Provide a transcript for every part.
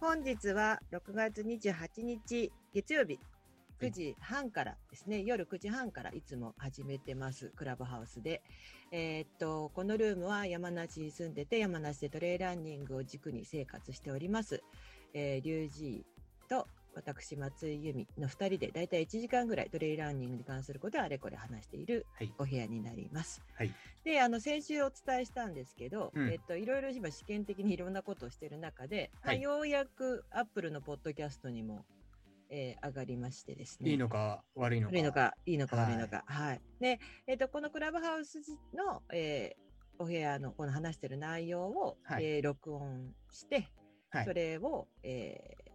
本日は6月28日月曜日9時半からですね、夜9時半からいつも始めてます、クラブハウスで。えーっと、このルームは山梨に住んでて、山梨でトレイランニングを軸に生活しております。えー、リュウジーと私、松井由美の2人でだいたい1時間ぐらいトレイランニングに関することをあれこれ話しているはい。お部屋になります。はい。で、あの、先週お伝えしたんですけど、うんえっと、いろいろ今試験的にいろんなことをしている中で、はいまあ、ようやくアップルのポッドキャストにも、えー上がりましてですね。いいのか悪いのか。悪いのか、いいのかはい悪いのか。はい。で、えっ、と、このクラブハウスの、えーお部屋のこの話してる内容を、はいえー録音して、はいそれを、えー、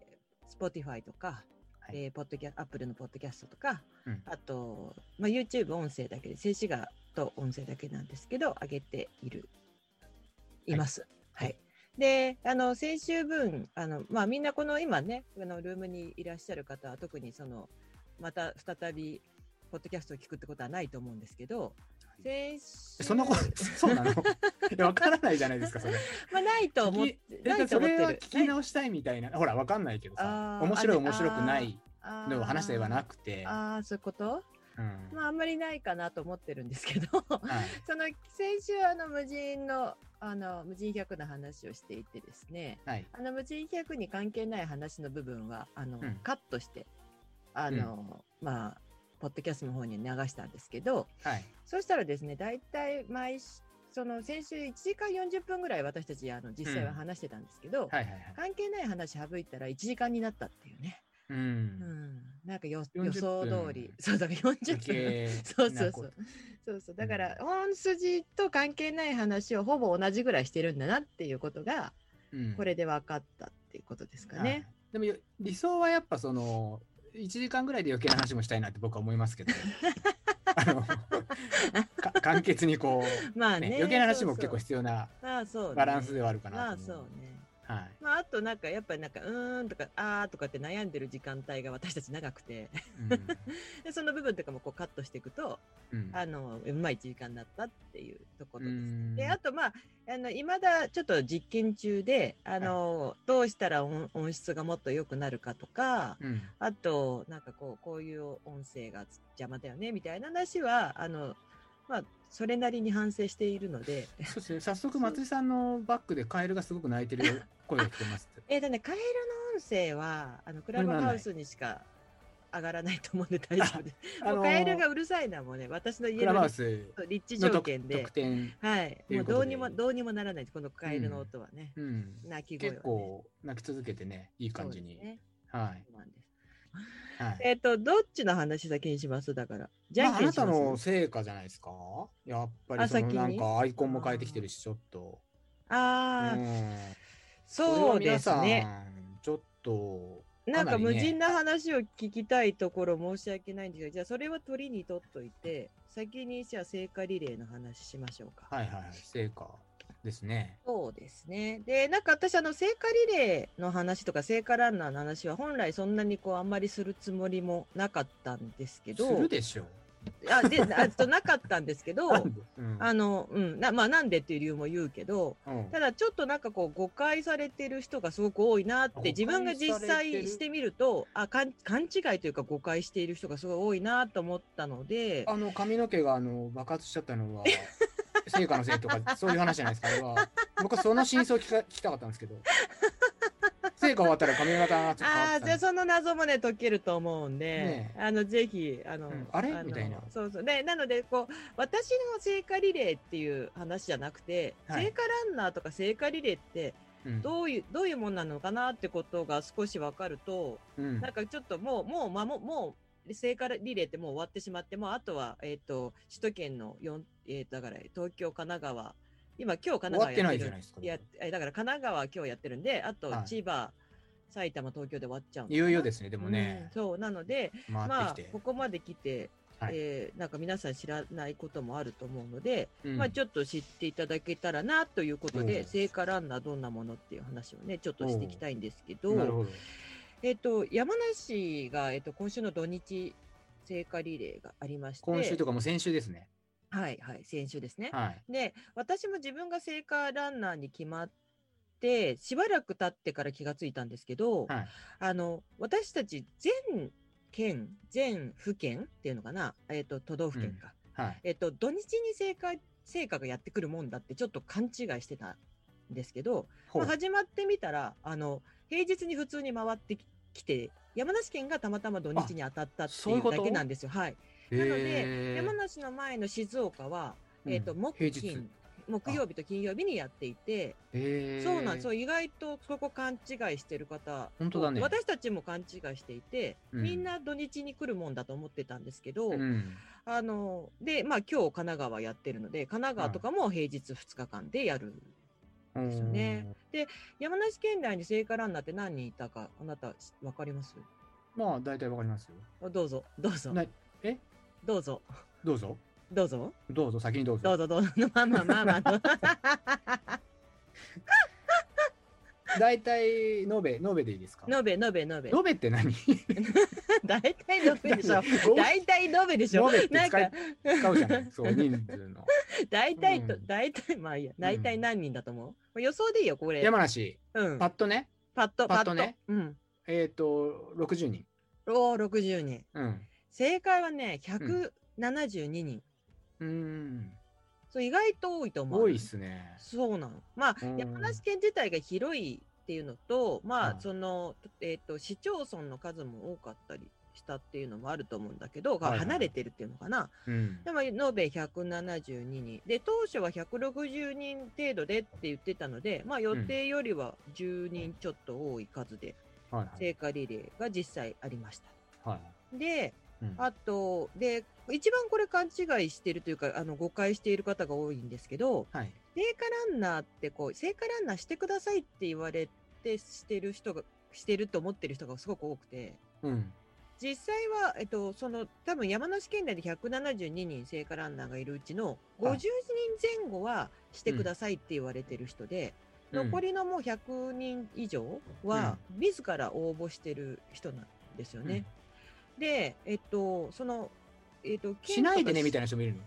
Spotify とか、はいえーポッドキャ、Apple のポッドキャストとか、うんあと、まあ、YouTube 音声だけで、静止画と音声だけなんですけど、上げている、います。はい。はいで、あの、先週分、あの、まあ、みんなこの今ね、あの、ルームにいらっしゃる方は、特にその、また再び、ポッドキャストを聞くってことはないと思うんですけど、そんなこと、そうなの いや、わからないじゃないですか、それ。まあ、ないと思って、えないと思ってる。それは聞。き直したいみたいな、ほら、わかんないけどさ面白いあ面白くないあのを話ではなくて、ああ、そういうこと？うん。まあ、あんまりないかなと思ってるんですけど、はい。その先週あの無人のあの無人客の話をしていてですねはい。あの無人客に関係ない話の部分はあの、うん。カットしてあの、まあポッドキャストの方に流したんですけどはい。そうしたらですね大体毎しその先週1時間40分ぐらい私たちあの実際は話してたんですけど。関係ない話省いたら1時間になったっていうね、う。うんん、なんかよ40予想通り分そうだから40分そうそうそう。そうそう。だから、本筋と関係ない話をほぼ同じぐらいしてるんだなっていうことが、うんこれで分かったっていうことですかね。はいでも理想はやっぱその1時間ぐらいで余計な話もしたいなって僕は思いますけど あのか簡潔にこう、まあね。ね、余計な話も結構必要な。バランスではあるかまあなと思そうね。はい。まああとなんかやっぱりなんかうーんとかあーとかって悩んでる時間帯が私たち長くて。でその部分とかもこうカットしていくとうん。うんあのうまい時間になったっていうところです。うん。であとまああの未だちょっと実験中であの、どうしたら音音質がもっと良くなるかとか、うん。あと、なんかこう、こういう音声が邪魔だよね、みたいな話は、あの、まあ、それなりに反省しているので、そうですね。早速松井さんのバックでカエルがすごく鳴いてる声が聞こえますえっ、とね、カエルの音声は、あの、クラブハウスにしか上がらないと思うんで大丈夫で。す。あのもうカエルがうるさいのはもうね、私の家のウス立地条件で。はい。もうどうにも、どうにもならない、このカエルの音はね。うん、鳴き声は、ね。結構鳴き続けてねいい感じに、ね。はい。はい。えっ、と、どっちの話先にします？だから。じゃんまあ、あなたの成果じゃないですか。やっぱりなんかアイコンも変えてきてるしちょっと。ああ、うんそうですね。ちょっとなんか無人な話を聞きたいところ申し訳ないんですけど、じゃあそれは取りに取っといて、先にじゃあ聖火リレーの話しましょうか。はいはいはい成果ですねそうですね。で、なんか私、あの、聖火リレーの話とか聖火ランナーの話は本来そんなにこうあんまりするつもりもなかったんですけすど、るでしょ あ、で、あとなかったんですけどあの、うん、なまあなんでっていう理由も言うけど、うん。ただちょっとなんかこう誤解されてる人がすごく多いなっあて自分が実際してみるとあかん勘違いというか誤解している人がすごい多いなと思ったのであの髪の毛があの爆発しちゃったのは 成果のせいとかそういう話じゃないですか僕はその真相を聞か聞きたかったんですけど成果終わったら髪型ああじゃあその謎もね解けると思うんで、ねあのぜひあの、うん。あれ？のみたいな。そうそう。でなのでこう私の聖火リレーっていう話じゃなくて、はい。聖火ランナーとか聖火リレーってうん。どういうどういうもんなのかなってことが少し分かると、うん。なんかちょっともう、もう、まも、もう、聖火リレーってもう終わってしまって、もうあとは、えっ、と、首都圏の4、えっ、と、だから、東京、神奈川、今、今日神奈川終わってないじゃないですかやえだから神奈川今日やってるんで、あとはい。千葉、埼玉、東京で終わっちゃうんいよいよですねでもうんね、そう、なので、回まあここまで来て、はい。えーなんか皆さん知らないこともあると思うので、うん。まあちょっと知っていただけたらなということで、うん聖火ランナーどんなものっていう話をね、ちょっとしていきたいんですけど、ど。えっ、と、山梨が、えっ、と、今週の土日、聖火リレーがありまして、今週とかもう先週ですねはいはい、先週ですね。はいで、私も自分が聖火ランナーに決まっってしばらく経ってから気がついたんですけど、はい。あの私たち全県全府県っていうのかな、えっと都道府県か、はい。えっと土日に成果成果がやってくるもんだってちょっと勘違いしてたんですけど、まあ、始まってみたらあの平日に普通に回ってきて山梨県がたまたま土日に当たったっていうだけなんですよ。はい、へなのー。山梨の前の静岡は、うん。えっと木金木曜日と金曜日にやっていて、そうなんです。よ意外とそこ勘違いしてる方本当だね。私たちも勘違いしていて、うん。みんな土日に来るもんだと思ってたんですけど、うん。あのでまあ今日神奈川やってるので神奈川とかも平日2日間でやる、ですよね。山梨県内に聖火ランナーって何人いたかあなた分かります？うん。まあ、大体わかりますよ。あどうぞどうぞ。なえ？どうぞ。どうぞ。どうぞ。どうぞ、先にどうぞ。どうぞどうぞ。まあまあまあまあ。大体、延べ、延べでいいですか？延べ延べ延べ。延べって何？大体延べでしょ。大体延べでしょ。延べってなんか使い使うじゃない。そう、人数の。大体と、うん。大体まあいいや。大体何人だと思う、予想でいいよこれ。山梨、うん。パッとね、パッとパッとね。うん。えっ、と、60人。おお60人。うん。正解はね172人、うーん。そう意外と多いと思う。多いっすね。そうなの。まあうん。山梨県自体が広いっていうのとまあ、はいそのえっ、と市町村の数も多かったりしたっていうのもあると思うんだけど、はいはい。離れてるっていうのかな。うん。でも延べ172人。で当初は160人程度でって言ってたのでまあ予定よりは10人ちょっと多い数ではい聖火リレーが実際ありました。はい。でうんあとで一番これ勘違いしてるというかあの誤解している方が多いんですけどはい。聖火ランナーってこう聖火ランナーしてくださいって言われてしてる人がしてると思ってる人がすごく多くてうん。実際は、えっと、その多分山梨県内で172人聖火ランナーがいるうちの50はい人前後はしてくださいって言われてる人で、うん残りのもう100人以上は自ら応募してる人なんですよね。で、えっと、その、えっと、しないでねみたいな。な人もいるの？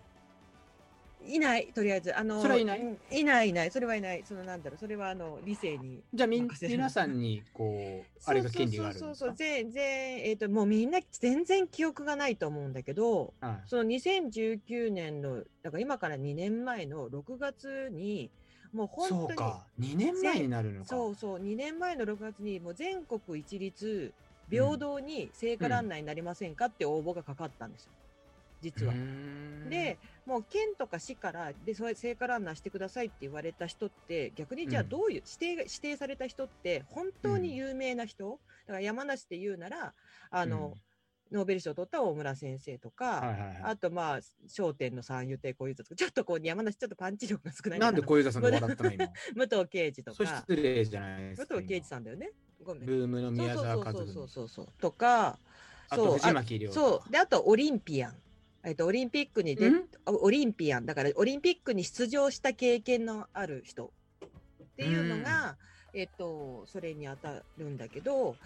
いない、とりあえず。あの、それはいない？うんいない、いない。それはいない。その、なんだろう、それは、あの、理性に。じゃあみん皆さんにこうあれが権利があるんそうそうそう。全然、えっと、もうみんな全然記憶がないと思うんだけど、はいその2019年の、だから今から2年前の6月に、もう本当に、そうか。2年前になるのか。そうそう、2年前の6月に、もう全国一律平等に聖火ランナーになりませんかって応募がかかったんですよ、実は。で、もう県とか市からでそう聖火ランナーしてくださいって言われた人って逆にじゃあうん。どういう、指定が指定された人って本当に有名な人、だから山梨で言うならあの、ノーベル賞を取った大村先生とか、はいはいはい。あとまあ商店の三遊亭小遊三とかちょっとこう山梨ちょっとパンチ力が少ないな。んでこ小遊三さんで笑ったの？今。武藤敬司とか。武藤敬司さんだよねごめんブームの宮沢和そう文。そうそうそうそうそうとかそうあと藤巻亮。そう。で、あとオリンピアン。えっと、オリンピックに出ん？オリンピアン。だから、オリンピックに出場した経験のある人っていうのが、えっと、それに当たるんだけど、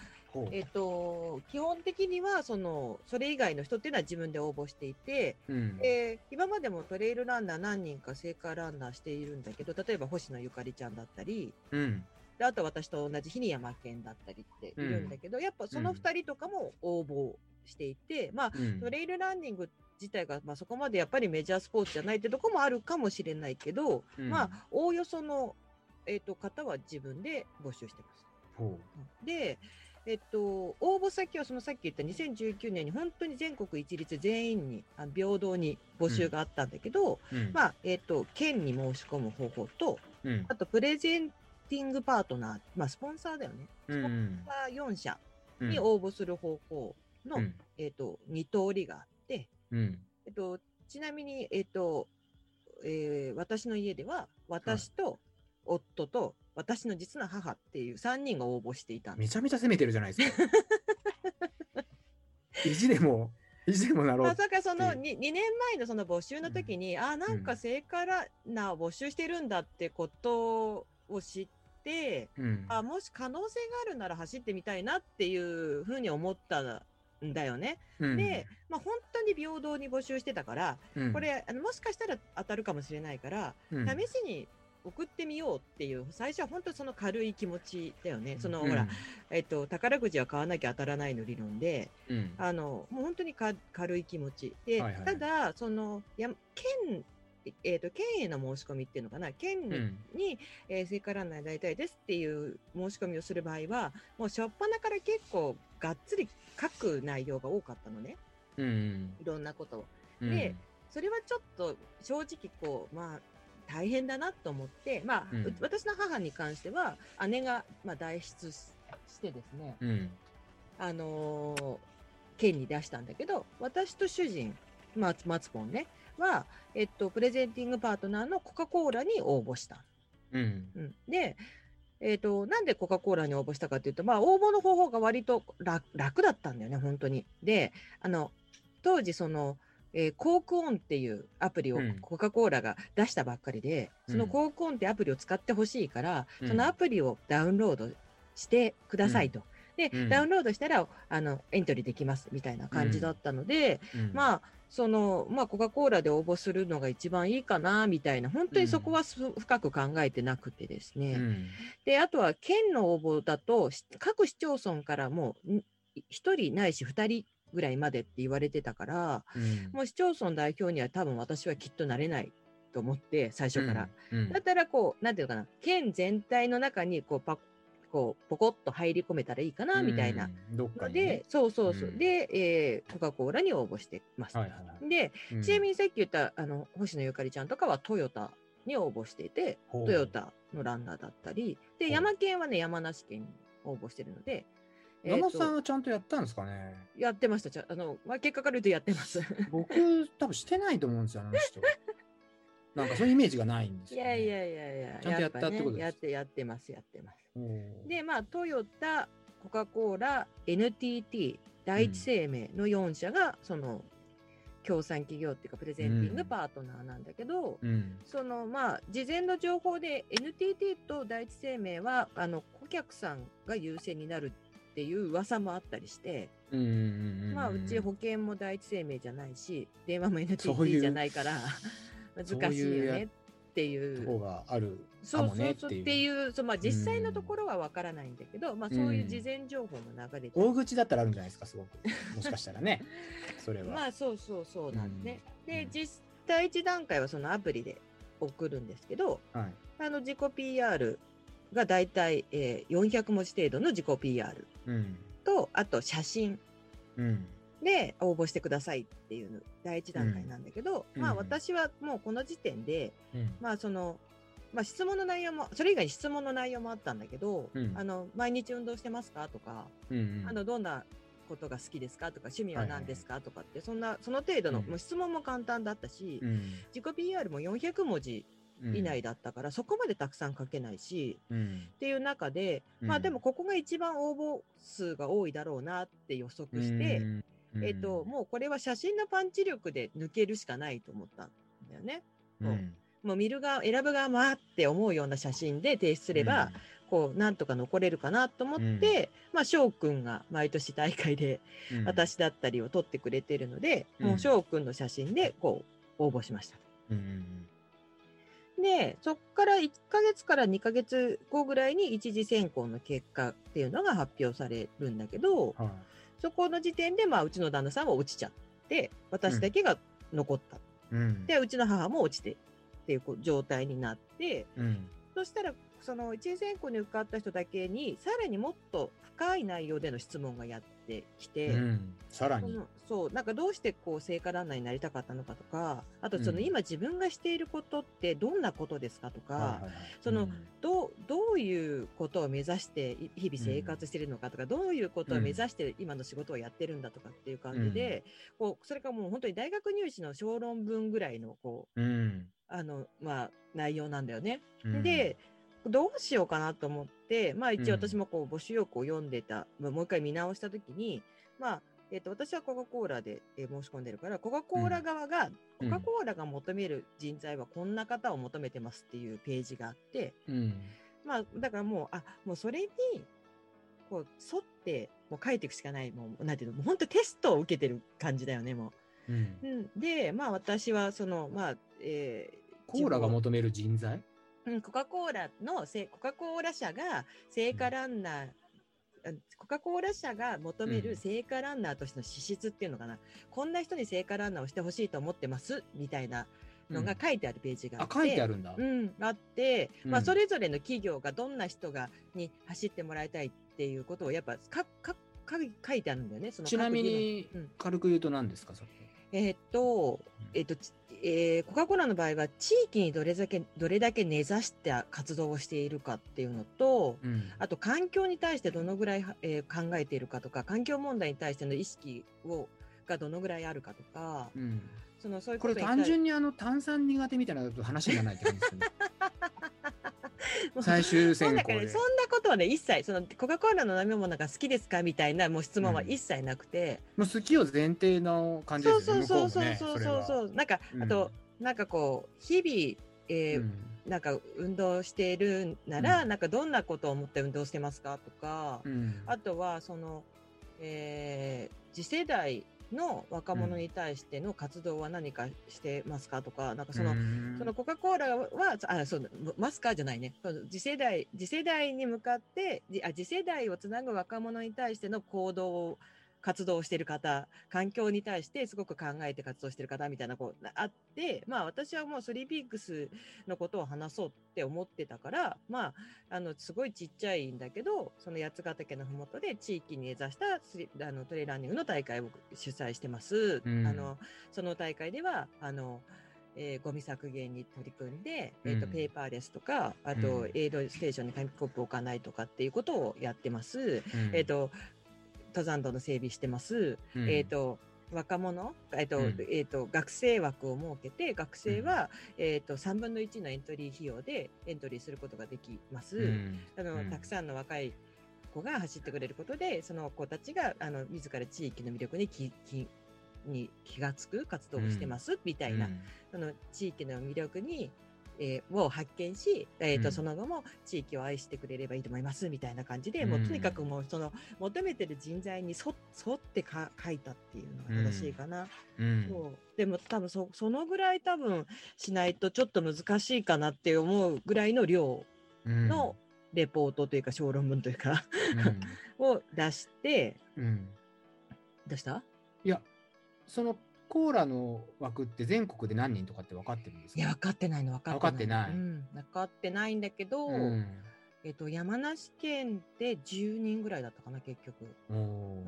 えっと、基本的には、その、それ以外の人っていうのは自分で応募していて、うんえー今までもトレイルランナー何人か聖火ランナーしているんだけど、例えば星野ゆかりちゃんだったり、うん。であと私と同じ日に山県だったりっているんだけど、やっぱその2人とかも応募していて、まあ、うん。トレイルランニング自体が、まあ、そこまでやっぱりメジャースポーツじゃないってとこもあるかもしれないけど、うん。まあおおよその、えー、と方は自分で募集してます。ほで、えっと、応募先はそのさっき言った2019年に本当に全国一律全員にあの平等に募集があったんだけど、う。うん。まあえっと、県に申し込む方法とうん。あとプレゼンティングパートナー、まあ、スポンサーだよね。うスポンんサー4社うんに応募する方法の、うんえっと、2通りがあって、うんえっと、ちなみに、えっと、えー私の家では、私と夫と私の実の母っていう3人が応募していた。めちゃめちゃ攻めてるじゃないですか。意地でも、意地でもなろうまさ。かそのって 2, 2年前のその募集の時に、あなんうんか聖火ランナーを募集してるんだってことを知って、うんあもし可能性があるなら走ってみたいなっていうふうに思ったんだよね。うんで、まあ、本当に平等に募集してたから、うんこれあのもしかしたら当たるかもしれないから、うん試しに送ってみようっていう最初は本当その軽い気持ちだよね。その、うんほら、えっと、宝くじは買わなきゃ当たらないの理論で、うん。あの、もう本当にか軽い気持ち。で、はいはいただ、その、や、県、えっ、と、県への申し込みっていうのかな、県に、うんにえー聖火ランナーになりたいですっていう申し込みをする場合は、もう初っ端から結構がっつり書く内容が多かったのね。うん。いろんなことを。うんで、それはちょっと正直こう、まあ、大変だなと思って、まあ、うんう私の母に関しては、姉が、まあ、代筆ししてですね、うん。あのー県に出したんだけど、私と主人、まマツポンね、は、えっと、プレゼンティングパートナーのコカ・コーラに応募した。うん。うん、で、えっと、なんでコカ・コーラに応募したかというと、まあ、応募の方法が割と楽楽だったんだよね、本当に。で、あの、当時、その、えーコークオンっていうアプリをうんコカ・コーラが出したばっかりで、そのうんコークオンってアプリを使ってほしいから、うんそのアプリをダウンロードしてくださいと。で、うんダウンロードしたら、あの、エントリーできますみたいな感じだったので、うんまあ、その、まあ、コカ・コーラで応募するのが一番いいかな、みたいな、本当にそこはす深く考えてなくてですね。うん。で、あとは県の応募だと、し各市町村からもう、ん一人ないし二人ぐらいまでって言われてたから、うん。もう市町村代表には多分私はきっとなれないと思って、最初から。うん。だったら、こう、なんていうのかな、県全体の中に、こう、パこう、ポコッと入り込めたらいいかな、みたいな。うん。どっかのにね。で、そうそうそう。うんで、えーコカ・コーラに応募してます。はいはいはいで、うん。ちなみにさっき言った、あの、星野ゆかりちゃんとかはトヨタに応募していて、トヨタのランナーだったり、で、山県はね、山梨県に応募してるので、山本さんはちゃんとやったんですかね？やってました。ちゃあの、まあ、結果から言うとやってます。僕、多分してないと思うんですよ、あの人。なんかそういうイメージがないんですよ、ね。いやいやいやいや、ちゃんとやったぱってことですね、やって、やってます、やってます。で、まあ、トヨタ、コカ・コーラ、NTT、第一生命の4社が、その、協賛企業っていうか、プレゼンティングパートナーなんだけど、うん。そのまあ事前の情報で NTT と第一生命はあの顧客さんが優先になるっていう噂もあったりして、うんうんうんうん。まあうち保険も第一生命じゃないし電話も NTT うじゃないから難しいよねっていう。とこがあるかそうそうそうっいう。ていうそう、まあ、実際のところはわからないんだけど、まあ、そういう事前情報も流れて大口だったらあるんじゃないですか、すごく。もしかしたらね。それは。まあそうそうそうなんね。でうん実第一段階はそのアプリで送るんですけど、はい。あの自己 PR がだいたい、えー400文字程度の自己 PR うん。と、あと写真うん。で応募してくださいっていうの第一段階なんだけど、まあうんうん私はもうこの時点で、うん。まあその、まあ質問の内容も、それ以外に質問の内容もあったんだけど、うんあの、毎日運動してますかとか、うんうん。あの、どんなことが好きですかとか、趣味は何ですかとかって、そんな、その程度の、うんもう質問も簡単だったし、うん。自己 PR も400文字うん以内だったから、そこまでたくさん書けないし、うん。っていう中で、まあでもここが一番応募数が多いだろうなって予測して、うん、えっ、と、もうこれは写真のパンチ力で抜けるしかないと思ったんだよね。うん、うんもう見る側、選ぶ側もあって思うような写真で提出すれば、、こう、なんとか残れるかなと思って、まあ、翔くんが毎年大会でうん、私だったりを撮ってくれてるので、うん。もう翔くんの写真で、こう、応募しました。うんうんで、そっから1ヶ月から2ヶ月後ぐらいに一次選考の結果っていうのが発表されるんだけど、うん、はい。そこの時点で、まあ、うちの旦那さんは落ちちゃって、私だけが残った。うん。で、うちの母も落ちてっていう状態になって、うん、そしたら、その一次選考に受かった人だけに、さらにもっと深い内容での質問がやってきて、うん。さらに。そう、なんかどうしてこう聖火ランナーになりたかったのかとか、あとそのうん今自分がしていることってどんなことですかとか、そのうんどうどういうことを目指してい日々生活してるのかとか、どういうことを目指して今の仕事をやってるんだとかっていう感じで、こうそれからもう本当に大学入試の小論文ぐらいのこううん。あの、まあ、内容なんだよね。うん、でどうしようかなと思って、まあ、一応うん。私もこう募集要項を読んでた、まあもう一回見直したときに、まあえっと私はコカ・コーラでえー申し込んでるから、コカ・コーラ側が、うん。コカ・コーラが求める人材はこんな方を求めてますっていうページがあって、うん。まあ、だからもう、あ、もうそれに、こう、沿って、もう書いていくしかない、もう、なんていうの、もう本当テストを受けてる感じだよね、もう。ん。う。うん、で、まあ私は、その、まあ、えーコーラが求める人材？うん、コカ・コーラのせコカ・コーラ社が聖火ランナー、あコカ・コーラ社が求めるうん聖火ランナーとしての資質っていうのかな、こんな人に聖火ランナーをしてほしいと思ってますみたいなのが書いてあるページがあって、あ書いてあるんだ。うん、あって、まあ、うんそれぞれの企業がどんな人がに走ってもらいたいっていうことをやっぱかかか書いてあるんだよね。そのちなみに軽く言うと何ですかそれ。論、えーっと、えーっと、ちえーコカ・コーラの場合は地域にどれだけどれだけ根ざした活動をしているかっていうのと、うん。あと環境に対してどのぐらい、えー考えているかとか、環境問題に対しての意識をがどのぐらいあるかとか、うん。そのそういうこれ単純にあの炭酸苦手みたいな話にならないって感じですよね。最終そ選考で。そ。んなことはね、一切、そのコカ・コーラの飲み物が好きですかみたいなもう質問は一切なくて、もう好きを前提の感じそうですよね。そうそう。そうそうそうそう、なんか、うん。あと、なんかこう、日々、えーそれはなんか運動しているなら、うん。なんかどんなことを思って運動してますかとか、うん。うん。あとはその、えー次世代の若者に対しての活動は何かしてますかとか、なんかその、うんそのコカ・コーラは、あ、そう、マスカーじゃないね。次世代、次世代に向かって、じあ次世代をつなぐ若者に対しての行動を、活動をしている方、環境に対してすごく考えて活動している方みたいな、こう、あって、まあ私はもうスリーピークスのことを話そうって思ってたから、まあ、あの、すごいちっちゃいんだけど、その八ヶ岳のふもとで地域に根ざしたスリあのトレーランニングの大会を主催してます。うんあの、その大会では、あの、えーゴミ削減に取り組んで、えーとうんペーパーレスとか、あうとん、エイドステーションに紙コップを置かないとかっていうことをやってます。うんえっ、と、登山道の整備してます。うん。えっ、と、若者、えっ、と、うん。えっ、と、学生枠を設けて、学生は、えっ、と、3分の1のエントリー費用でエントリーすることができます。うん。あの、うん。たくさんの若い子が走ってくれることで、その子たちが、あの、自ら地域の魅力に気、気、に気がつく活動をしてます、みたいな、その地域の魅力に、えーを発見し、えーとうん。その後も地域を愛してくれればいいと思いますみたいな感じで、うん。もうとにかくもうその求めてる人材に沿沿ってか書いたっていうのが正しいかな。うん。そう。でも多分そそのぐらい多分しないとちょっと難しいかなって思うぐらいの量うん。のレポートというか小論文というかうん。を出して、うん。出した？いや、そのコーラの枠って全国で何人とかって分かってるんですか？いや、分かってないの分かってない。分かってない。うん、分かってないんだけど、うん。えっと、山梨県で10人ぐらいだったかな、結局。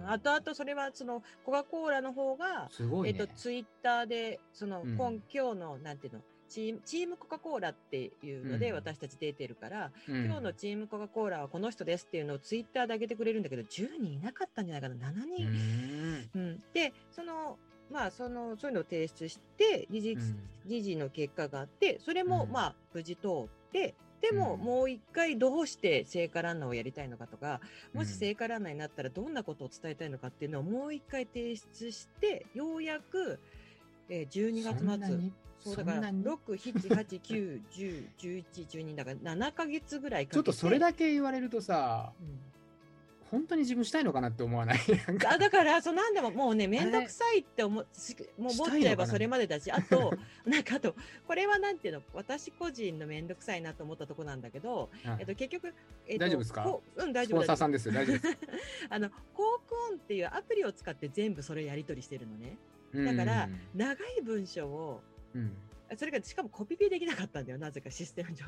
あとあと、それは、その、コカ・コーラの方が、すごいね。えっと、ツイッターで、その、うん。今今日の、なんていうの、チーム、チームコカ・コーラっていうので、うん。私たち出てるから、うん。今日のチームコカ・コーラはこの人ですっていうのをツイッターで上げてくれるんだけど、10人いなかったんじゃないかな、7う人。ん。うん、で、その、まあ、その、そういうのを提出して、議事、うん。議事の結果があって、それも、うん。まあ、無事通って、でも、うん。もう一回どうして聖火ランナーをやりたいのかとか、もしうん聖火ランナーになったらどんなことを伝えたいのかっていうのをもう一回提出して、ようやく、えー、12月末。そうだから、そんなに？6、7、8、9、10、11、12だから7ヶ月ぐらいかけて。ちょっとそれだけ言われるとさ、うん本当に自分したいのかなって思わない？あだからそうなんでももうね面倒くさいって思しもう思っちゃえばそれまでだしあと なんかあとこれはなんていうの？私個人の面倒くさいなと思ったとこなんだけど、はい。えっと、結局、えっと、大丈夫ですか？こううん大ス丈夫大丈夫。ポンサーさんですよ。大丈夫です。あのコークオンっていうアプリを使って全部それやり取りしてるのね。だから長い文章をうん、それがしかもコピペできなかったんだよなぜかシステム上。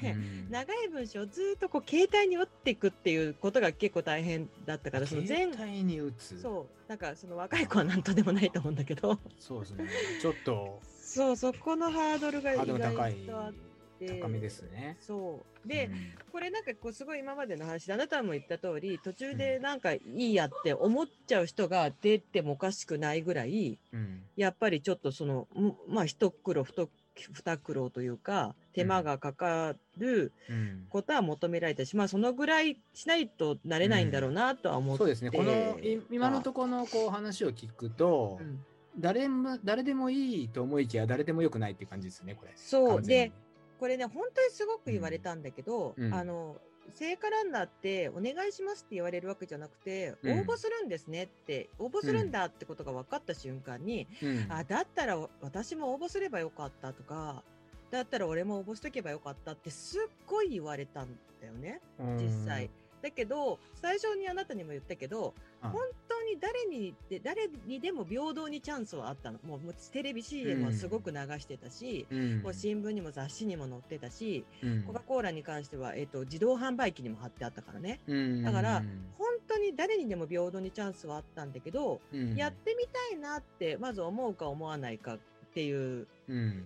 で、うん。長い文章をずっとこう携帯に打っていくっていうことが結構大変だったからその全携帯に打つ。そう。なんかその若い子はなんとでもないと思うんだけど。そうですね。ちょっと。そうそこのハードルが意ハードル高外い。とあって高めですね。そうで、うんこれなんかこうすごい今までの話であなたも言った通り途中でなんかいいやって思っちゃう人が出てもおかしくないぐらいうんやっぱりちょっとそのんまあ一苦労二二苦労というか手間がかかるうんことは求められたし、まあそのぐらいしないとなれないんだろうなとは思って、そうですね。このい今のところのこう話を聞くと、うん誰も誰でもいいと思いきや誰でもよくないって感じですね。これ。そうでこれね本当にすごく言われたんだけど、うん。あの聖火ランナーってお願いしますって言われるわけじゃなくて、うん。応募するんですねって応募するんだってことが分かった瞬間に、うん。あだったら私も応募すればよかったとかだったら俺も応募しとけばよかったってすっごい言われたんだよね実際。だけど最初にあなたにも言ったけど、うん本当に誰にで誰にでも平等にチャンスはあったの。もうテレビ CM もすごく流してたし、うん。もう新聞にも雑誌にも載ってたし、うん。コカ・コーラに関しては、えっと自動販売機にも貼ってあったからね。うん。だから本当に誰にでも平等にチャンスはあったんだけど、うん。やってみたいなってまず思うか思わないかっていう、うん。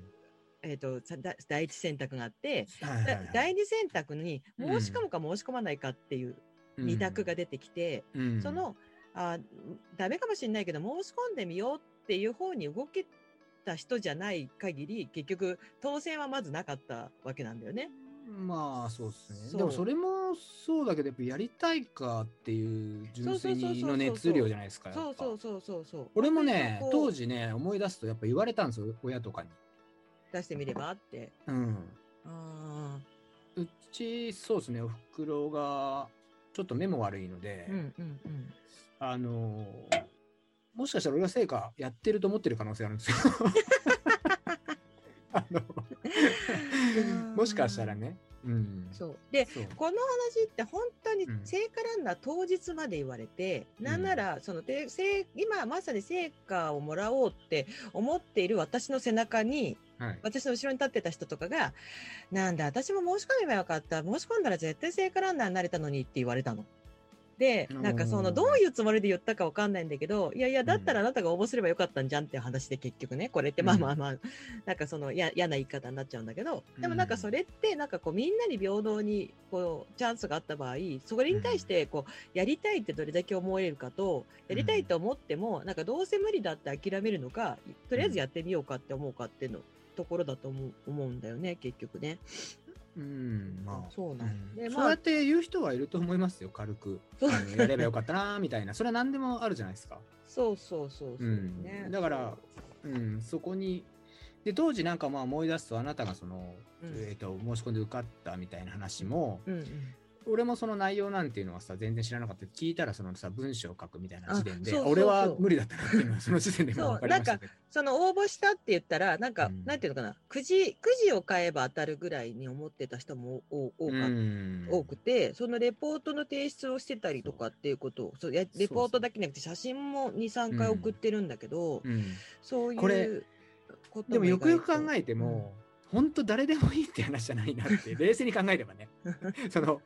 えっと第一選択があって、だはいはいはい。第二選択に申し込むか申し込まないかっていう二択が出てきて、うん。そのあダメかもしれないけど申し込んでみようっていう方に動けた人じゃない限り結局当選はまずなかったわけなんだよね。まあそうですねでもそれもそうだけどやっぱやりたいかっていう純粋の熱量じゃないですかそうそううそうそうそう。俺もね本当時ね思い出すとやっぱ言われたんですよ親とかに出してみればって。うんあうちそうですねおふくろがちょっと目も悪いので、ーうんうんうん。あのもしかしたら俺が成果やってると思ってる可能性あるんですよ。あのもしかしたらね。うん。そう。でこの話って本当にうん。聖火ランナー当日まで言われて、なんならそので聖今まさに聖火をもらおうって思っている私の背中にはい。私の後ろに立ってた人とかが「なんだ私も申し込めばよかった。申し込んだら絶対聖火ランナーになれたのに」って言われたの。でなんかそのうんどういうつもりで言ったかわかんないんだけどいやいやだったらあなたが応募すればよかったんじゃんっていう話で結局ねこれって。まあまあまあなんかそのや嫌な言い方になっちゃうんだけどでもなんかそれってなんかこうみんなに平等にこうチャンスがあった場合それに対してこうやりたいってどれだけ思えるかとやりたいと思ってもなんかどうせ無理だって諦めるのかとりあえずやってみようかって思うかっていうのところだと思う思うんだよね結局ね。うんまあ。そうなんうん。でまあ。そうやって言う人はいると思いますよ軽く。やればよかったなみたいな。それは何でもあるじゃないですか。そうそうそうそう。うん。ね。だからうん、そこに。で当時なんかまあ思い出すとあなたがその、うん。えー、と申し込んで受かったみたいな話も、うんうん俺もその内容なんていうのはさ全然知らなかった。聞いたらそのさ文章を書くみたいな時点で俺は無理だったなっていうのは その時点でもう分かりましたけどその応募したって言ったらなんか、うん。なんていうのかなくじくじを買えば当たるぐらいに思ってた人も多多かうん。多くて、そのレポートの提出をしてたりとかっていうことを、そうやレポートだけじゃなくて写真も2、3回送ってるんだけど、うん。そういうこでもよくよく考ええても、本当誰でもいいって話じゃないなって 冷静に考えればね その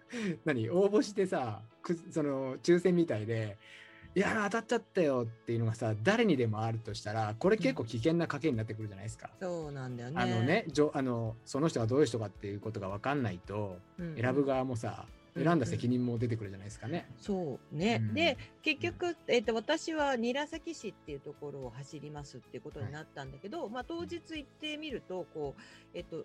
何応募してさくその抽選みたいで「いや当たっちゃったよ」っていうのがさ誰にでもあるとしたらこれ結構危険な賭けになってくるじゃないですか。そうなんだよね。あのねじょあのその人がどういう人かっていうことが分かんないとうん、選ぶ側もさうん選んだ責任も出てくるじゃないですかね。そうね、うん。で結局、えっと私は韮崎市っていうところを走りますっていうことになったんだけど、まあ、当日行ってみるとこう、えっと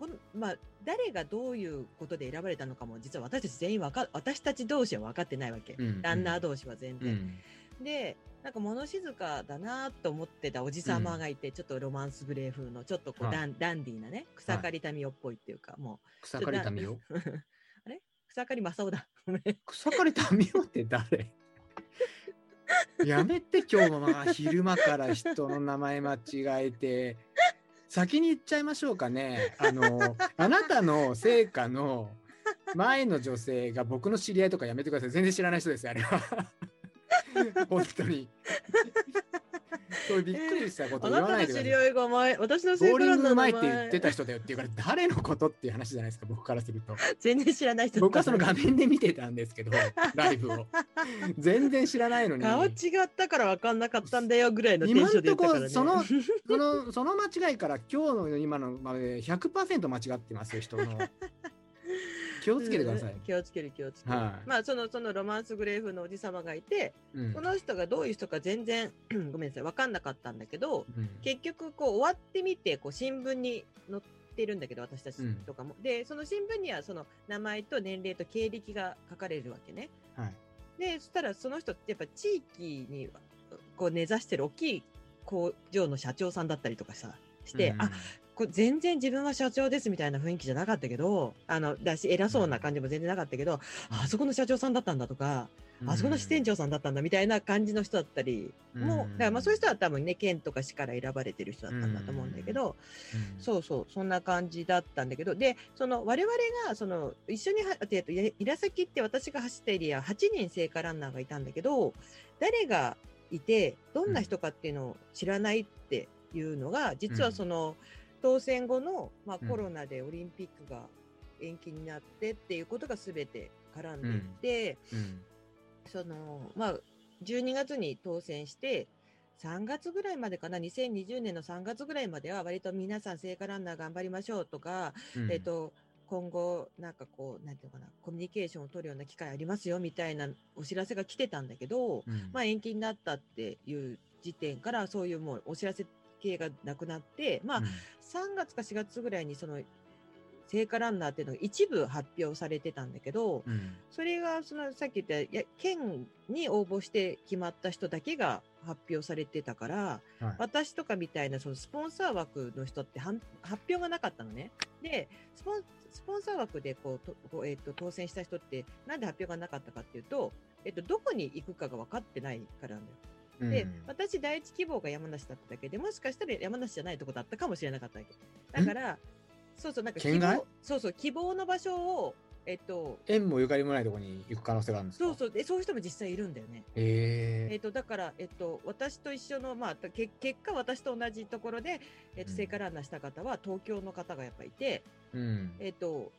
このまあ、誰がどういうことで選ばれたのかも実は私たち全員わか私たち同士は分かってないわけ、うんランナー同士は全う然。ん。でなんか物静かだなと思ってたおじさまがいて、ちょっとロマンスグレー風のちょっとこう、はい。ダンダンディーなね草刈民夫っぽいっていうか、もう。草刈り民よ。草刈正雄だ。ごめん。草刈り民よって誰？やめて今日もまあ昼間から人の名前間違えて。先に言っちゃいましょうかね。あのあなたの成果の前の女性が僕の知り合いとかやめてください。全然知らない人ですあれは 本当に。そうびっくりしたことあ言わないでください。合いが前、私のボーリングうまいって言ってた人だよっていうから誰のことっていう話じゃないですか僕からすると。全然知らない人僕はその画面で見てたんですけど ライブを。全然知らないのに。顔違ったから分かんなかったんだよぐらいのテンションで言ったからね。今んとこそのその間違いから今日の今のまで100%間違ってますよ人の気をつけてください。うん、気をつける気をつける。はい。まあそのそのロマンスグレーフのおじ様がいて、うん。この人がどういう人か全然ごめんなさい分かんなかったんだけど、うん。結局こう終わってみてこう新聞に載ってるんだけど私たちとかも、でその新聞にはその名前と年齢と経歴が書かれるわけね。はい。でそしたらその人ってやっぱ地域にこう根ざしてる大きい工場の社長さんだったりとかさして、うん。あこれ全然自分は社長ですみたいな雰囲気じゃなかったけどあのだし偉そうな感じも全然なかったけど、ああそこの社長さんだったんだとかあそこの支店長さんだったんだみたいな感じの人だったりも、だからまあそういう人は多分ね県とか市から選ばれてる人だったんだと思うんだけど、そうそうそんな感じだったんだけどでその我々がその一緒には、えっと、イラサキって私が走ったエリア8人聖火ランナーがいたんだけど誰がいてどんな人かっていうのを知らないっていうのが、実はその当選後の、まあ、コロナでオリンピックが延期になってっていうことが全て絡んでいて、そのまあ12月に当選して3月ぐらいまでかな2020年の3月ぐらいまでは割と皆さん聖火ランナー頑張りましょうとか、うん、えっ、と今後なんかこうなんていうかなコミュニケーションを取るような機会ありますよみたいなお知らせが来てたんだけど、うん、まあ延期になったっていう時点からそういうもうお知らせ系がなくなってまあ、うん、3月か4月ぐらいにその聖火ランナーっていうのが一部発表されてたんだけど、うん、それがそのさっき言ったや県に応募して決まった人だけが発表されてたから、はい、私とかみたいなそのスポンサー枠の人って発表がなかったのね。でスポンスポンサー枠でこうと、えーと、当選した人ってなんで発表がなかったかっていうと、えーと、どこに行くかが分かってないからなんだよ。で、うん、私第一希望が山梨だっただけでもしかしたら山梨じゃないとこだったかもしれなかったわけ。だから、そうそう、なんか希望、そうそう、希望の場所を、えっと、縁もゆかりもないところに行く可能性があるんですそうそう、でそういう人も実際いるんだよね。へえっと、だから、えっと、私と一緒の、まあ、け結果、私と同じところで、えっと、聖火ランナーした方は、東京の方がやっぱいて、うん、えっと、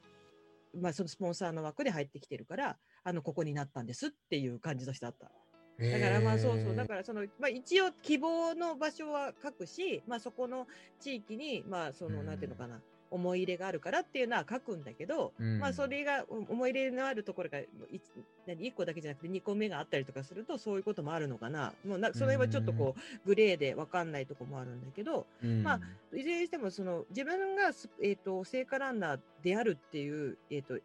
まあ、そのスポンサーの枠で入ってきてるから、あの、ここになったんですっていう感じの人だった。だからまあそうそう、だからその、まあ一応希望の場所は書くし、まあそこの地域に、まあその、なんていうのかな、思い入れがあるからっていうのは書くんだけど、うん、まあそれが思い入れのあるところが 1, 1個だけじゃなくて2個目があったりとかするとそういうこともあるのかな。もうなそれはちょっとこうグレーで分かんないとこもあるんだけど、うん、まあいずれにしてもその自分が、えーと、聖火ランナーであるっていう、えーと、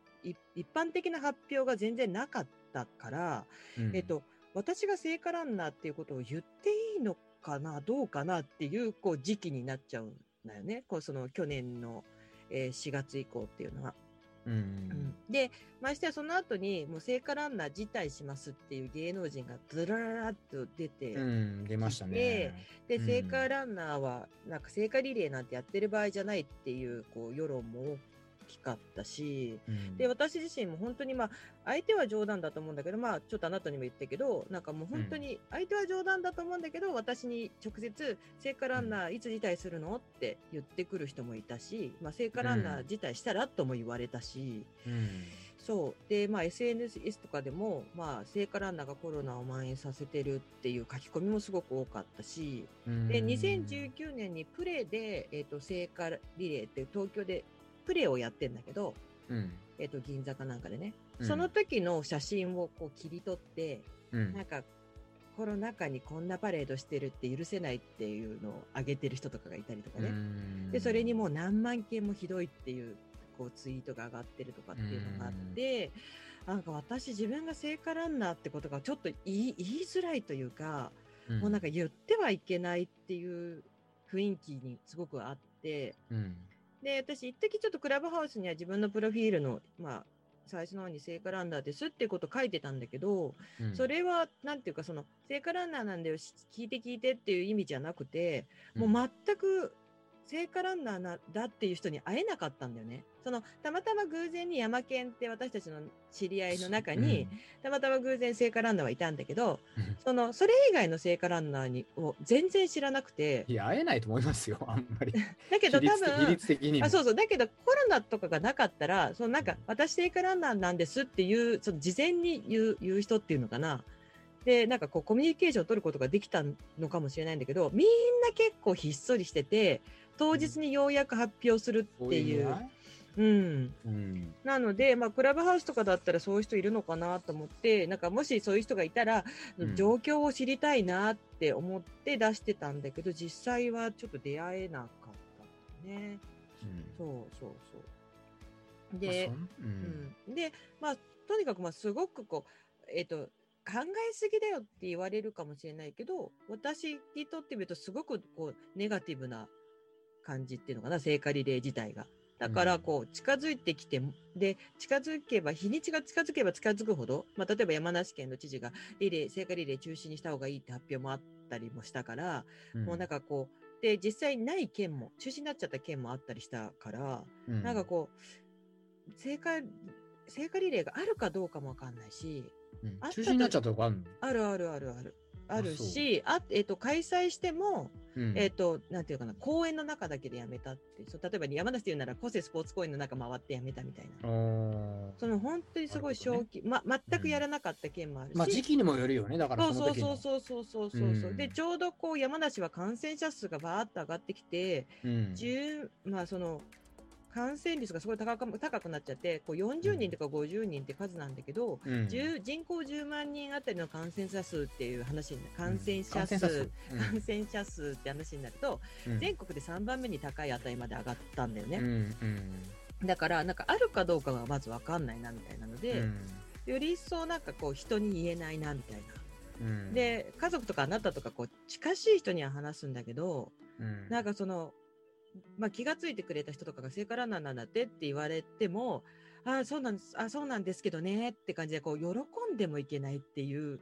一般的な発表が全然なかったから、うん、えーと私が聖火ランナーっていうことを言っていいのかなどうかなっていうこう時期になっちゃうんだよねこうその去年の。えー、4月以降っていうのは。うん、うん、でましてやその後にもう聖火ランナー辞退しますっていう芸能人がずらららっと出て、うん、出ましたねで、聖火ランナーはなんか聖火リレーなんてやってる場合じゃないっていうこう世論もきかったし、うん、で私自身も本当にまあ相手は冗談だと思うんだけどまあちょっとあなたにも言ったけどなんかもう本当に相手は冗談だと思うんだけど、私に直接聖火ランナーいつ辞退するのって言ってくる人もいたし、まあ、聖火ランナー辞退したらとも言われたし。うん。そう。で、まあ、SNS とかでも、まあ、聖火ランナーがコロナを蔓延させてるっていう書き込みもすごく多かったし、で2019年にプレーで、えーと聖火リレーって東京でプレーをやってんだけど、うん、えっ、と、銀座かなんかでね、うん、その時の写真をこう切り取って、うん、なんか、コロナ禍にこんなパレードしてるって許せないっていうのを上げてる人とかがいたりとかね。で、それにもう何万件もひどいっていう、こうツイートが上がってるとかっていうのがあって、なんか私自分が聖火ランナーってことがちょっと言いづらいというか、もうなんか言ってはいけないっていう雰囲気にすごくあって、うん、で、私、一時ちょっとクラブハウスには自分のプロフィールの、まあ、最初の方に聖火ランナーですっていうこと書いてたんだけど、うん、それは、なんていうか、その、聖火ランナーなんだよ、聞いて聞いてっていう意味じゃなくて、もう全く聖火ランナーだっていう人に会えなかったんだよね。そのたまたま偶然に山県って私たちの知り合いの中に、うん、たまたま偶然聖火ランナーはいたんだけど、そのそれ以外の聖火ランナーにを全然知らなくて。いや会えないと思いますよあんまり。だけど多分あそうそう。だけどコロナとかがなかったらそのなんか私聖火ランナーなんですっていうその事前に言う言う人っていうのかな。でなんかこうコミュニケーションを取ることができたのかもしれないんだけどみんな結構ひっそりしてて当日にようやく発表するっていう。うん、うん、なので、まあ、クラブハウスとかだったらそういう人いるのかなと思ってなんかもしそういう人がいたら、うん、状況を知りたいなって思って出してたんだけど実際はちょっと出会えなかったね、うん、そうそうそう。で、まあうん。でまあとにかくまあすごくこうえっ、ー、と考えすぎだよって言われるかもしれないけど私にとってみるとすごくこうネガティブな感じっていうのかな聖火リレー自体が。だからこう近づいてきてで近づけば日にちが近づけば近づくほど、まあ、例えば山梨県の知事がリレー聖火リレー中止にした方がいいって発表もあったりもしたから、もうなんかこうで実際ない県も中止になっちゃった県もあったりしたから、うん。なんかこう聖火聖火リレーがあるかどうかもわかんないしうん。あ中止になっちゃったとこあるの？あるあるあるある。あるしあえっと開催してもうん。えっ、と、なんていうかな、公園の中だけでやめたって、そう例えば山梨で言うなら、コセスポーツ公園の中回ってやめたみたいな。その本当にすごいなるほどね。ま、全くやらなかった県もあるし。まあ時期にもよるよねだからそうそうそうそうそうそうそう、うん。でちょうどこう山梨は感染者数がバーッと上がってきて、うん。10まあその感染率がすごい高く高くなっちゃってこう40人とか50人って数なんだけど、うん。10人口10万人あたりの感染者数っていう話にな感染者感数、染者数。感染者数って話になると、うん。全国で3番目に高い値まで上がったんだよね、うんうん。だからなんかあるかどうかがまず分かんないなみたいなので、より一層なんかこう人に言えないなみたいな。うん。で家族とかあなたとかこう近しい人には話すんだけどうん。なんかその、まあ、気が付いてくれた人とかが聖火ランナーなんだって？って言われてもああそうなんです。あそうなんです。けどねって感じでこう喜んでもいけないっていう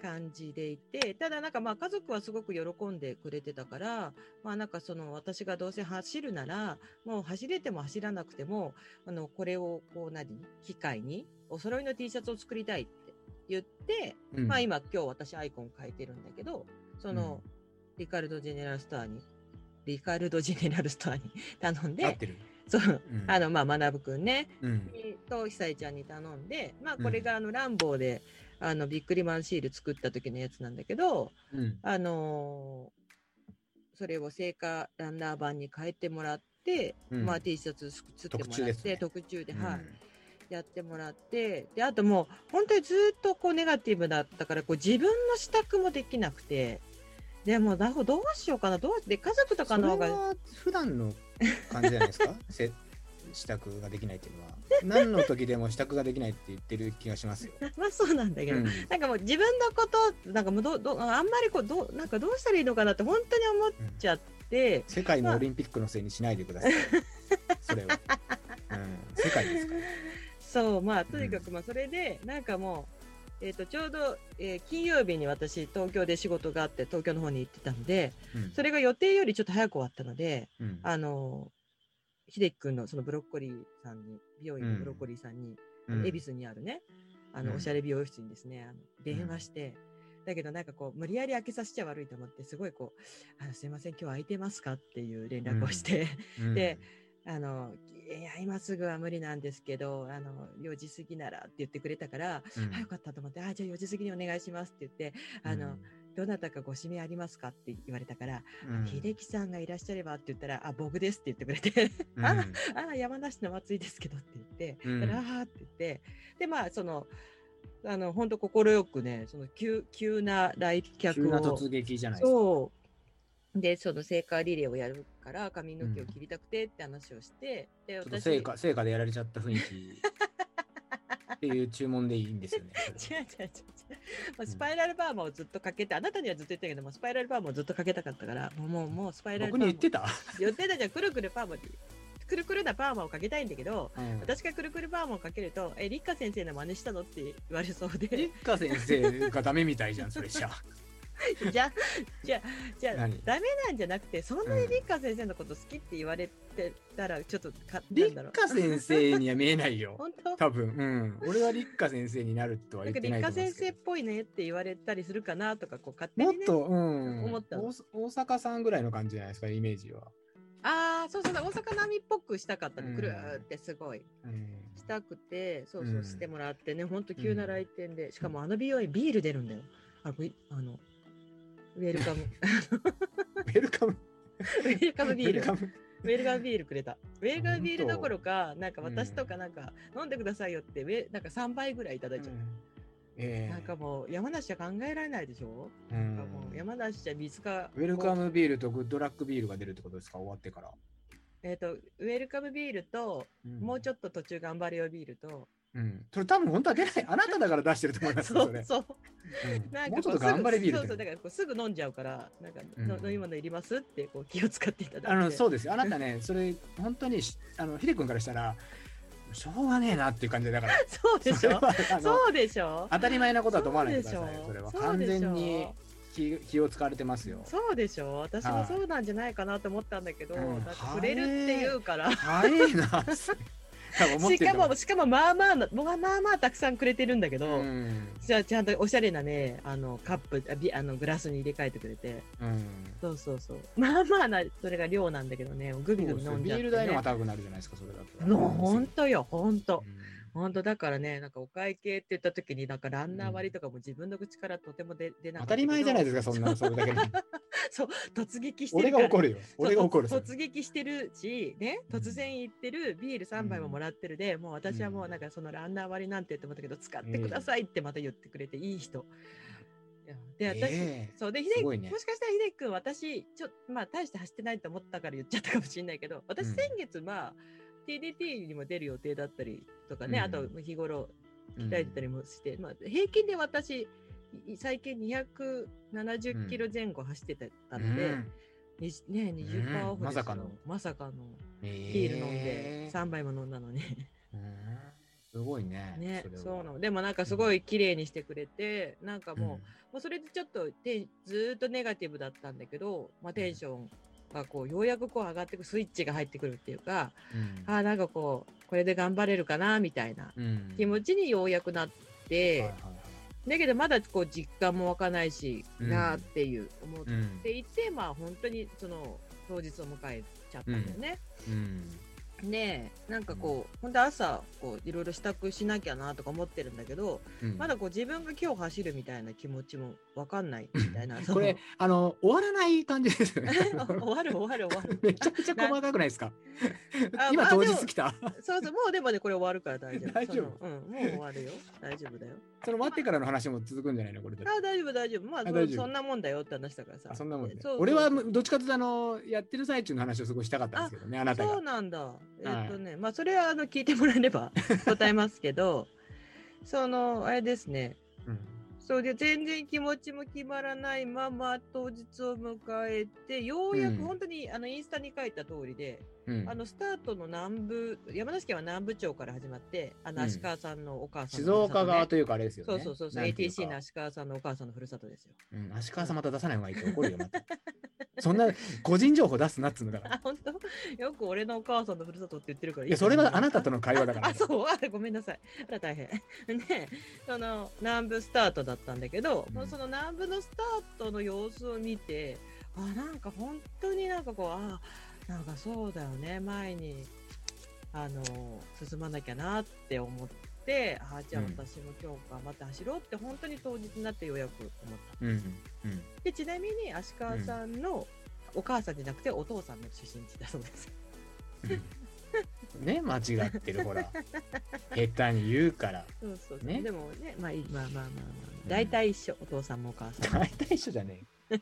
感じでいてただなんかまあ家族はす。ごく喜んでくれてたからまあなんかその私がどうせ走るならもう走れても走らなくてもあのこれをこう何機会にお揃いの T シャツを作りたいって言って、うんまあ今今日私アイコン変えてるんだけどその、リカルド・ジェネラルストアにリカルド・ジェネラルストアに 頼んでそううん。あのまあ学くんねうん。と久井ちゃんに頼んで、まあ、これがあのランボーで、あのビックリマンシール作った時のやつなんだけど、うん。あのーそれを聖火ランナー版に変えてもらって、うん。まあ、T シャツ作ってもらって特注ですね。特注で、はい、やってもらってであともう本当にずっとこうネガティブだったからこう自分の支度もできなくてでもだどうしようかなどうで家族とかの方が。普段の感じじゃないですか？せ支度ができないっていうのは。何の時でも支度ができないって言ってる気がしますよ。まあそうなんだけど、うん。なんかもう自分のことなんかもうどどあんまりこうどうなんかどうしたらいいのかなって本当に思っちゃって、世界のオリンピックのせいにしないでください。それは。うん、世界ですから。そうまあとにかくまあそれでなんかもう、えー、とちょうど、えー金曜日に私東京で仕事があって東京の方に行ってたのでうん。それが予定よりちょっと早く終わったのでうん。あの秀樹君のそのブロッコリーさんに美容院のブロッコリーさんに、あの恵比寿にあるねあの、うん。おしゃれ美容室にですねあの電話して、だけどなんかこう無理やり開けさせちゃ悪いと思ってすごいこう「あのすいません今日空いてますか?」っていう連絡をして、うん。であのいや今すぐは無理なんですけどあの4時過ぎならって言ってくれたから、うんあよかったと思ってあじゃあ4時過ぎにお願いしますって言ってあの、どなたかご指名ありますか？って言われたから、うん秀樹さんがいらっしゃればって言ったらあ僕ですって言ってくれてうんああ山梨の松井ですけどって言って、うんあって言ってでまあそのあの本当快くねその急急な来客を急な突撃じゃないですか。そう。で、その聖火リレーをやるから髪の毛を切りたくてって話をして、で、ちょっと私、成果成果でやられちゃった雰囲気 っていう注文でいいんですよね。違う違う違う違う。もうスパイラルパーマをずっとかけて、あなたにはずっと言ったけども、スパイラルパーマをずっとかけたかったから、もう、もう、もうスパイラルパーマ。僕に言ってた、言ってたじゃん、くるくるパーマに。くるくるなパーマをかけたいんだけど、うん私がくるくるパーマをかけると、え、立花先生の真似したの？って言われそうで立、花先生がダメみたいじゃん、それじゃあ。じゃあ、じゃあ、じゃあ何、ダメなんじゃなくて、そんなに立花先生のこと好きって言われてたら、ちょっとか、なん立先生には見えないよ。本当？多分、うん。俺は立花先生になるとは言ってない立花先と思うんですけど。生っぽいねって言われたりするかなとか、こう勝手にね。もっと、うん。思ったの大大阪さんぐらいの感じじゃないですか、イメージは。ああ、そうそう大阪並みっぽくしたかったの。うんくるーってすごい。うん。したくて、そうそううんしてもらってね、ほんと急なうん来店で、しかもあの美容院ビール出るんだよ。あの、ウェルカム。ウェルカム。ウェルカムビール。ウェルカム。ビールくれた。ウェルカムビールどころか、なんかうん私とかなんか、飲んでくださいよって、ウェなんか3杯ぐらいいただいちゃう。ええなんかもう山梨じゃ考えられないでしょ、うんなんかもう山梨じゃ水が。ウェルカムビールとグッドラックビールが出るってことですか？終わってから。えっ、と、ウェルカムビールと、もうちょっと途中頑張れよビールと、と。うん。それ多分本当は出ない。あなただから出してると思いますよ、それ。そうそう。うん。なんもうちょっと頑張れビールそうそうだからこうすぐ飲んじゃうからなんか、うん。の飲み物いりますってこう気を使っていただいて。あのそうです。よあなたねそれ本当にしあのヒデ君からしたらしょうがねえなっていう感じでだから。そうでしょ？そうでしょ？当たり前なことだと思わないでくださいそれは。完全に気気を使われてますよ。そうでしょ？私もはい。そうなんじゃないかなと思ったんだけど、うん。なんかくれるって言うから、早い。なしかもしかもまあまあなまあまあまあたくさんくれてるんだけど、うん。じゃあちゃんとおしゃれなねあのカップあビあのグラスに入れ替えてくれて。うん。そうそうそう。まあまあなそれが量なんだけどね。グビグビ飲んじゃって、ビール代のが高くなるじゃないですかそれだと。もうほんとよほんと。うんほんとだからねなんかお会計って言った時になんかランナー割とかも自分の口からとても出出なかった当たり前じゃないでですかそんなそれだけに そう突撃して俺るからが怒るよ。俺が怒る突撃してるし、ね、うん。突然言ってるビール3杯ももらってるで、もう私はもうなんかそのランナー割りなんてって思ったけど、使ってくださいってまた言ってくれて、いい人。で、私、ええ。そうで、ひで、すごいね。もしかしたらひでくん、私、ちょまあ、大して走ってないと思ったから言っちゃったかもしれないけど、私、うん。先月、まあ、TDT にも出る予定だったりとかね、うんあと日頃うん鍛えてたりもして、まあ、平均で私、い最近270キロ前後走ってたので、うん。にね、20%オフでまさかの。まさかの。ええビール飲んで3杯も飲んだのに。うん。すごいねねそうなの。でもなんかすごい綺麗にしてくれて、なんかもう,、もうそれでちょっとてずーっとネガティブだったんだけど、まあ、テンションがこうようやくこう上がってくスイッチが入ってくるっていうか、うん。あーなんかこうこれで頑張れるかなみたいなうん。気持ちにようやくなって、はいはいはい。だけどまだこう実感も湧かないし、うんなーっていう思っうんていて、まあ本当にその当日を迎えちゃったんだよね。うんねえなんかこう、本当朝こういろいろ支度しなきゃなとか思ってるんだけど、うん。まだこう自分が今日走るみたいな気持ちもわかんないみたいな。これあの終わらない感じですよね。終わる終わる終わる。めちゃくちゃ細かくないですか？あ今当日来た？そうそうもうでもねこれ終わるから大丈夫。大丈夫。うんもう終わるよ。大丈夫だよ。その終わってからの話も続くんじゃないの？これで。あ大丈夫大丈夫。まあそんなもんだよって話だからさ。あそんなもんね俺はどっちかというとあのやってる最中の話をすごいしたかったんですけどねあなたが。そうなんだ。えっとね、まあそれはあの聞いてもらえれば 答えますけど、そのあれですね。うん。そうで全然気持ちも決まらないまま当日を迎えてようやくうん。本当に、あのインスタに書いた通りで、うんあのスタートの南部山梨県は南部町から始まってあのうん足川さんのお母さんね、岡側というかあれですよねそうそうそう ATC の足川さんのお母さんのふるさとですよ。うん、足川さんまた出さない方がいいと怒るよ、また。そんな個人情報出すなっつうのだから。あ 本当？よく俺のお母さんのふるさとって言ってるからいや、それはあなたとの会話だから。あ、そう、あ、ごめんなさい。あら、大変。ね、その南部スタートだったんだけど、うんもうその南部のスタートの様子を見て、あ、なんか本当になんかこう、あ、なんかそうだよね、前に、あの、進まなきゃなって思って、あ、じゃあうん私も今日頑張って走ろうって本当に当日になってようやく思った。うん。うん。で、ちなみに足川さんのお母さんじゃなくてお父さんの出身地だそうです。ね、間違ってる、ほら。下手に言うから。そうそうそう。ねでもね、まあいい、まあまあまあまあ、大体一緒、お父さんもお母さんも。大体一緒じゃね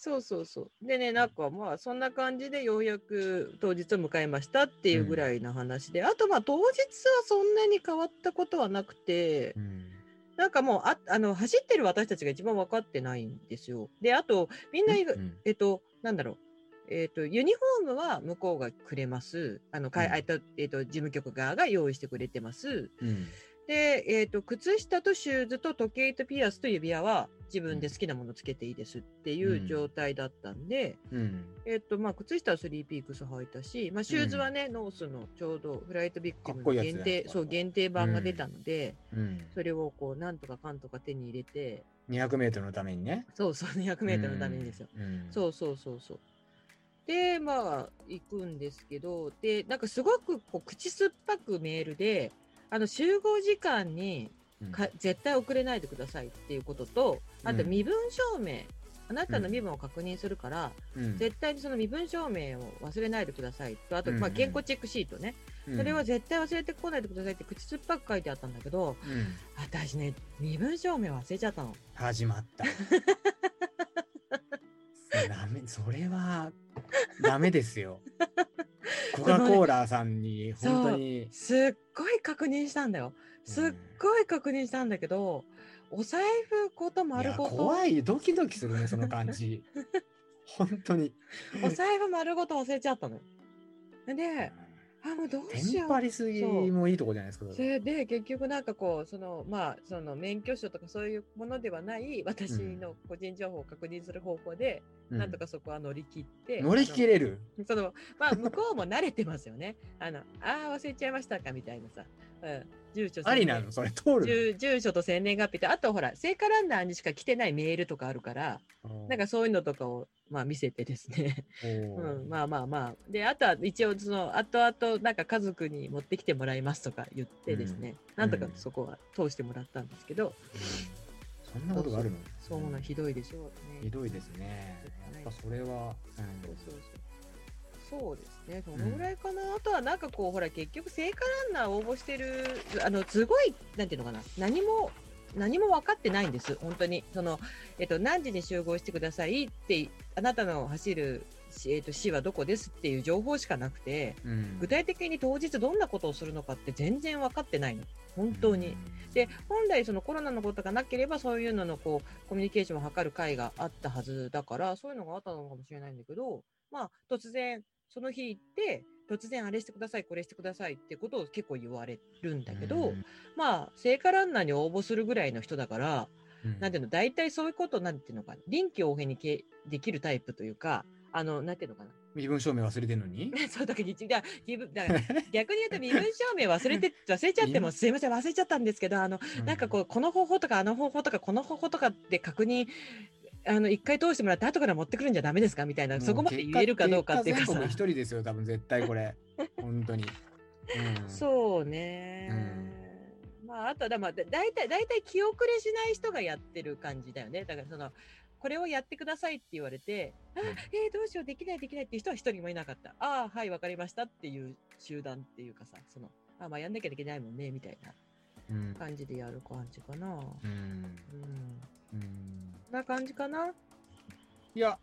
そうそうそう。でね、なんかまあそんな感じでようやく当日を迎えましたっていうぐらいの話で、あとまあ当日はそんなに変わったことはなくてえ。、うん。なんかもうああの走ってる私たちが一番分かってないんですよ。で、あとみんな、うん？えっと、なんだろう。えっと、ユニフォームは向こうがくれます。あの、かえっと、えっと、事務局側が用意してくれてます。うん。で、えっと、靴下とシューズと時計とピアスと指輪は自分で好きなものつけていいですっていう状態だったんで、うん。えっと、まあ、靴下はスリーピークス履いたし、まあ、シューズはね、ノースのちょうどフライトベクティブかっこいいやつ限定、そう、限定版が出たので、うん。それをこう、なんとかかんとか手に入れて、200メートルのためにね。そうそう、200メートルのためにですよ。うん。そうそうそうそう。で、まあ、行くんですけど、で、なんかすごくこう口酸っぱくメールで、あの、集合時間にうん。か絶対遅れないでくださいっていうことと、あとうん身分証明、あなたの身分を確認するから、うん絶対にその身分証明を忘れないでくださいと、あと、まあ、うんうん健康チェックシートね、それは、絶対忘れてこないでくださいって口酸っぱく書いてあったんだけど、うんうん私ね、身分証明忘れちゃったの。始まった。ダメ、それはダメですよ。コカ・コーラさんに本当に。すっごい確認したんだよ。すっごい確認したんだけど、お財布こと丸ごと、怖いドキドキするねその感じ 本当にお財布丸ごと忘れちゃったのよ。で、あ、もうどうしよう。テンパりすぎもいいとこじゃないですかそれ。で結局なんかこうそのまあその免許証とかそういうものではない私の個人情報を確認する方法で、うん。なんとかそこは乗り切って乗り切れる。そのまあ向こうも慣れてますよね。あのあー忘れちゃいましたかみたいなさ、うん、住所ありなの？それ通る住住所と生年月日とあとほら聖火ランナーにしか来てないメールとかあるからのなんかそういうのとかをまあ見せてですね。うん、まあまあまあ。で、あとは一応、その、後々、なんか家族に持ってきてもらいますとか言ってですね、なんとかそこは通してもらったんですけど、そんなことがあるの？そうな、ひどいでしょうね。ひどいですね。やっぱそれは、そうそうそう。そうですね、そのぐらいかな？あとはなんかこう、ほら、結局、聖火ランナー応募してる、あの、すごい、なんていうのかな、何も、何も分かってないんです、本当に。その、えっと、何時に集合してくださいって、あなたの走る、しえっと、市はどこですっていう情報しかなくて、うん具体的に当日どんなことをするのかって全然分かってないの。本当に。で、本来そのコロナのことがなければそういうののこう、コミュニケーションを図る会があったはずだから、そういうのがあったのかもしれないんだけど、まあ、突然、その日行って、突然あれしてください、これしてくださいってことを結構言われるんだけど、うん。まあ、聖火ランナーに応募するぐらいの人だから、うん。なんていうの、大体そういうこと、なんていうのかな、臨機応変にけできるタイプというか、あの、なんていうのかな、身分証明忘れてんのに？そうだからだから逆に言うと身分証明忘れて 忘れちゃってもすいません忘れちゃったんですけどあのなんかこうこの方法とかあの方法とかこの方法とかって確認あの一回通してもらって後から持ってくるんじゃダメですか？みたいなそこまで言えるかどうかっていうかさ。一人ですよ多分絶対これ。本当に、うん、そうね、まああとはだまあだ大体大体気遅れしない人がやってる感じだよね。だからそのこれをやってくださいって言われて、あ、えーどうしよう、できない、できないっていう人は一人もいなかった。ああ、はい、わかりましたっていう集団っていうかさ、その、あまあやんなきゃいけないもんね、みたいなうん。感じでやる感じかな。うん。うんうんな感じかな？いや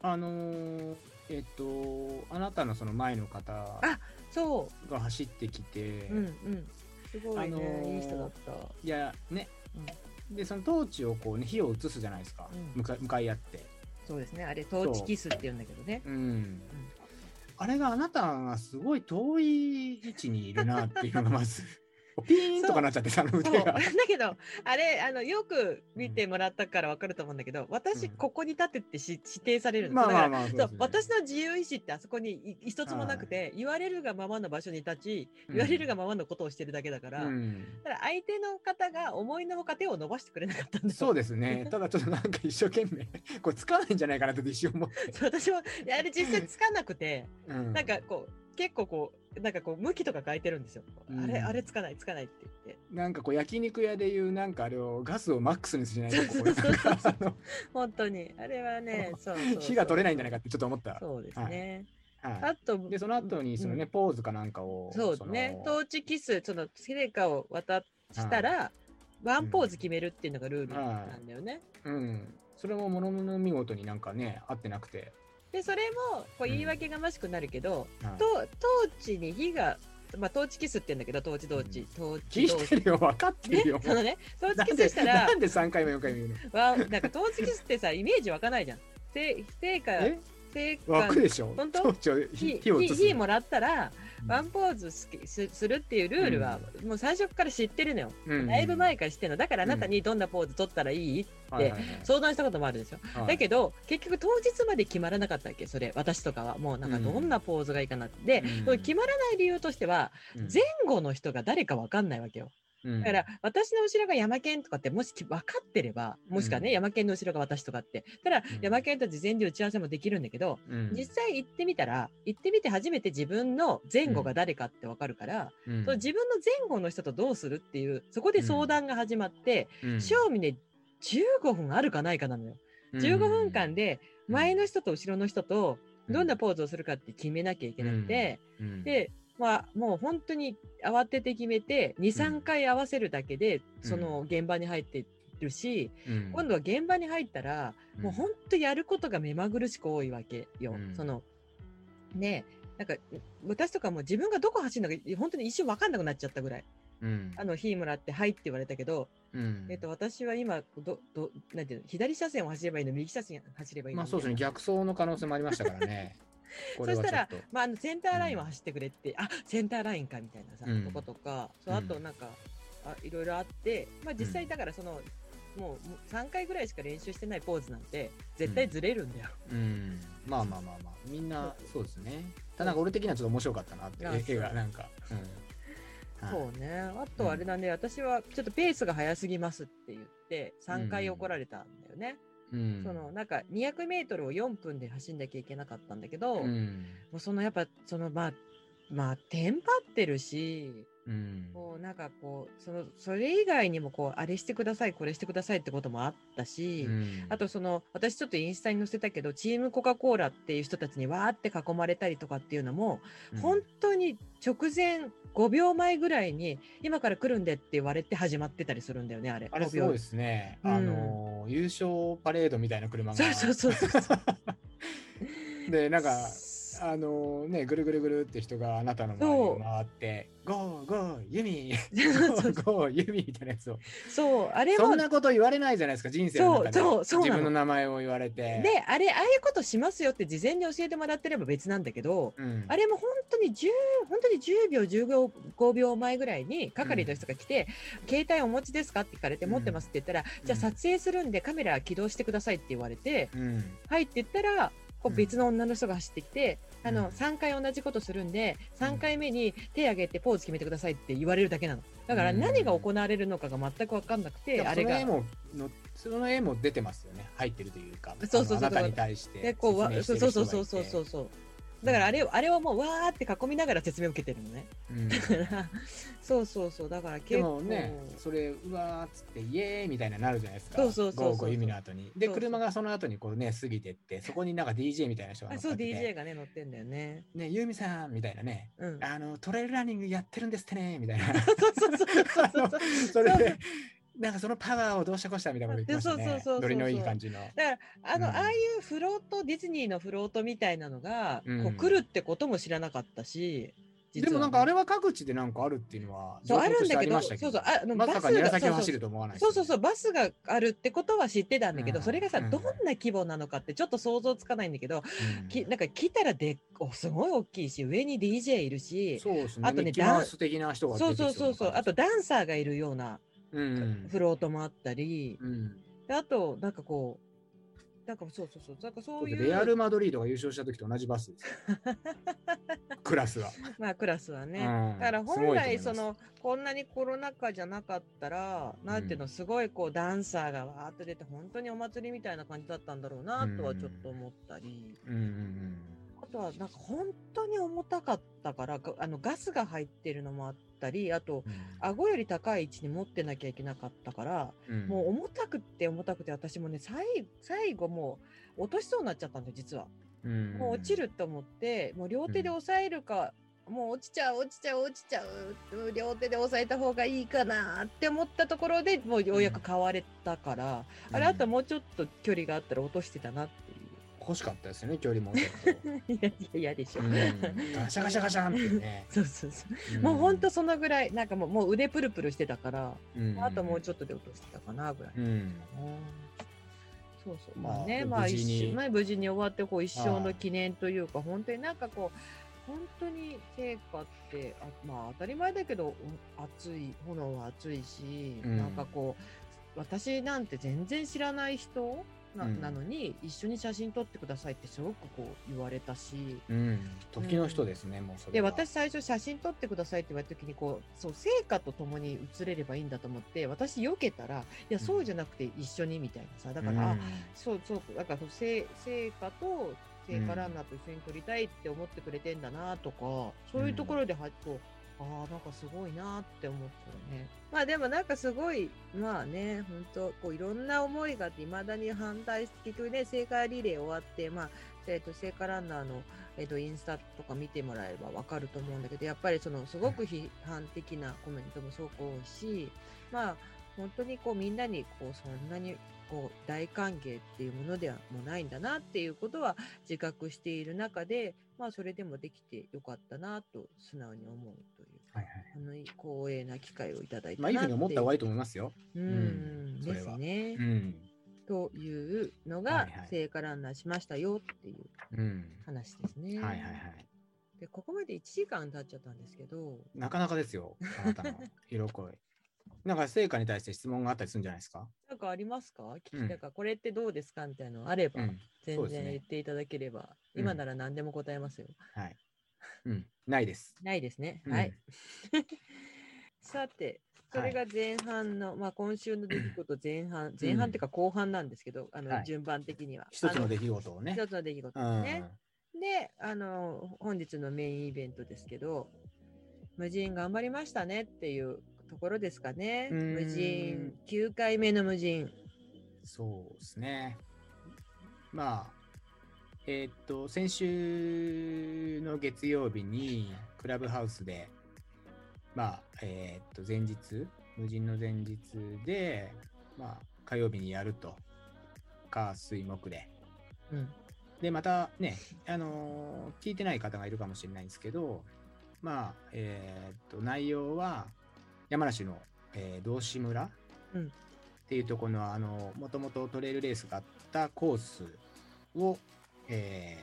あのーえっとあなたのその前の方あそが走ってきて、う。うんうん。すごいね、あのーいい人だった。いやね、でそのトーチをこうね火を移すじゃないですか、うん向か向かい合ってそうですね。あれ、トーチキスって言うんだけどね。うん、あれがあなたがすごい遠い位置にいるなっていうのがまずピーンとかなっちゃってさだが。けど、あれ、あの、よく見てもらったからわかると思うんだけど、私、うん。ここに立てってし指定されるの。まあまあだからまあそう私の自由意志ってあそこにい一つもなくて、言われるがままの場所に立ち、言われるがままのことをしてるだけだから、うん。ただ相手の方が思いのほか手を伸ばしてくれなかったんだよ。そうですね。ただちょっとなんか一生懸命、これつかないんじゃないかなって一瞬思って。そう私もあれ実際つかなくて、うん。なんかこう結構こうなんかこう向きとか変えてるんですよ。うんあれあれつかないつかないって言って。なんかこう焼肉屋でいうなんかあれをガスをマックスにしないと 本当にあれはね、そう火が取れないんじゃないかってちょっと思った。そうですね。はあとい、でその後にそのね、うんポーズかなんかをそうねのトーチキスその成果を渡したら、ワンポーズ決めるっていうのがルールなんだよね。うん。それもものの見事になんかね合ってなくて。でそれもこう言い訳がましくなるけど、はい。とトーチに火がまあトーチキスって言うんだけどトーチトーチ、トー聞チトーチいてるよ分かってねるよ。そのねトーチキスしたらなんで3回も4回も言うの？わなんかトーチキスってさイメージ湧かないじゃん。せ成果え？成湧果くでしょ？本当？火火もらったらうんワンポーズすすするっていうルールは、もう最初から知ってるのよ。うんだいぶ前から知ってるの。だからあなたにどんなポーズ取ったらいいはいはいはい相談したこともあるでしょ。はいだけど、結局当日まで決まらなかったわけ、それ、私とかは。もうなんかどんなポーズがいいかなって。で、決まらない理由としては、うん前後の人が誰かわかんないわけよ。うん。だから、私の後ろが山県とかって、もし分かってれば、もしくはね、うん山県の後ろが私とかって。ただうん、山県と事前に打ち合わせもできるんだけど、うん。実際行ってみたら、行ってみて初めて自分の前後が誰かってわかるから、うん。その自分の前後の人とどうするっていう、そこで相談が始まって、うん。正味ね、15分あるかないかなのよ。15分間で前の人と後ろの人とどんなポーズをするかって決めなきゃいけなくて、うん。で、まあ、もう本当に慌てて決めて2、3回合わせるだけで、その現場に入ってるし、うん。今度は現場に入ったら、うん。もう本当やることが目まぐるしく多いわけよ。うん。そのねなんか私とかも自分がどこ走るのか本当に一瞬分かんなくなっちゃったぐらい。うん。あの、火もらって、はいって言われたけど、うん。えっと、私は今、ど、ど、なんていうの、左車線を走ればいいの、右車線走ればいいのまあそうですね、逆走の可能性もありましたからね。そしたらまあ、あのセンターラインは走ってくれって、あセンターラインかみたいなさ、うん。とことか、そうあとなんか、あいろいろあって、まあ、実際だからその、もうもう3回ぐらいしか練習してないポーズなんて絶対ずれるんだよ。うん、まあまあまあまあ、みんなそう。ですね。ただなんか俺的にはちょっと面白かったなって、あ絵がなんか。うん。はい。そうね。あとあれだね、私はちょっとペースが速すぎますって言って3回怒られたんだよね。うん。そのなんか200メートルを4分で走んなきゃいけなかったんだけど、もうん。うそのやっぱそのまあまあテンパってるし、うんこうなんかこうそのそれ以外にもこうあれしてくださいこれしてくださいってこともあったし、うんあとその私ちょっとインスタに載せたけどチームコカ・コーラっていう人たちにわーって囲まれたりとかっていうのも、うん本当に直前5秒前ぐらいに今から来るんでって言われて始まってたりするんだよねあれ。5秒あれすごいですね。うんあの優勝パレードみたいな車が。そうそうそうそう。でなんかあのねぐるぐるぐるって人があなたの周りを回って「ゴーゴーユミ。ゴーユミ」みたいなやつを。そうあれもそんなこと言われないじゃないですか人生の中で。そうそう自分の名前を言われて。であれああいうことしますよって事前に教えてもらってれば別なんだけど、うん。あれも本当に10本当に10秒10秒5秒前ぐらいに係の人が来て、携帯お持ちですかって聞かれて、うん持ってますって言ったら、じゃあ撮影するんでカメラ起動してくださいって言われて、うん。はいって言ったらこううん。別の女の人が走ってきて、あのうん。3回同じことするんで3回目に手挙げてポーズ決めてくださいって言われるだけなの。だからうん。何が行われるのかが全く分かんなくて、あれが。その絵ものその絵も出てますよね。入ってるというかそうそうそう。あなたに対して。そうそうそうそうそうそうだからあれをあれをもうわーって囲みながら説明を受けてるのね。うん。だからそうそうそう。だからで結構。もね、それ、うわーっつって、イエーイみたいななるじゃないですか。そうそうそうそう。ゴーゴー意味の後に。で、そうそう。車がその後にこうね、過ぎてって、そこになんか DJ みたいな人があそう乗ってて DJ がね乗ってんだよね。ね、ユーミさんみたいなね、うん。あの、トレイルランニングやってるんですってね、みたいな。そうそうそうそうそう。そうそれで、なんかそのパワーをどうしたこうしたみたいなこと言ってましたね。そうそうそうノリのいい感じの。だからあの、うん。ああいうフロートディズニーのフロートみたいなのが、うん。こう来るってことも知らなかったしね。でもなんかあれは各地でなんかあるっていうのは、そうあるんだけどそうそうあのまさかバスが韮崎を走ると思わないですよね。そうそうそうバスがあるってことは知ってたんだけど、うん。それがさ、うん。どんな規模なのかってちょっと想像つかないんだけど、うん。きなんか来たらでっおすごい大きいし上に DJ いるしそうですね。あとねミッキーマウス的な人がそうそうそうそうあとだ、ダンサーがいるようなうん。フロートもあったり、うん。であとなんかこうなんかそうそうそう。なんかそういうレアル・マドリードが優勝した時と同じバスですよ。クラスは。まあクラスはね、うん。だから本来そのこんなにコロナ禍じゃなかったら、なんていうのすごいこうダンサーがわーっと出て本当にお祭りみたいな感じだったんだろうなとはちょっと思ったり、うんうんあとはなんか本当に重たかったからがあのガスが入ってるのもあったりあとうん。顎より高い位置に持ってなきゃいけなかったから、うん。もう重たくって重たくて私もね最最後もう落としそうになっちゃったんだよ実は。うん、もう落ちると思って、もう両手で押さえるか、もう落ちちゃう、落ちちゃう、落ちちゃう、両手で押さえた方がいいかなって思ったところでもうようやく買われたから、うん。あれあともうちょっと距離があったら落としてたなってい欲しかったですよね、距離も。いやいや、嫌でしょ。うんガシャガシャガシャンってね。そうそうそう。んもうほんとそのぐらい、なんかもうもう腕プルプルしてたから、うんあともうちょっとで落としてたかなぐらい。うん。そうそう。まあまあね、でまあ無事に一緒、まあ無事に終わって、こう一生はいの記念というか、本当になんかこう、本当に聖火って、あまあ当たり前だけど、お熱い、炎は熱いし、うんなんかこう、私なんて全然知らない人な,、うん。なのに、一緒に写真撮ってくださいってすごくこう言われたし、うん。時の人ですね、もうそれでは。私最初写真撮ってくださいって言われた時にこうそう聖火と共に写れればいいんだと思って私避けたらいやそうじゃなくて一緒にみたいなさ。だから、あそうそうだからそう聖聖火と聖火ランナーと一緒に撮りたいって思ってくれてんだなとか、そういうところではこうああなんかすごいなって思ったね。まあでもなんかすごいまあね本当こういろんな思いがあっていまだに反対して結局ね聖火リレー終わってまあえっと聖火ランナーのえっとインスタとか見てもらえればわかると思うんだけどやっぱりそのすごく批判的なコメントもすごく多いしまあ本当にこうみんなにこうそんなにこう大歓迎っていうものではもうないんだなっていうことは自覚している中で、まあ、それでもできてよかったなと素直に思うというはいはい。あの光栄な機会をいただいたまあ、いいふうに思った方がいいとと思いますよ。うん、ですね、うん。というのが聖火ランナーしましたよっていううん。話ですね。はいはいはい。でここまで1時間経っちゃったんですけど、なかなかですよ、あなたの色恋。なんか成果に対して質問があったりするんじゃないですか？なんかありますか？聞きたか、これってどうですか？みたいなのあれば、うん。全然言っていただければ、うん今なら何でも答えますよ。はい。うん。ないです。ないですね。うんはい。さて、それが前半の、まあ今週の出来事前半、前半っていうか後半なんですけど、あの、はい順番的には。一つのあ出来事をね。一つの出来事うん。ですね。で、あの、本日のメインイベントですけど、無人頑張りましたねっていうところですかね。無人、9回目の無人。そうですね。まあ、えーっと、先週の月曜日にクラブハウスで、まあ、えーっと、前日、無人の前日で、まあ、火曜日にやると、火、水、木で。うん。で、またね、あのー聞いてない方がいるかもしれないんですけど、まあ、えーっと、内容は、山梨の、えー道志村、うんっていうところの、あの、もともとトレイルレースがあったコースを、え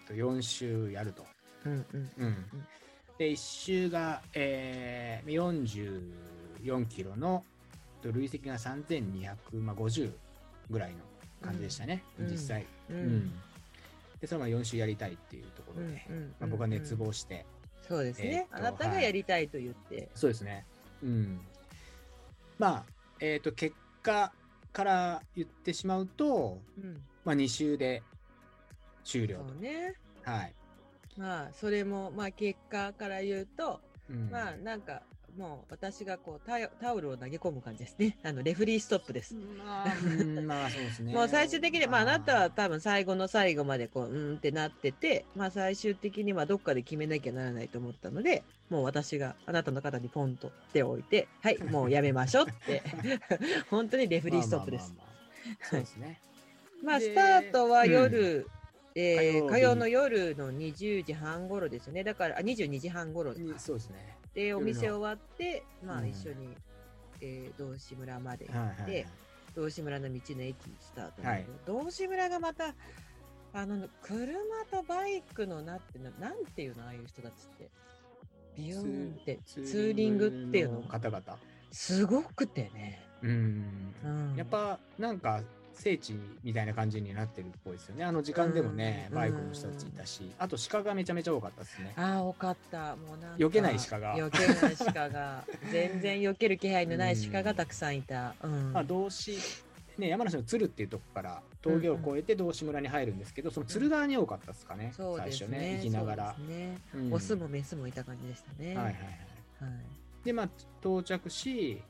ーっと、4周やると。うんうん。うん。で、1周が、えー、44キロの、と累積が3250ぐらいの感じでしたね、うん実際。ううんん。で、そのまま4週やりたいっていうところで、うんうんまあ、僕は熱望して、そうですね、えーあなたがやりたいと言って。そうですね。うん。まあ、えっ、と、結果から言ってしまうと、うん。まあ、2週で終了そうね。と。はい。まあ、それも、まあ、結果から言うと、うん、まあ、なんか、もう私がこうタイタオルを投げ込む感じですね。あのレフリーストップです。まあ、うんまあ、そうですね。もう最終的に、まあ、あなたは多分最後の最後までこう、うんってなってて、まあ、最終的にはどっかで決めなきゃならないと思ったので、もう私があなたの肩にポンと手を置いて、はい、もうやめましょうって、本当にレフリーストップです。そうですね。まあ、でスタートは夜、えー火曜の夜の20時半頃ですよね。だから、あ22時半頃にそうですね。で、お店終わって、まあ、うん一緒に、えー道志村まで行はいって、はいはい。道志村の道の駅スタートなはい道志村がまた、あの、車とバイクのなってな、なんていうの、ああいう人たちって。ビューンって、ツーリングっていうの方々。すごくてね。うん。うんやっぱ、なんか、聖地みたいな感じになってるっぽいですよね。あの時間でもね、うんバイクの人たちいたし、あと鹿がめちゃめちゃ多かったですね。ああ、多かった。もうなんか。避けない鹿が避けない鹿が。全然避ける気配のない鹿がたくさんいた。うん。まあ、道志、ね、山梨の鶴っていうとこから峠を越えて道志村に入るんですけど、その鶴側に多かったですかね、そうですね。最初ね、行きながらね。うんオスもメスもいた感じでしたね。はいはいはい。はい。で、まあ、到着し、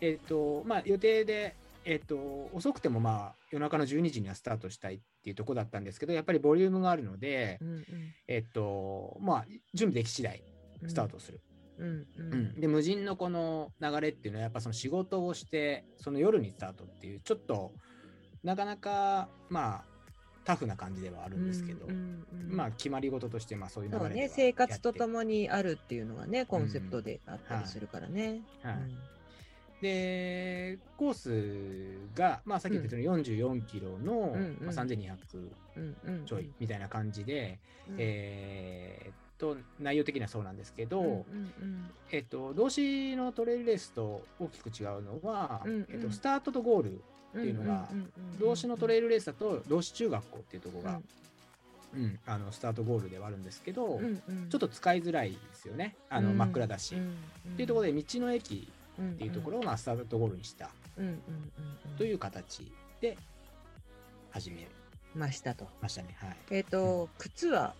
えっ、と、まあ、予定で、えっ、と、遅くてもまあ、夜中の12時にはスタートしたいっていうところだったんですけど、やっぱりボリュームがあるので、うんうんえっ、と、まあ、準備でき次第、うん。スタートする。うんううん。ん。で、無人のこの流れっていうのは、やっぱその仕事をして、その夜にスタートっていう、ちょっと、なかなか、まあ、タフな感じではあるんですけど、うんうんうん。まあ、決まり事として、まあ、そういう流れではそうね、生活とともにあるっていうのがね、コンセプトであったりするからね。はい。うん。で、コースが、まあ、さっき言ったように44キロの、んうん。まあ、3200うんうんちょいみたいな感じで、うん。えーっと、内容的にはそうなんですけど、うんうんえっと、動詞のトレイルレースと大きく違うのは、うんうん。えっと、スタートとゴール、うんっていうのがんんん動詞のトレイルレースだと、動詞中学校っていうところがうん、うんあのスタートゴールではあるんですけど、うんうん。ちょっと使いづらいですよね。あの、うん真っ暗だし。うんっていうところで、道の駅っっていうところを、まあ、スタートゴールにしたうんうんうんうん。という形で始めましたと。ましたね。はい。えっと、靴は、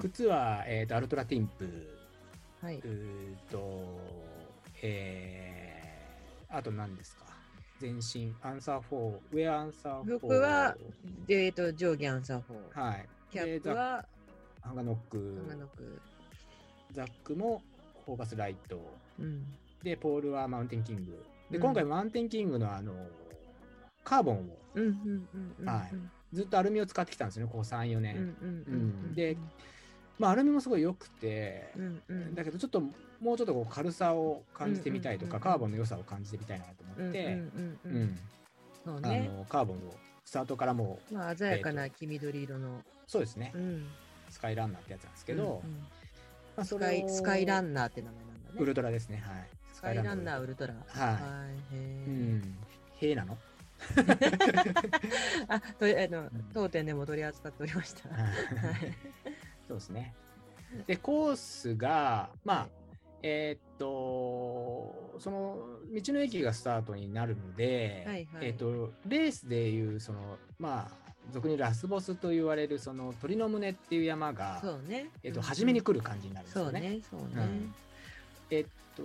靴は、えー、とアルトラティンプ、はい。うーと、えー、あと何ですか？全身、アンサー4、ウェアアンサー4。服は、でえっと、上下アンサー4。はい。キャップは、ハンガーノック、長野区。ザックもフォーカスライト。うん。で、ポールはマウンテンキング。で、うん今回マウンテンキングのあの、カーボンをうんうんうんうん。はいずっとアルミを使ってきたんですよね、ここ3、4年。うんうんうんうん。でまあ、アルミもすごい良くて、うんうん。だけどちょっともうちょっとこう軽さを感じてみたいとか、カーボンの良さを感じてみたいなと思って、あね。のカーボンをスタートからもうまあ鮮やかな黄緑色の。そうですね、うん。スカイランナーってやつなんですけど、うんうん。まあ、スカイスカイランンナーって名前なんだね。ウルトラですねはい。スカイランナーウルトラ。はい。いへうーん。へえなの？あとあのん。当店でも取り扱っておりました。はい。はいそうですね。で、コースが、まあ、えーっと、その道の駅がスタートになるので、はいはい。えーっと、レースでいう、その、まあ、俗にラスボスと言われる、その鳥の胸っていう山が、そうね。えーっと、うん初めに来る感じになるんですそうよね。ねそうねうん。えーっと、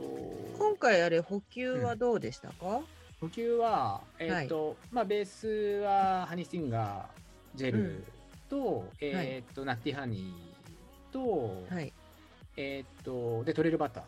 今回あれ補給はどうでしたか？補給は、えーっと、まあ、ベースはハニースティンガー、ジェルと、えーっと、ナッティハニーと、はい。えーっと、で、トレイルバター。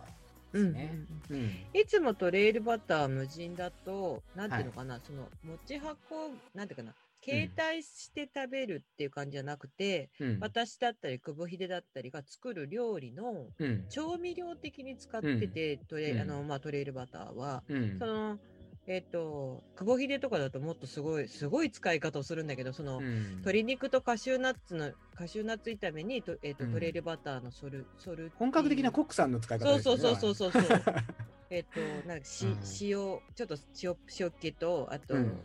いつもトレイルバター無人だと、なんていうのかな、その持ち運ぶ、なんていうかな、携帯して食べるっていう感じじゃなくて、うん。私だったり、久保秀だったりが作る料理のうん。調味料的に使ってて、トレうん。あのまあ、トレイルバターは、うん。その、えっ、と、久保秀とかだともっとすごい、すごい使い方をするんだけど、その、うん鶏肉とカシューナッツの、カシューナッツ炒めに、とえっ、と、うんトレイルバターのソル、ソル。本格的なコックさんの使い方ですそうよね。そうそうそうそうそう。えっと、なんかし、うん塩、ちょっと塩、塩気と、あと、うん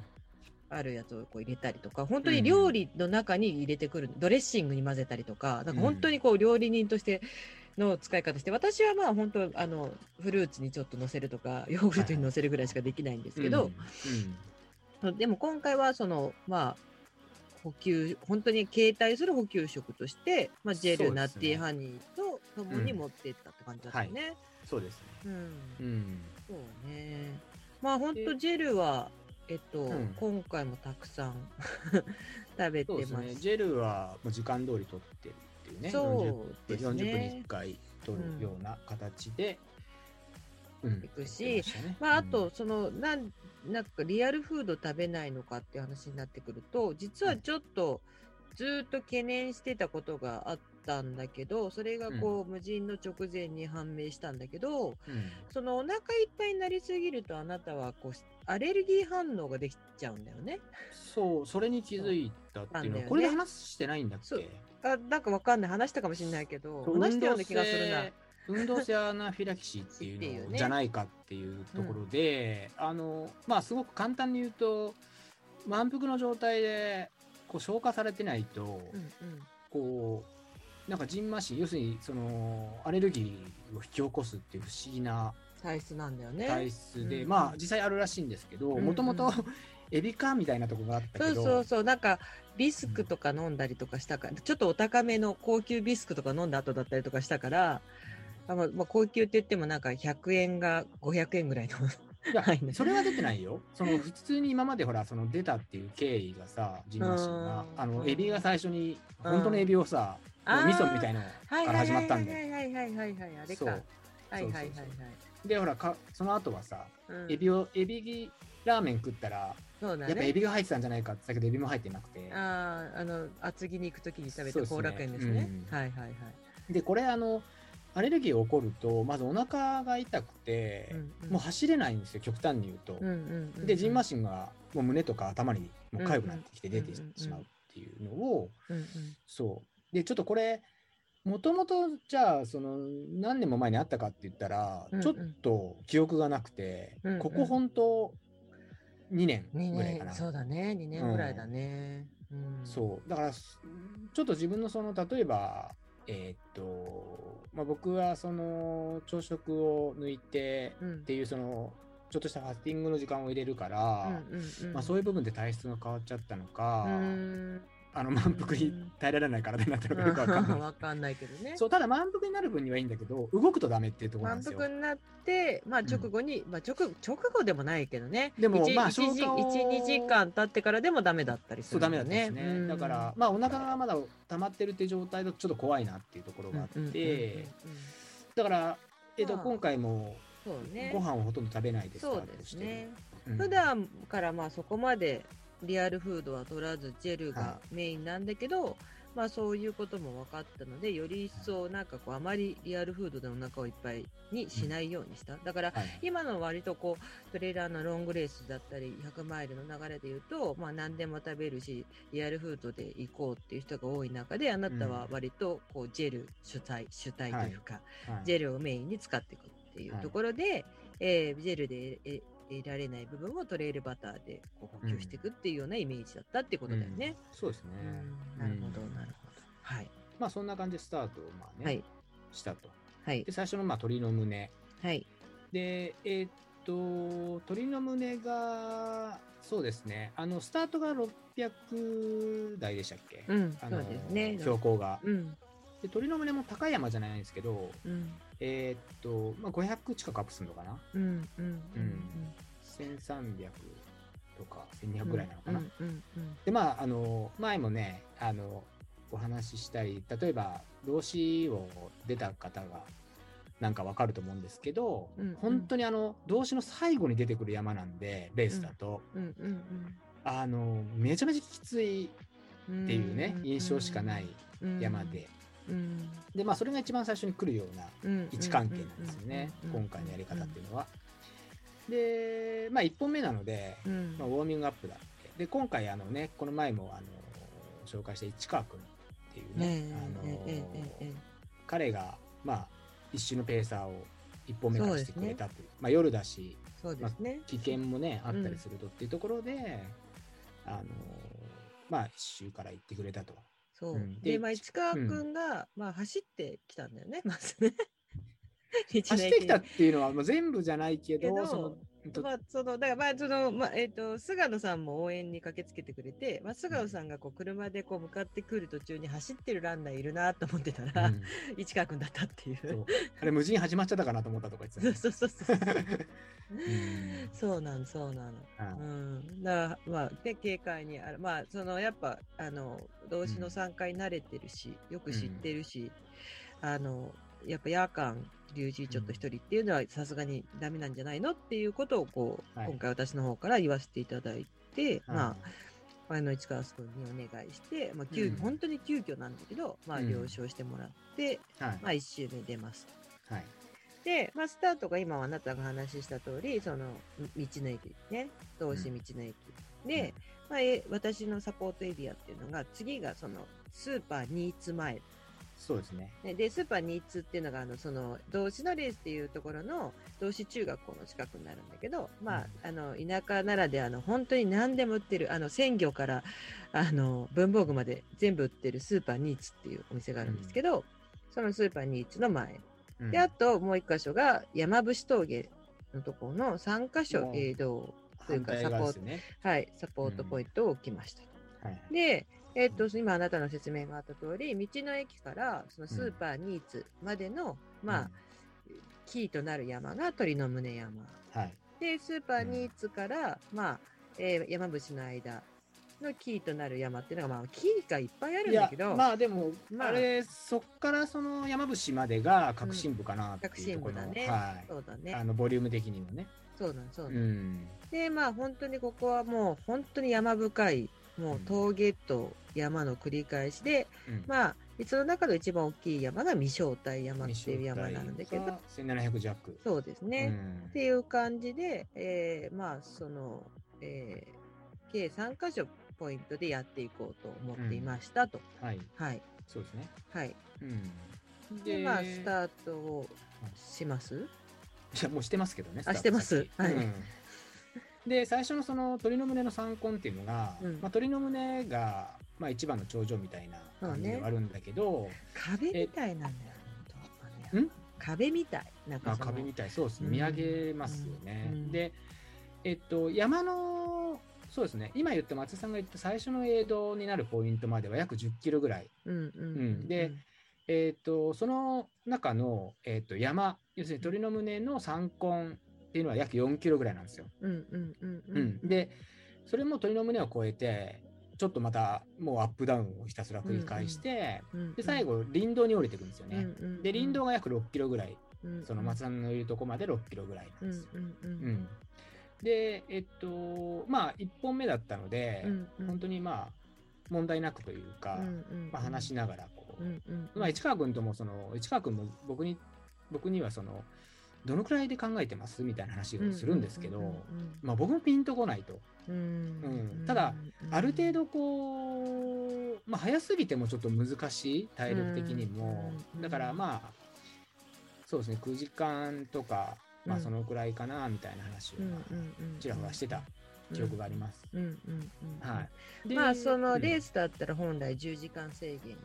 あるやつをこう入れたりとか、本当に料理の中に入れてくる、ドレッシングに混ぜたりとか、なんか本当にこう料理人としての使い方して、私はまあ本当、あの、フルーツにちょっと乗せるとか、ヨーグルトに乗せるぐらいしかできないんですけど、でも今回はその、まあ、補給、本当に携帯する補給食として、まあ、ジェル、ねナッティーハニーと共に持っていったって感じだったよね。そうですね。うんうん。そうね。まあ本当でジェルは、えっと、うん今回もたくさん 食べてます。ね。ジェルはもう時間通り取ってるっていうね。そうです40分40分にね1。回取るような形で、うん。いくしね。まああと、その、なん、なんかリアルフード食べないのかっていう話になってくると、実はちょっとずーっと懸念してたことがあったんだけど、それがこう、無人の直前に判明したんだけど、うん。そのお腹いっぱいになりすぎるとあなたはこうアレルギー反応ができちゃうんだよね。そう、それに気づいたっていうのは、ね。これで話してないんだっそう。けあなんかわかんない。話したかもしれないけど話したような気がするな。運動性アナフィラキシーっていいううねのじゃないかっていうところで、あのまあすごく簡単に言うと満腹の状態でこう消化されてないと、うんうん。こうなんかジンマシン要するにそのアレルギーを引き起こすっていう不思議な体質なんだよね。体質で、うんまあ実際あるらしいんですけどうん。もともとエビかみたいなところがあったそうけどそうそうなんかビスクとか飲んだりとかしたから、ちょっとお高めの高級ビスクとか飲んだ後だったりとかしたから、あまあまあ、高級って言ってもなんか100円が500円ぐらいの。いやはいねそれは出てないよ。その普通に今までほら、その出たっていう経緯がさ、ジンマシンが、うんあの、うんエビが最初に、うん本当のエビをさ、味噌みたいのから始まったんだよ。はいはいはいはいはいはいあれか。そうはいはいはいはいそうそうで、ほらか、その後はさ、うんエビを、エビラーメン食ったら、そうだやっぱエね。ビが入ってたんじゃないかって言ったけど、エビも入ってなくて。ああ、あの、厚木に行くときに食べそうですねた後楽園ですね。うんはいはいはい。で、これ、あの、アレルギー起こると、まずお腹が痛くて、うんうんもう走れないんですよ、極端に言うと。うんうんうんで、ジンマシシンがもう胸とか頭にもう痒くなってきて出てしまうっていうのを、うんうんそう。で、ちょっとこれ、もともと、じゃあ、その、何年も前にあったかって言ったら、うんうんちょっと記憶がなくて、うんうんここ本当、2年二ぐらいかな。年、そうだね、2年ぐらいだね。うんそう。だから、すちょっと自分のその、例えば、えーっと、まあ、僕はその、朝食を抜いてうんっていう、その、ちょっとしたファスティングの時間を入れるから、まあ、そういう部分で体質が変わっちゃったのか、うんあの満腹に耐えられない体になったのかよくわかんない。わかんないけどね。そう、ただ満腹になる分にはいいんだけど、動くとダメっていうところなん満ですよ。腹になって、まあ直後に、まあ直直後でもないけどね。でもまあ一一時間経ってからでもダメだったりすそう、るんだよダメだったんですね。うんだから、まあ、お腹がまだ溜まってるって状態だとちょっと怖いなっていうところがあって、うんうんうんうんだから、えっと、まあ今回もそうね。ご飯をほとんど食べないでスタそう。ですね。うん普段からまあそこまでリアルフードは取らずジェルがはメインなんだけど、まあそういうことも分かったので、より一層なんかこうあまりリアルフードでお腹をいっぱいにしないようにした。だからはい。今の割とこうトレーラーのロングレースだったり100マイルの流れで言うと、まあ何でも食べるし、リアルフードで行こうっていう人が多い中で、あなたは割とこうジェル主体、主体というか、はい。ジェルをメインに使っていくっていうところで、えージェルでえ得られない部分をトレイルバターでこう補給していくっていうようなイメージだったってことだよね。うんそうですね。うんなるほど、うんなるほど。はい。まあそんな感じでスタートをまあね、はい。したと。はいで。最初のまあ鳥の胸。はい。で、えーっと、鳥の胸が、そうですね、あの、スタートが600台でしたっけ、うん。あのそうですね。標高が。うん。で、鳥の胸も高い山じゃないんですけど、うん。えーっと、まあ、500近くアップするのかな？うん。うん。うん。?1300 とか1200ぐらいなのかな、うん。うん。で、まあ、あの、前もね、あの、お話ししたり、例えば、動詞を出た方が、なんかわかると思うんですけど、うんうん本当にあの、動詞の最後に出てくる山なんで、レースだと、うん。うん。あの、めちゃめちゃきついうん。っていうね、印象しかない山で、うん。で、まあ、それが一番最初に来るようなうん。位置関係なんですよね、今回のやり方っていうのは。で、まあ、1本目なので、うん。まあ、ウォーミングアップだって。で、今回、あのね、この前も、あの、紹介した市川君っていうね、ねあの彼が、まあ、一周のペーサーを1本目からしてくれたという。まあ、夜だし、そうですね。危険もね、あったりするとっていうところで、あの、まあ、一周から行ってくれたと。そう。うんで、でまあ、市川くんが、まあ、走ってきたんだよね、まずね。走ってきたっ駅ていうのは、もう全部じゃないけど、その、とまあ、その、だから、まあ、その、まあ、えっ、と、菅野さんも応援に駆けつけてくれて、まあ、菅野さんがこう、車でこう、向かってくる途中に走ってるランナーいるなと思ってたら、うん 市川くんだったっていう。そうあれ無事に始まっちゃったかなと思ったとか言ってたそうねそうそうそう。うんそうなの、そうなの。あうん。だから、まあ、で、軽快にある。まあ、その、やっぱ、あの、動詞の参加に慣れてるし、よく知ってるし、あの、やっぱ夜間、龍神ちょっと一人っていうのはさすがにダメなんじゃないのっていうことを、こう、はい。今回私の方から言わせていただいて、まあ、ああの市川君にお願いして、まあ急うん。本当に急遽なんだけど、まあ、うん。了承してもらって、はい。まあ、1周目出ます。はい。で、まあ、スタートが今あなたが話した通り、その道の駅ね、東市道の駅。で、まあ、え私のサポートエリアっていうのが、次がそのスーパーニーツ前。そうですね。ね、で、スーパーニーツっていうのが、あの、その、同志のレースっていうところの、同志中学校の近くになるんだけど、まあ、あの、田舎ならではの、本当に何でも売ってる、あの、鮮魚から、あの、文房具まで全部売ってるスーパーニーツっていうお店があるんですけど、そのスーパーニーツの前。うんで、あともう一箇所が山伏峠のところの3箇所もう映像、というか反対側ですよね。はい、サポートポイントを置きましたと。はい。で、えっと、今あなたの説明があった通り、道の駅からそのスーパーニーツまでの、まあ、キーとなる山が鳥の胸山。うん、はい。で、スーパーニーツから、まあ、えー山伏の間のキーとなる山っていうのが、まあ、キーがいっぱいあるんだけど、まあでも、まああれそっからその山伏までが革新部かなって革いうところの、新部だね。はいそうだねあ。のボリューム的にもね。そうなん、そううなん。ん。で、まあ本当にここはもう本当に山深い、もう峠と山の繰り返しで、うんまあ、その中の一番大きい山が未正体山っていう山なんだけど、1700弱。そうですね。うんっていう感じで、えーまあ、その、えー計3箇所ポイントでやっていこうと思っていましたと。はい。はい。そうですね。はい。うん。で、まあ、スタートをします？いや、もうしてますけどね。あしてます？はいうんで、最初のその鳥の胸の三根っていうのが、うんまあ、鳥の胸が、まあ、一番の頂上みたいな感じではあるんだけど、壁みたいなんだよ。壁みたい。なんか壁みたい、そうですね。うん見上げますよね。うんで、えっと、山の、そうですね。今言った松井さんが言った最初の映像になるポイントまでは約10キロぐらい。うんうんうんで、えっと、その中の、えっと、山、要するに鳥の胸の三根っていうのは約4キロぐらいなんですよ。うんうんうんううんん、で、それも鳥の胸を越えて、ちょっとまたもうアップダウンをひたすら繰り返して、うんで、最後、林道に降りていくんですよね。うんうんで、林道が約6キロぐらい、うんその松さんのいるとこまで6キロぐらいなんです。よ。うんうんううん。ん。で、えっと、まあ、1本目だったので、うんうん。本当にまあ、問題なくというか、うんうんまあ、話しながらこう、うんうんまあ、市川君ともその市川君も僕に僕にはそのどのくらいで考えてます？みたいな話をするんですけど、うんうん。まあ、僕もピンとこないとうん。ただある程度こう、まあ、早すぎてもちょっと難しい体力的にも、うん。だからまあそうですね9時間とか、まあ、うん。そのくらいかなみたいな話をちらほらしてた記憶があります。まあそのレース、スだったら本来10時間制限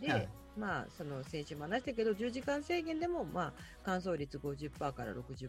で、はいまあその先週も話したけど10時間制限でもまあ完走率50%から60%っていう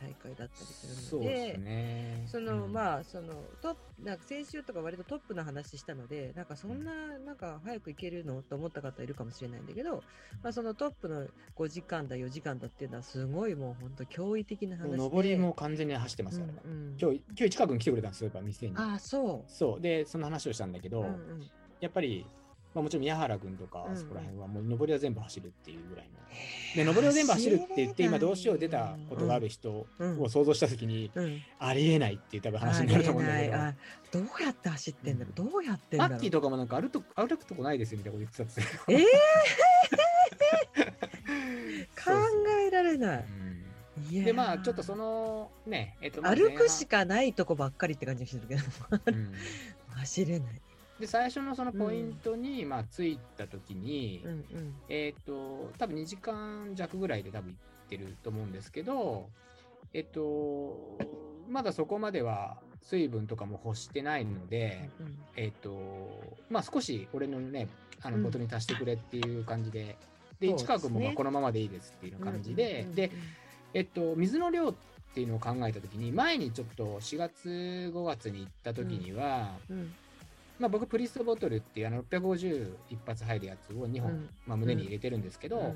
大会だったりするのでね。その、うん。まあそのトなんか先週とか割とトップの話したのでなんかそんななんか早く行けるのと思った方いるかもしれないんだけど、まあ、そのトップの5時間だ4時間だっていうのはすごいもう本当驚異的な話で。上りも完全に走ってますよ、あれはうんうん。今日今日市川君来てくれたんですよやっぱ店に。ああそそう。でその話をしたんだけう、ど、うんうん。やっぱり、まあ、もちろん宮原君とかそこら辺はもう上りは全部走るっていうぐらいの。で上りを全部走るって言って今どうしよう出たことがある人うん。を想像した時にうん。ありえないっていう多分話になると思うんだけど。どうやって走ってんだろう、うん。どうやってんだろッキーとかもなんか歩くと歩くとこないですよみたいなこと言ってたっつって。えそう 考えられない。でまあちょっとそのねえっとまあ歩くし前かないとこばっかりって感じがするけど。走れないで最初のそのポイントに、まあ着いた時に、うんうん。えっ、と多分2時間弱ぐらいで多分行ってると思うんですけどえっ、とまだそこまでは水分とかも欲してないので、うんえっ、とまあ少し俺のねあうんのことに足してくれっていう感じで、うですね市川君もまあこのままでいいですっていう感じで、うんうんでえっと、水の量っていうのを考えたときに、前にちょっと4月、5月に行ったときには、うんまあ、僕、プリストボトルっていうあの650一発入るやつを2本、うん。まあ、胸に入れてるんですけど、うん。ま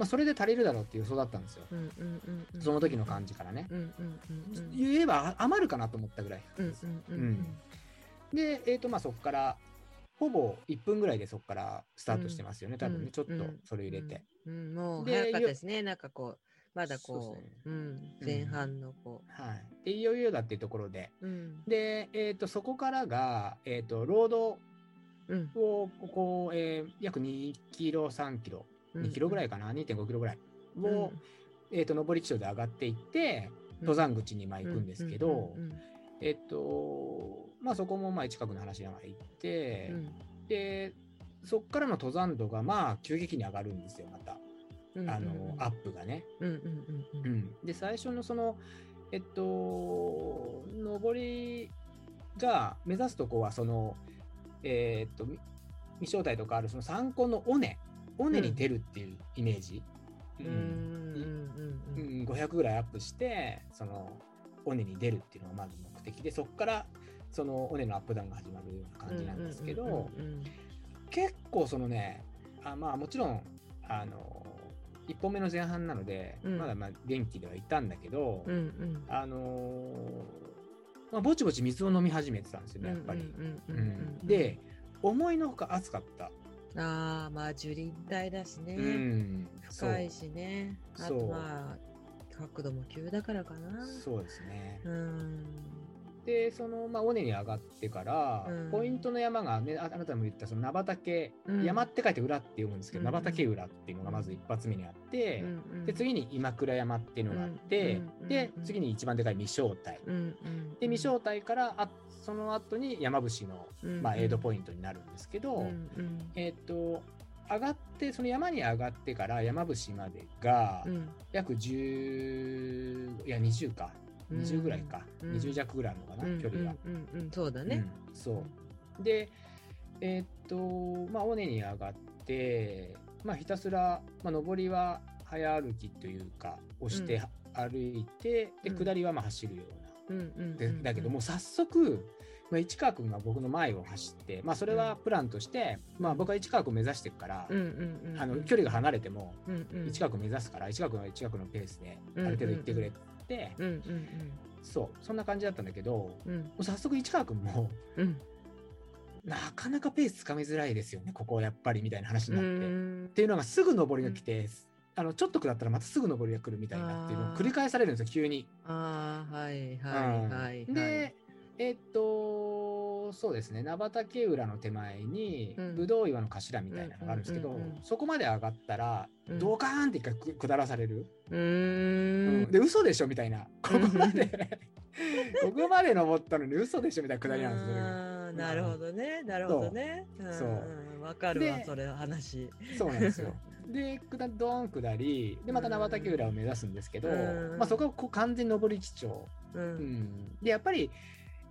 あ、それで足りるだろうっていう予想だったんですよ。うんうんうんうん。その時の感じからね。うんうんうんうん言えばあ余るかなと思ったぐらい。で、えっとまあ、そこから、ほぼ1分ぐらいでそこからスタートしてますよね、多分ね、ちょっとそれ入れて。もうで早かったですね。なんかこうまだこそうね。ううん。前半のこはい。で、いよいよだっていうところで、ううん。で、えっとそこからが、えっとロードうん。をここ、えー約2キロ、3キロ、2キロぐらいかな、2.5キロぐらい。を、えっと上り基調で上がっていって、登山口にまあ行くんですけど、えっと、まあそこもまあ近くの話しながら行って、で、そこからの登山度がまあ急激に上がるんですよ、また。あの、アップがね。うんうんうんううん。ん、で最初のそのえっと上りが目指すとこはそのえーっとみ未招待とかあるその参考の尾根。尾根に出るっていうイメージ、うん。うん。うんうん500ぐらいアップしてその尾根に出るっていうのがまず目的でそこからその尾根のアップダウンが始まるような感じなんですけど、結構そのねあまあもちろんあの1本目の前半なので、うん。まだまあ元気ではいたんだけど、うんうん。あのーまあ、ぼちぼち水を飲み始めてたんですよねやっぱり。で思いのほか暑かった。ああまあ樹林帯だしね、うん、深いしね。あそう。とまあ角度も急だからかな。そうそうですね。うんでその、まあ、尾根に上がってから、うん。ポイントの山が、ね、ああなたも言ったその名畑、うん。山って書いて裏って読むんですけど、うん。名畑裏っていうのがまず一発目にあって、うん。うん。で次に今倉山っていうのがあって、でうん。次に一番でかい未招待、うん。うん。で未招待からあその後に山伏の、うん。まあ、エイドポイントになるんですけど、えっ、と上がってその山に上がってから山伏までがうん。約10いや20か20ぐらいか、うん。20弱ぐらいあるのかな、うん。距離が。うんうんうんそうだね、うん。そう。でえーっとまあ尾根に上がってまあひたすら、まあ、上りは早歩きというか押してうん。歩いて、でうん。下りはまあ走るような、うんうんでだけどもう早速、まあ、市川君が僕の前を走って、まあ、それはプランとして、まあ、僕は市川君目指してるから、うんうんうんあの距離が離れても市川君目指すから市川君は市川君のペースである程度行ってくれって、うんうんそうそんな感じだったんだけどもうん。うんう早速市川君もうん。なかなかペースつかみづらいですよねここやっぱりみたいな話になって。っうん。ていうのがすぐ上りが来て、あのちょっと下ったらまたすぐ上りが来るみたいなっていうのを繰り返されるんですよ急に。ああはいはいはいはい。うんでえっととそうですね。菜畑浦の手前にうん。ぶどう岩の頭みたいなのがあるんですけど、そこまで上がったら、うん。ドカーンって一回く下らされる、うーん。で嘘でしょみたいな。ここまで。ここまで登ったのに嘘でしょみたいな下りなんですよなるほどね。なるほどね。そう。わかるわで、それ話。そうなんですよ。で、下ドーン下り、で、また菜畑浦を目指すんですけど、うん。まあ、そこはこう完全に上り基調。う。うんん、で、やっぱり、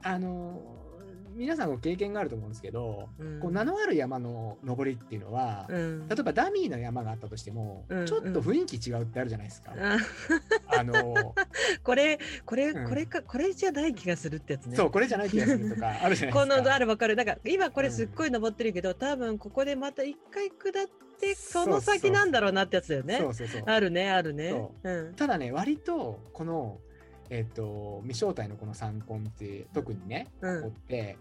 あのー皆さんご経験があると思うんですけど、うんこう名のある山の登りっていうのは、うん。例えばダミーの山があったとしても、うんちょっと雰囲気違うってあるじゃないですか。ああのー これ、これ、うんこれか、これじゃない気がするってやつね。そう、これじゃない気がするとか あるじゃないこですか。のあるわかる。なんか今これすっごい登ってるけど、多分ここでまた一回下って、その先なんだろうなってやつだよね。そうそうそう。あるね、あるね。うん。ただね割とこのえっ、と未正体のこの三根って特にね、うん。ここって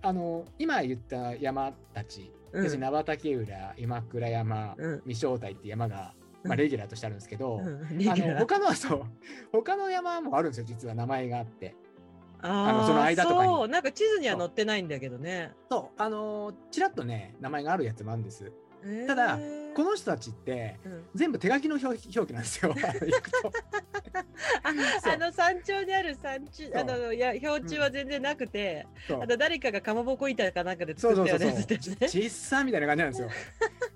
あの今言った山たち、う名畑浦今倉山、うん。未正体って山が、まあ、うんレギュラーとしてあるんですけど、うん。あの他のはそう他の山もあるんですよ実は名前があって。あのその間とかに。そう、なんか地図には載ってないんだけどね。そう。あのちらっとね名前があるやつもあるんですただこの人たちってうん。全部手書きの表表記なんですよ。あの山頂にある山中あのいや標柱は全然なくて、そう。あと誰かがかまぼこ板かなんかでそう作ったそう。そう。そう。よね。ちっさみたいな感じなんですよ。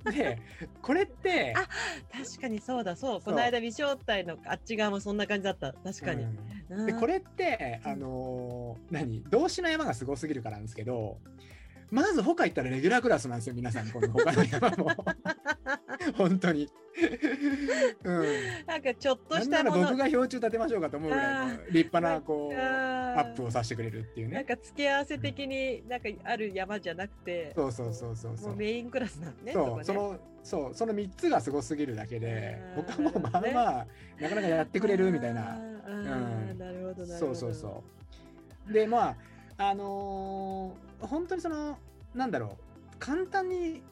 でこれってあ確かにそうだそう。この間微正体のあっち側もそんな感じだった。確かに。うん。うん。でこれってあのー何？動詞の山がすごすぎるからなんですけどまず他行ったらレギュラークラスなんですよ皆さんこの他の山も 本当に。うんなんかちょっとなんならしたもの僕が標柱立てましょうかと思うぐらいの立派なこうアップをさせてくれるっていうなんね。か付け合わせ的になんかある山じゃなくて、そうそうそうそうそうメインクラスなんね。そうこねそのそうその3つがすごすぎるだけで僕はもうまあまあなかなかやってくれるみたいなうんなるほどなるほど。そうそうそう。でまああのー本当にそのなんだろう簡単に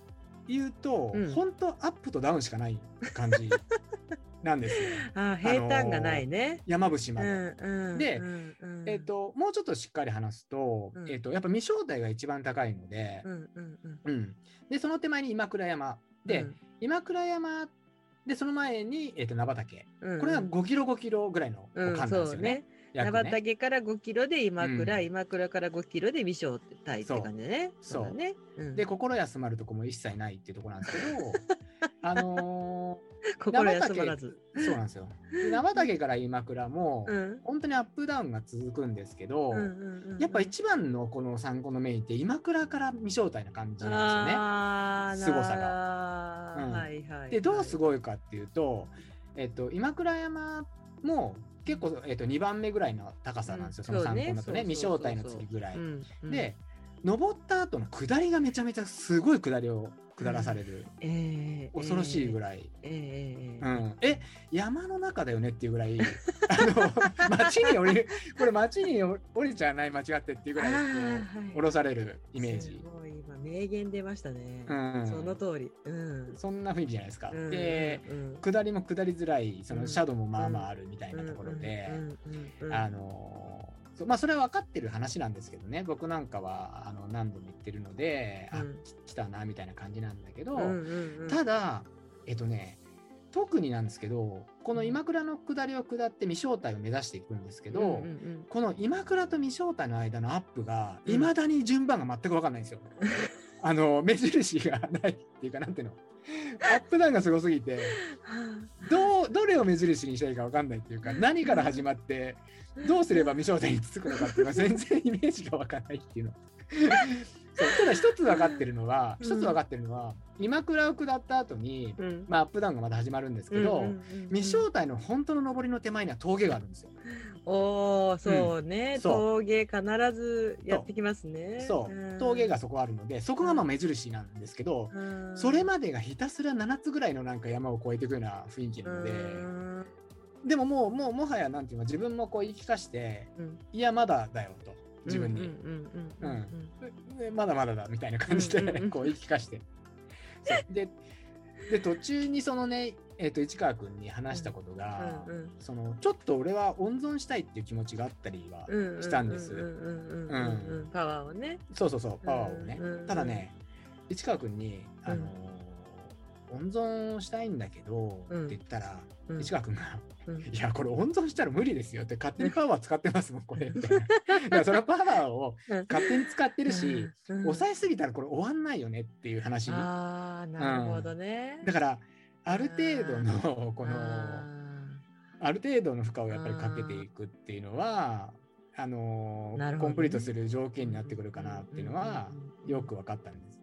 言うと、うん。本当アップとダウンしかない感じ なんですよ。あー平坦がないね。山伏まうで。んうんでうんうん。えっ、ともうちょっとしっかり話すと,、うん。えっとやっぱ未正体が一番高いので、うんうんうん。うん。でその手前に今倉山。で、うん。今倉山。でその前に、えっと名畑。うん。これは5キロ5キロぐらいのうん間なんですよね。ね。約名畑から5キロで今倉、うん今倉から5キロで微小体って感じでね。そうだね。うんで心休まるとこも一切ないっていうところなんですけど あの心休まらず。ーそうなんですよ。で生竹から今倉も、うん本当にアップダウンが続くんですけど、うんうんうんやっぱ一番のこの参考のメインって今倉から未正体な感じなんですよね。あー凄さがうんはいはい。でどうすごいかっていうと、えっと、今倉山も結構、えっと、2番目ぐらいの高さなんですよ、うん。その参考だとねね。未正体の次ぐらい。で登った後の下りがめちゃめちゃすごい下りを下らされる、えー恐ろしいぐい。らい、えーえーうん、え山の中だよねっていうぐらい。あの 町に降りる。これ町に降りちゃわない間違ってっていうぐらいこあーはい。う降ろされるイメーすジ、ごい。今名言出ましたね。うん、その通り。うん。そんな雰囲気じゃないですか。うん。でうん。下りも下りづらいそうん。のシャドウもまあまああるみたいなところで、うん。うん。うん。うん。あのそうまあそれは分かってる話なんですけどね。僕なんかはあの何度も言ってるので、あうん。き来たなみたいな感じなんだけど、うんうんうん。ただえっとね特になんですけどこの今倉の下りを下って未正体を目指していくんですけど、うんうんこの今倉と未正体の間のアップがうん。いまだに順番が全く分かんないんですよ。あの目印がないっていうかなんていうの？アップダウンがすごすぎて どうどれを目印にしたらいいか分かんないっていうか何から始まってどうすれば未正体につくのかっていうのが全然イメージが分かんないっていうの。そうただ一つ分かってるのはうん一つ分かってるのは今倉を下った後に、うん。まあ、アップダウンがまた始まるんですけど、未正体の本当の上りの手前には峠があるんですよ。おおそうね、峠必ずやってきますね。そう。峠がそこあるのでそこがまあ目印なんですけど、うん。それまでがひたすら7つぐらいのなんか山を越えていくような雰囲気なので、うん。でももうもうもはやなんていうの自分もこう言い聞かしてうん。いやまだだよと自分に、うんうんうんうんでまだまだだみたいな感じでうんうんうん。こう言い聞かして。でで途中にそのねえっと市川君に話したことが、そのちょっと俺は温存したいっていう気持ちがあったりはうんしたんです。パワーをね。そうそうそうパワーをね、ただね市川君にあのー温存したいんだけど、うん。って言ったら、うん。市川君がうん。いや、これ温存したら無理ですよって、勝手にパワー使ってますもん、これ。だからそのパワーを勝手に使ってるし、うん、抑えすぎたらこれ終わんないよねっていう話。だああ、なるほどね。から、ある程度の、この、あある程度の負荷をやっぱりかけていくっていうのは、あのね。コンプリートする条件になってくるかなっていうのは、うんよく分かったんです。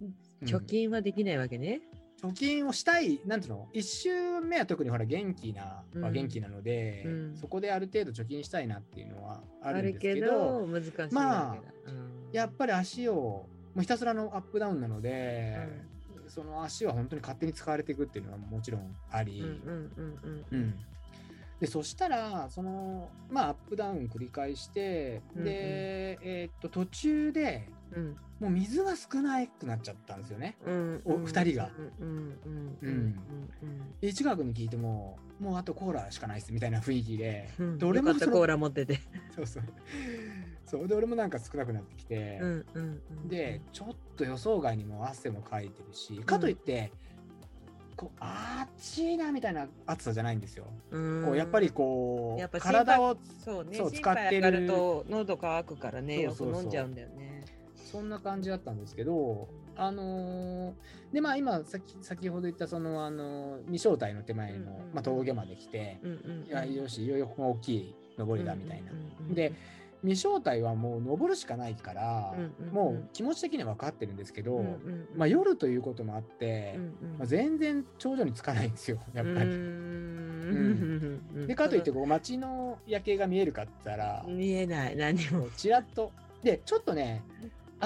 うん貯金はできないわけね。貯金をしたい、なんていうの、一周目は特にほら元気な、は元気なので、うん。そこである程度貯金したいなっていうのはああるんでするけけど、けだ。まあうん。やっぱり足を、もうひたすらのアップダウンなので、その足は本当に勝手に使われていくっていうのはもちろんあり、うんうんうんうん。うん。でそしたらそのまあアップダウン繰り返して、うんうん。で、えーっと途中でうん。もう水が少なくなっちゃったんですよね。うん。お二人が。うん。うん。うん。うん。で市川君に聞いてももうあとコーラしかないっすみたいな雰囲気で、うん。で俺もコーラ持ってて。そうそう。そう。で俺もなんか少なくなってきて、うん。うん。うん。でちょっと予想外にも汗もかいてるしかといって、こうあっちいなみたいな暑さじゃないんですよ。うん。こうやっぱりこうやっぱ体をそうね、そう心使ってる。と喉乾くからね、よくそうそう。そう飲んじゃうんだよね。そんな感じだったんですけど、あのーでまあ今さっき先ほど言ったその、あのー未招待の手前の、うんうんまあ、峠まで来て、うんうんいやよしいよいよここが大きい登りだみたいな。うんうんうんで未招待はもう登るしかないから、うんうんうん。もう気持ち的には分かってるんですけど、うんうんまあ、夜ということもあって、うんうんまあ、全然頂上につかないんですよやっぱり。りでかといってこう街の夜景が見えるかって言ったら、見えない何も。ちらっと。でちょっとね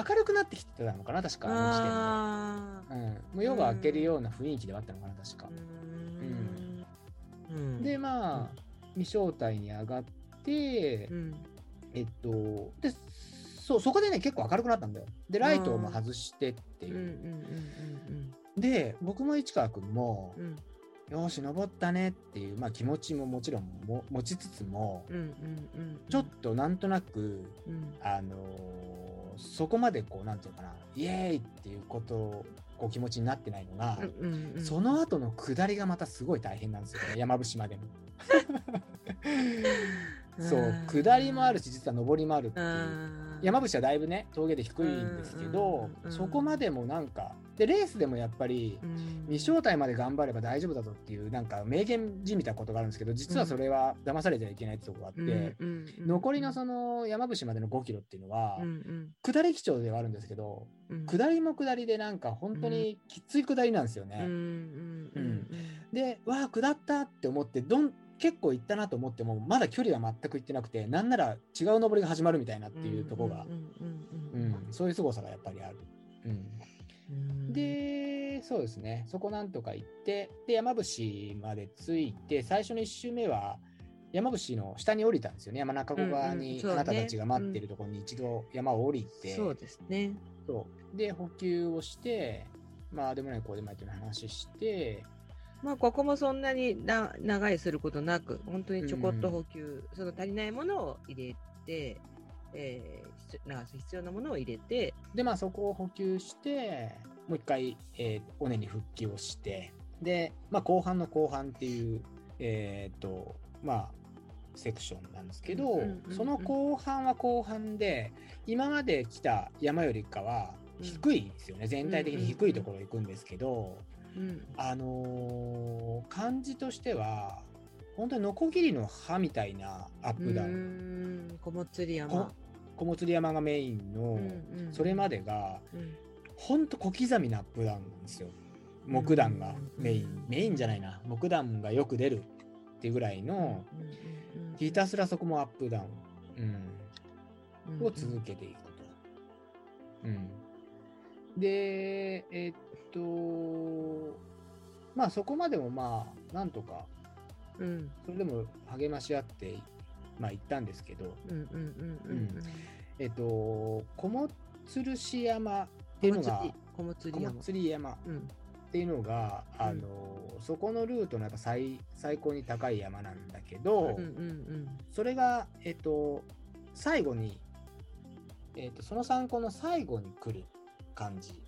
明るくなってきてたのかな確かああの時点で、うん、もう夜が明けるような雰囲気ではあったのかな確か。ー、うん。でまあ未招待に上がって、うん。えっとでそうそこでね結構明るくなったんだよ。でライトをも外してってう。んいううん、で僕も市川君もよーし登ったねっていう、まあ、気持ちももちろんも持ちつつも、ちょっとなんとなくうん。あのーそこまでこうなんていうのかなイエーイっていうことをこう気持ちになってないのが、うんうんうん。その後の下りがまたすごい大変なんですよね 山伏までの。そううん下りもあるし実は上りもあるっていう。山伏はだいぶね峠で低いんですけどうん。そこまでもなんかでレースでもやっぱりうん。未招待まで頑張れば大丈夫だぞっていうなんか名言じみたことがあるんですけど実はそれは騙されちゃいけないってとこがあって、残りのその山伏までの5キロっていうのは、下り基調ではあるんですけどうん。下りも下りでなんか本当にきつい下りなんですよね。うんでわあ下ったって思ってどん結構行ったなと思ってもまだ距離は全く行ってなくてなんなら違う登りが始まるみたいなっていうところが、そういう凄さがやっぱりある。うんうんで、そうですね、そこなんとか行って、で、山伏まで着いて、最初の1周目は、山伏の下に降りたんですよね、山中湖側にあなたたちが待ってるところに一度山を降りて、そうですね。そう。で、補給をして、まあ、でもない、こうでもないという話して、まあここもそんなにな長いすることなく、本当にちょこっと補給、その足りないものを入れて、えー必要、流す必要なものを入れて、で、まあ、そこを補給して、もう一回、えー尾根に復帰をして、で、まあ、後半の後半っていう、えっ、と、まあ、セクションなんですけど、うんうんうんうんその後半は後半で、今まで来た山よりかは低いんですよね。全体的に低いところ行くんですけど、うんあのー感じとしては、本当にノコギリの刃みたいなアップダウン。ン。小もつり山こ。小もつり山がメインの、それまでが、うんほんと小刻みなアップダウンなんですよ。木段がメイン、うんメインじゃないな、木段がよく出るっていうぐらいの、ひたすらそこもアップダウン、うん。うん、を続けていくと。うん、で、えっと、まあそこまでもまあ、なんとか、うん。それでも励まし合って、まあ行ったんですけど、うんうんうんうんえっと、小もつるし山っていうのが、小もつり山。っていうのが、あのそこのルートのやっぱ最最高に高い山なんだけど、うんうんそれが、えっと、最後に、えっと、その参考の最後に来る感じ。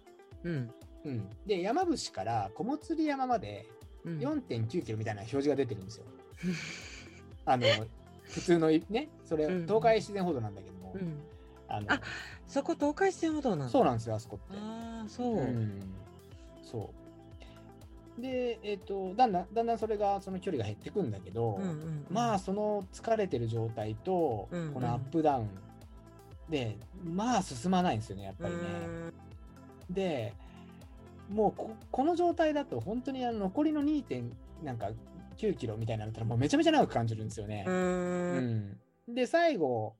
うん。うん。うん、で山伏から小釣山までうん。4.9キロみたいな表示が出てるんですよ。あの普通のねそれうん東海自然歩道なんだけども、うん。あのあそこ東海自然歩道なんだ。そうなんですよあそこって。ああそう、うんそう。でえっ、とだんだんだんだんそれがその距離が減ってくんだけど、うんうんまあその疲れてる状態と、うんうん。このアップダウンでまあ進まないんですよねやっぱりね。でもうここの状態だと本当にあの残りの 2. 点なんか9キロみたいなったらもうめちゃめちゃ長く感じるんですよねう。んうんで最後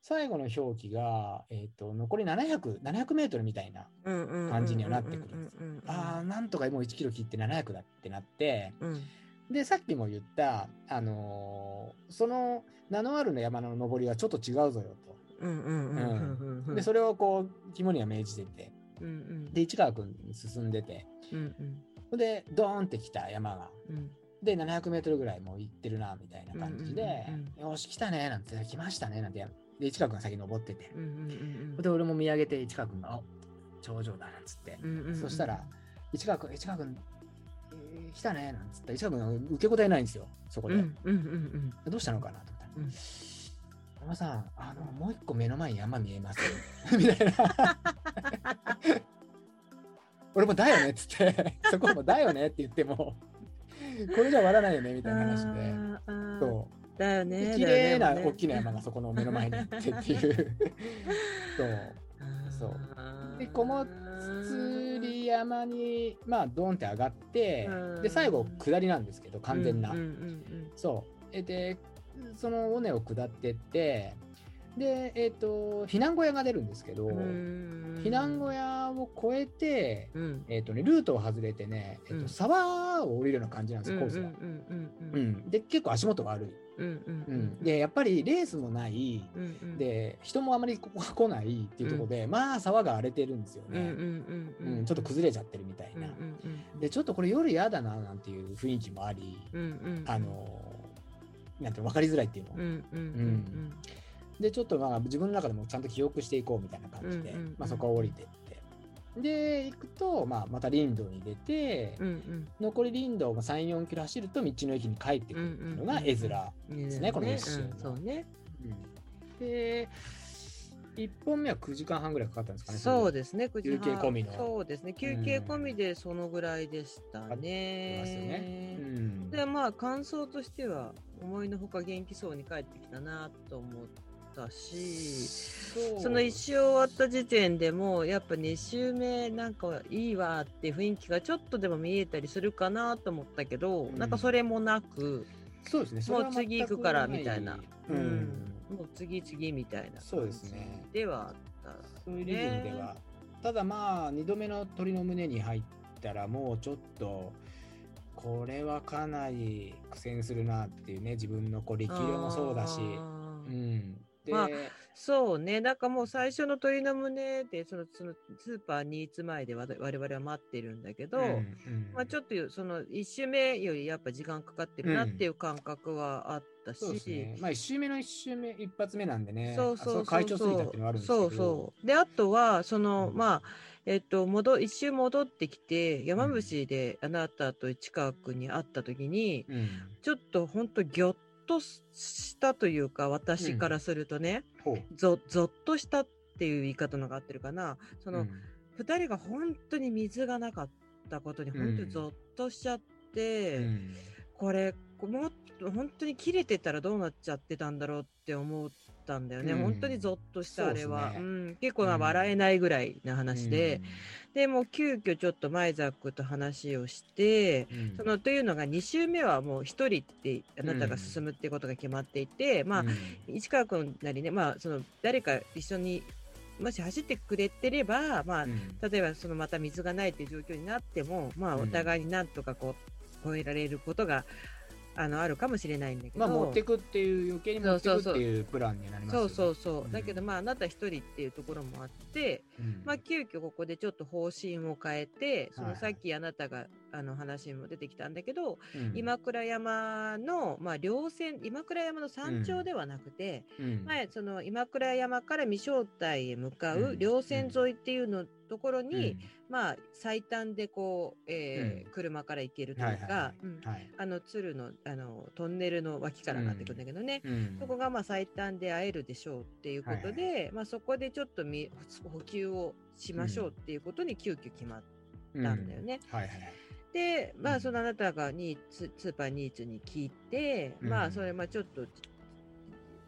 最後の表記が、えー、と残り700 700メートルみたいな感じにはなってくるんですああなんとかもう1キロ切って700だってなってうんでさっきも言った、あのーその名のあるの山の登りはちょっと違うぞよとでそれをこう肝には銘じててうんうんで市川君進んでてうんうんでドーンってきた山がうんで700メートルぐらいもう行ってるなみたいな感じでうんよし来たねなんて来ましたねなんてで市川君が先登ってて。で俺も見上げて市川君が「お頂上だ」なんつって。そしたら市川君市川君えー来たねなんつったら市川君が受け答えないんですよそこで、どうしたのかなと思ったらうん「山、さんあのもう一個目の前に山見えます？よ 」みたいな。俺も「だよね」っつって。そこも「だよね」って言ってもこれじゃ終わらないよねみたいな話で。そう。だよねで綺麗な大きな山がそこの目の前にあってっていう。そう。そう。で小祭山にまあドンって上がってうん。で最後下りなんですけど完全な、そう。えでその尾根を下ってってでえっ、と避難小屋が出るんですけど、うん。うん避難小屋を越えて、うん。えっとね、ルートを外れてね、えっとうん。沢を降りるような感じなんですよコースが。うんうんううん。んで結構足元悪い、うんうんうんでやっぱりレースもない。うんうん。で人もあまりここ来ないっていうところで、まあ沢が荒れてるんですよね、うんうんうんうん。ちょっと崩れちゃってるみたいな、うんうんでちょっとこれ夜嫌だななんていう雰囲気もあり、うんうんあのなんて分かりづらいっていうの、うんうん。うんでちょっとまあ自分の中でもちゃんと記憶していこうみたいな感じで、うんうんうん。まあ、そこを降りてって。で行くと、まあ、また林道に出て、うんうん。残り林道を34キロ走ると道の駅に帰ってくるっていうのが絵面、うんですねこの一周の。うんそうね。うん。で1本目は9時間半ぐらいかかったんですかねそうですね。9時半。休憩込みの。そうですね。休憩込みでそのぐらいでしたますよね、ね。うん。でまあ感想としては思いのほか元気そうに帰ってきたなと思ったしその1周終わった時点でもうやっぱ2周目なんかいいわって雰囲気がちょっとでも見えたりするかなと思ったけど、うん。なんかそれもなく、そうですね。もう次行くからみたいな。うんうん。もう次々みたいなそうですね。ではあった。そういうリズムでは、ただまあ2度目の鳥の胸に入ったらもうちょっとこれはかなり苦戦するなっていうね自分のこう力量もそうだし、うん、で、まあそうね、なんかもう最初の鳥の胸でそのそのスーパーニーツ前で我々は待ってるんだけど、うんうん。まあ、ちょっとその1周目よりやっぱ時間かかってるなっていう感覚はあったうですね。まあ1周目の1周目、一発目なんでね、そうそうそうそう。そうであとはその、うん。まあえっと戻一周戻ってきて山伏であなたと市川君に会った時に、うん。ちょっと本当ギョッとしたというか私からするとね、ほう。ぞぞっとしたっていう言い方のが合ってるかな。その、うん。2人が本当に水がなかったことに本当にぞっとしちゃって、うん。これもっと本当に切れてたらどうなっちゃってたんだろうって思ったんだよね、うん。本当にぞっとしたあれは、ねうん、結構な笑えないぐらいな話で、でもう急遽ちょっと前ザックと話をして、うん、うんそのというのが2周目はもう1人ってあなたが進むっていうことが決まっていて、まあうん市川君なりね、まあ、その誰か一緒にもし走ってくれてれば、まあうん。例えばそのまた水がないっていう状況になっても、まあ、うん。お互いになんとかこう超えられることがあのあるかもしれないんだけど、まあ持ってくっていう余計に持ってくっていうプランになりますよね。そうそうそう、うん。だけどまああなた一人っていうところもあって、うん。まあ急遽ここでちょっと方針を変えてそのさっきあなたがあの話にも出てきたんだけど、うん。今倉山のまあ稜線今倉山の山頂ではなくて、うん。前その今倉山から未正体へ向かううん。稜線沿いっていうのところに、うん。まあ最短でこう、えーうん。車から行けるというはいはいはか、あの鶴のあのトンネルの脇から上がってくるんだけどね、うん。そこがまあ最短で会えるでしょうっていうことで、まあ、そこでちょっとみ補給をしましょうっていうことに急遽決まったんだよね。はいはい。で、まあ、うんそのあなたがニーツスーパーニーツに聞いて、うんまあそれまあちょっと。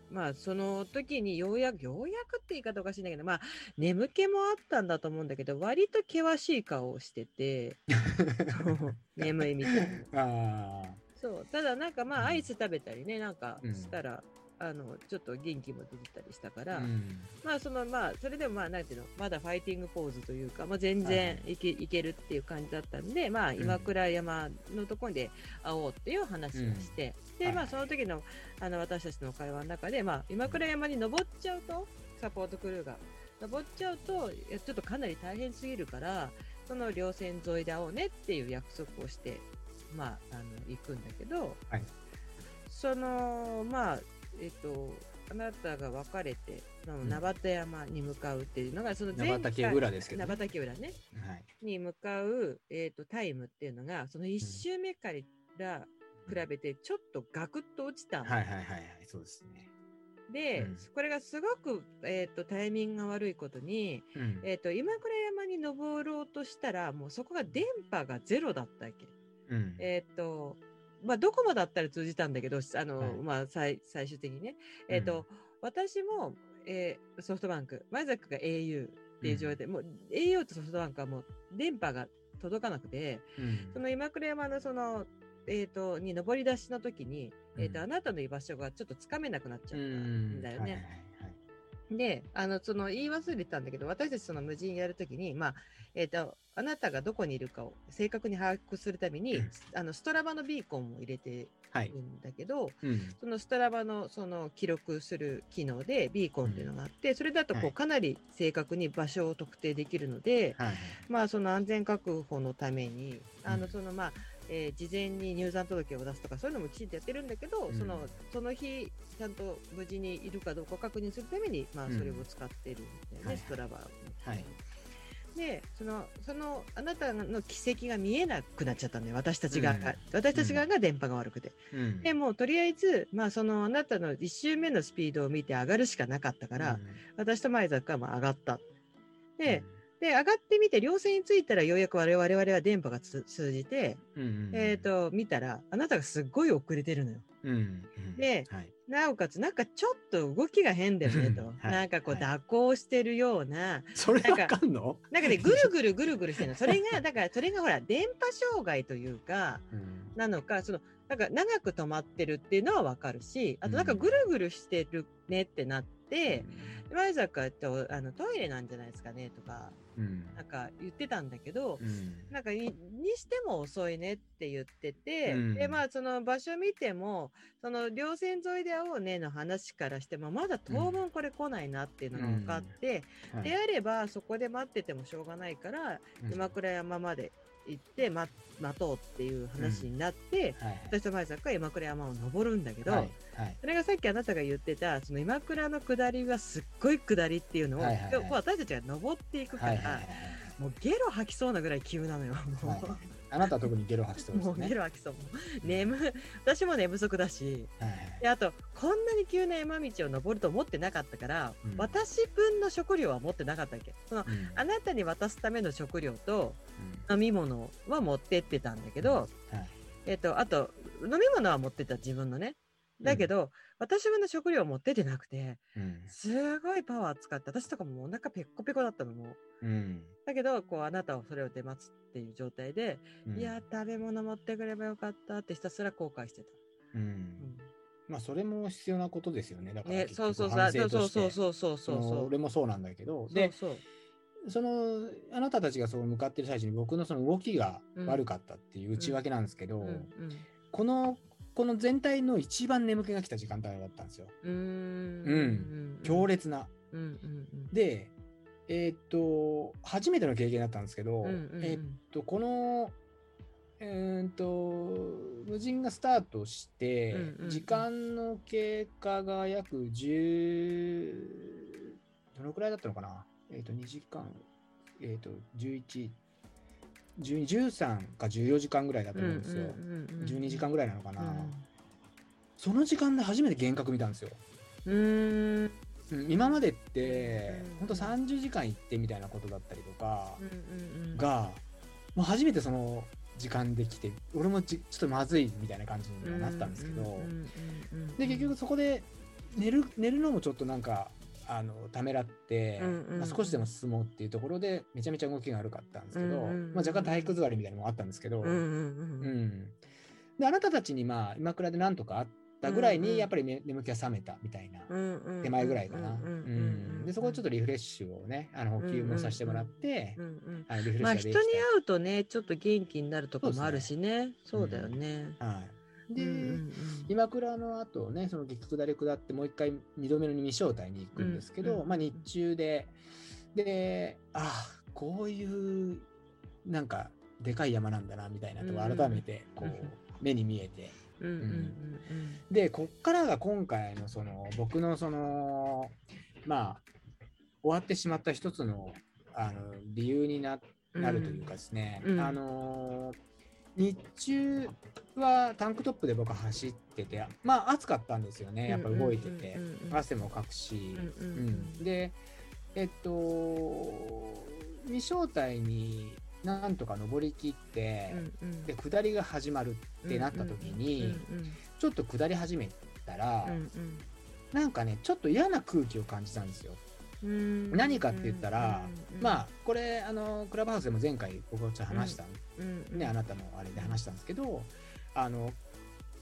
まあその時にようやくようやくって言い方おかしいんだけどまあ眠気もあったんだと思うんだけど割と険しい顔をしてて 眠いみたいな。そうただなんかまうんあアイス食べたりねなんかうんしたら、あのちょっと元気も出てたりしたから、うん。まあそのまあそれでもまあなんていうのまだファイティングポーズというか、まあ、全はい然いけ,、い、けるっていう感じだったんでまあん今倉山のところで会おうっていう話をして、でまあはい。その時のあの私たちの会話の中でまあ今倉山に登っちゃうとサポートクルーが登っちゃうとちょっとかなり大変すぎるからその稜線沿いで会おうねっていう約束をしてまああの行くんだけど、はい。そのまあえっとあなたが別れて名畑山に向かうっていうのが、その前名畑浦ですけどね名畑浦ねはい。に向かう、えっとタイムっていうのがその1周目から比べてちょっとガクッと落ちたの、はいはいはいはい。そうですね。で、うんこれがすごく、えっとタイミングが悪いことに、うんえっと今倉山に登ろうとしたらもうそこが電波がゼロだったわけ。うんえっ、と、まあ、どこまでだったら通じたんだけど、あの、はい。まあ、最、最終的にね。えっ、と、私も、えーソフトバンク、前崎が au っていう状態で、もう au とソフトバンクはもう電波が届かなくて、うん。その今倉山のその、えっ、と、に登り出しの時に、えっ、と、うん。あなたの居場所がちょっとつかめなくなっちゃったうん。んだよね。はいで、あの、その言い忘れたんだけど、私たちその無人やるときに、まあ、えっ、と、あなたがどこにいるかを正確に把握するために、うん。あの、ストラバのビーコンを入れてはいる。んだけど、うん。そのストラバのその記録する機能でビーコンっていうのがあって、それだとこはい。うかなり正確に場所を特定できるので、はい。まあその安全確保のために、あうん。のそのまあ、えー事前に入山届を出すとかそういうのもきちんとやってるんだけど、うん。そのその日ちゃんと無事にいるかどうかを確認するために、まあうん。それを使ってるんだよね、はいストラバを。はい。でそのそのあなたの軌跡が見えなくなっちゃったんだよ。私たち側が、うん。私たち側が電波が悪くて。うん。でもうとりあえず、まあ、そのあなたの1周目のスピードを見て上がるしかなかったから、私と前坂はまあ上がった。で、で上がってみて稜線に着いたらようやく我々は電波がつ通じて、うんうんえっ、と見たらあなたがすっごい遅れてるのよ。うんうんではい。なおかつなんかちょっと動きが変だよねと、はい。なんかこうはい。蛇行してるような、それわかかんの？なんかねぐるぐるぐるぐるしてるの。それが だからそれがほら電波障害というかうん。なのかそのなんか長く止まってるっていうのはわかるしあとなんかぐるぐるしてるねってなって、前坂とあのトイレなんじゃないですかねとかうんなんか言ってたんだけど、うん。なんかににしても遅いねって言ってて、うん。でまあその場所見てもその稜線沿いで会おうねの話からしてもまだ当分これ来ないなっていうのが分かって、はい。であればそこで待っててもしょうがないから、うん。今倉山まで行って待待とうっていう話になって、はい。私と前坂は今倉山を登るんだけど、はい。はい。それがさっきあなたが言ってたその今倉の下りはすっごい下りっていうのを、はいはいはい。私たちが登っていくから、はいはいはいもうゲロ吐きそうなぐらい急なのよ。もうあなたは特にゲロ吐きそうですもうねゲロ吐きそう。眠私も寝不足だし。はいはい。であとこんなに急な山道を登ると思ってなかったから、うん。私分の食料は持ってなかったわけ。そのうん。あなたに渡すための食料とうん。飲み物は持ってってたんだけど、はい。えっとあと飲み物は持ってった自分のね。だけど、私分の食料を持ってってなくてうん。すごいパワー使って私とかもお腹ペッコペコだったのもう。うん。だけどこうあなたはそれを出待つっていう状態で、うんいや食べ物持ってくればよかったってひたすら後悔してた。ううん。ん。まあそれも必要なことですよね。だからね、結局そうそうそう反そうそう省として。そうそうそうそのそう俺もそうなんだけどそうでそう。そのあなたたちがそう向かってる最中に僕のその動きが悪かったっていう内訳なんですけど、このこの全体の一番眠気が来た時間帯だったんですよ。うーん。うん。強烈な。うんうんうん。で、えーっと、初めての経験だったんですけど、うんうんうん。えーっと、この、えーっと、無人がスタートして、うんうんうん。時間の経過が約10、どのくらいだったのかな？えーっと、2時間、えーっと、11、12 13か14時間ぐらいだと思うんですよ。12時間ぐらいなのかな、その時間で初めて幻覚見たんですよ。うんうん。うん今までってうん本当30時間行ってみたいなことだったりとかうんうんが、もう初めてその時間できて俺もちちょっとまずいみたいな感じにはなったんですけど、うんうんうんうん。で結局そこで寝る寝るのもちょっとなんかあのためらって、うんうんうん。まあ、少しでも進もうっていうところでめちゃめちゃ動きが悪かったんですけど、うんうんうんまあ、若干体育座りみたいなのもあったんですけど、うんうんうん。うん。であなたたちにまあ今倉でなんとかあったぐらいにやっぱり、ね眠気が覚めたみたいな手前ぐらいかな。でそこをちょっとリフレッシュをねあの補給もさせてもらってう、んうんあのリフレッシュまあ人に会うとねちょっと元気になるとこもあるしねそうだよね。はい、で、うんうんうん。今倉の後ねその激下り下ってもう一回2度目の未招待に行くんですけど、うんうんまあ、日中ででああこういうなんかでかい山なんだなみたいなとこうん改めてこう、うん目に見えて。うんうんうんでこっからが今回のその僕のそのまあ終わってしまった一つのあの理由にななるというかですね、うんあの日中はタンクトップで僕は走っててまあ暑かったんですよね。やっぱ動いてて、うんうん。うんうん汗もかくし、うんうんうん。うん。でえっと未招待になんとか登りきって、うんうん。で下りが始まるってなった時に、ちょっと下り始めたら、うん。なんかねちょっと嫌な空気を感じたんですよ。何かって言ったら、まあこれあのクラブハウスでも前回僕はちょっと話した、ねあなたのあれで話したんですけどあの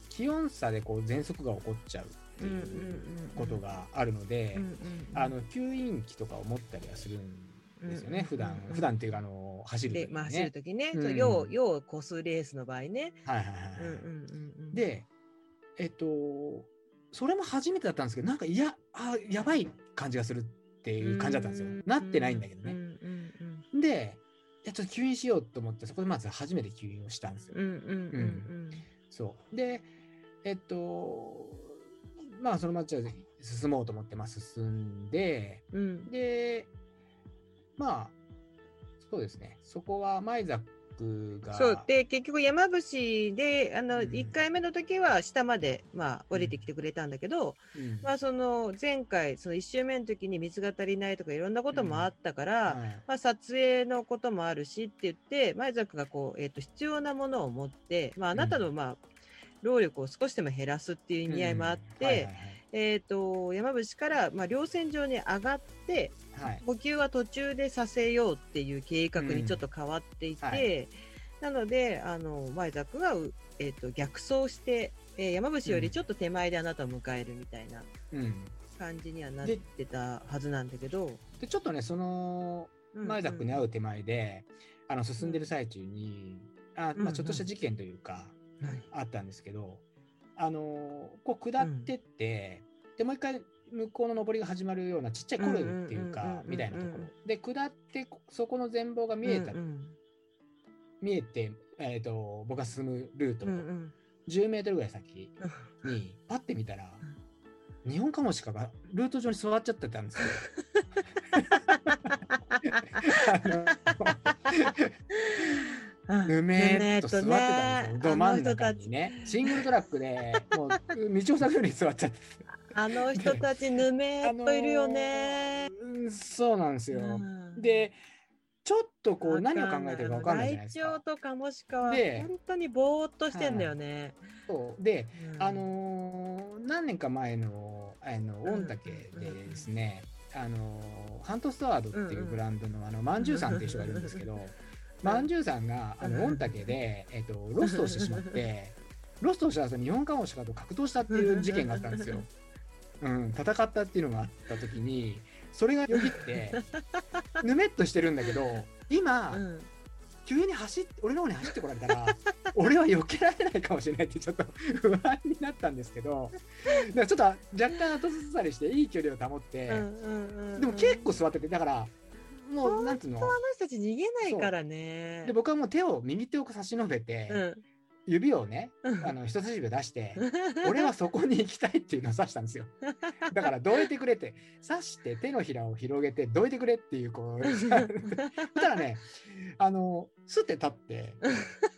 気温差でこう喘息が起こっちゃうっていうことがあるので、吸引器とかを持ったりはするんですよね、うん普段うんうん。普段っていうかあの走る時にでまあ走るね。時ね、要要個数レースの場合ね。はいはいはい。うんうんうんうん、でえっとそれも初めてだったんですけどなんかいやあやばい感じがするっていう感じだったんですよ。なってないんだけどね。でいやちょっと吸引しようと思ってそこでまず初めて吸引をしたんですよ。うんうんうんうん。そう。でえっとまあその街は進もうと思って、まあ、進んでうん。うんでまあそうですね。そこは前ザックがそうで結局山伏であの、うん。1回目の時は下まで、まあ、降りてきてくれたんだけど、うん。まあ、その前回その1周目の時に水が足りないとかいろんなこともあったから、はい。まあ、撮影のこともあるしって言って前崎がこう、えー、と必要なものを持って、まあ、あなたの、まあ労力を少しでも減らすっていう意味合いもあって、うん。はいはいえー、と山伏から、まあ、稜線上に上がってはい。はい補給は途中でさせようっていう計画にちょっと変わっていて、うんはい。なのであの前崎が、うえー、と逆走して、えー山伏よりちょっと手前であなたを迎えるみたいなうん、感じにはなってたはずなんだけど。でちょっとねその前ザックに会う手前で、あの進んでる最中にあ、うんうんまあ、ちょっとした事件というか、はい。あったんですけどあのこう下ってって、でもう一回向こうの上りが始まるようなちっちゃいコルっていううんうんうんうんかうん。みたいなところ。で下ってそこの全貌が見えた、うんうん。見えて、えー、と僕が進むルート、うんうん。10メートルぐらい先に パッて見たら、日本カモシカがルート上に座っちゃってたんですよ。ぬめーっと座ってたんですよ、ど真ん中にね。シングルトラックで もう道を塞ぐように座っちゃって。あの人たちぬめーっといるよね。うんそうなんですよ。うんで、ちょっとこう何を考えてるか分かんないじゃないですか。とカモシカはで本当にぼーっとしてんだよね。そうで、うんあのー何年か前のあの御嶽でですね、あのーハントストワードっていうブランドのあのまんじゅうさんっていう人がいるんですけど、まんじゅうさんがあの御嶽で、えっとロストをしてしまって ロストをした後日本カモシカと格闘したっていう事件があったんですよ。うん、戦ったっていうのがあった時にそれがよぎってぬめっとしてるんだけど今、うん。急に走って俺の方に走ってこられたら俺は避けられないかもしれないってちょっと不安になったんですけどだからちょっと若干後ずさりしていい距離を保って、でも結構座っててだからもうなんつうの？本当はあの人たち逃げないからね。で僕はもう手を右手を差し伸べて、うん。指をねうん。あの人差し指を出して 俺はそこに行きたいっていうのを指したんですよ。だからどいてくれって指して手のひらを広げてどいてくれっていうこう そしたらねあのスッて立って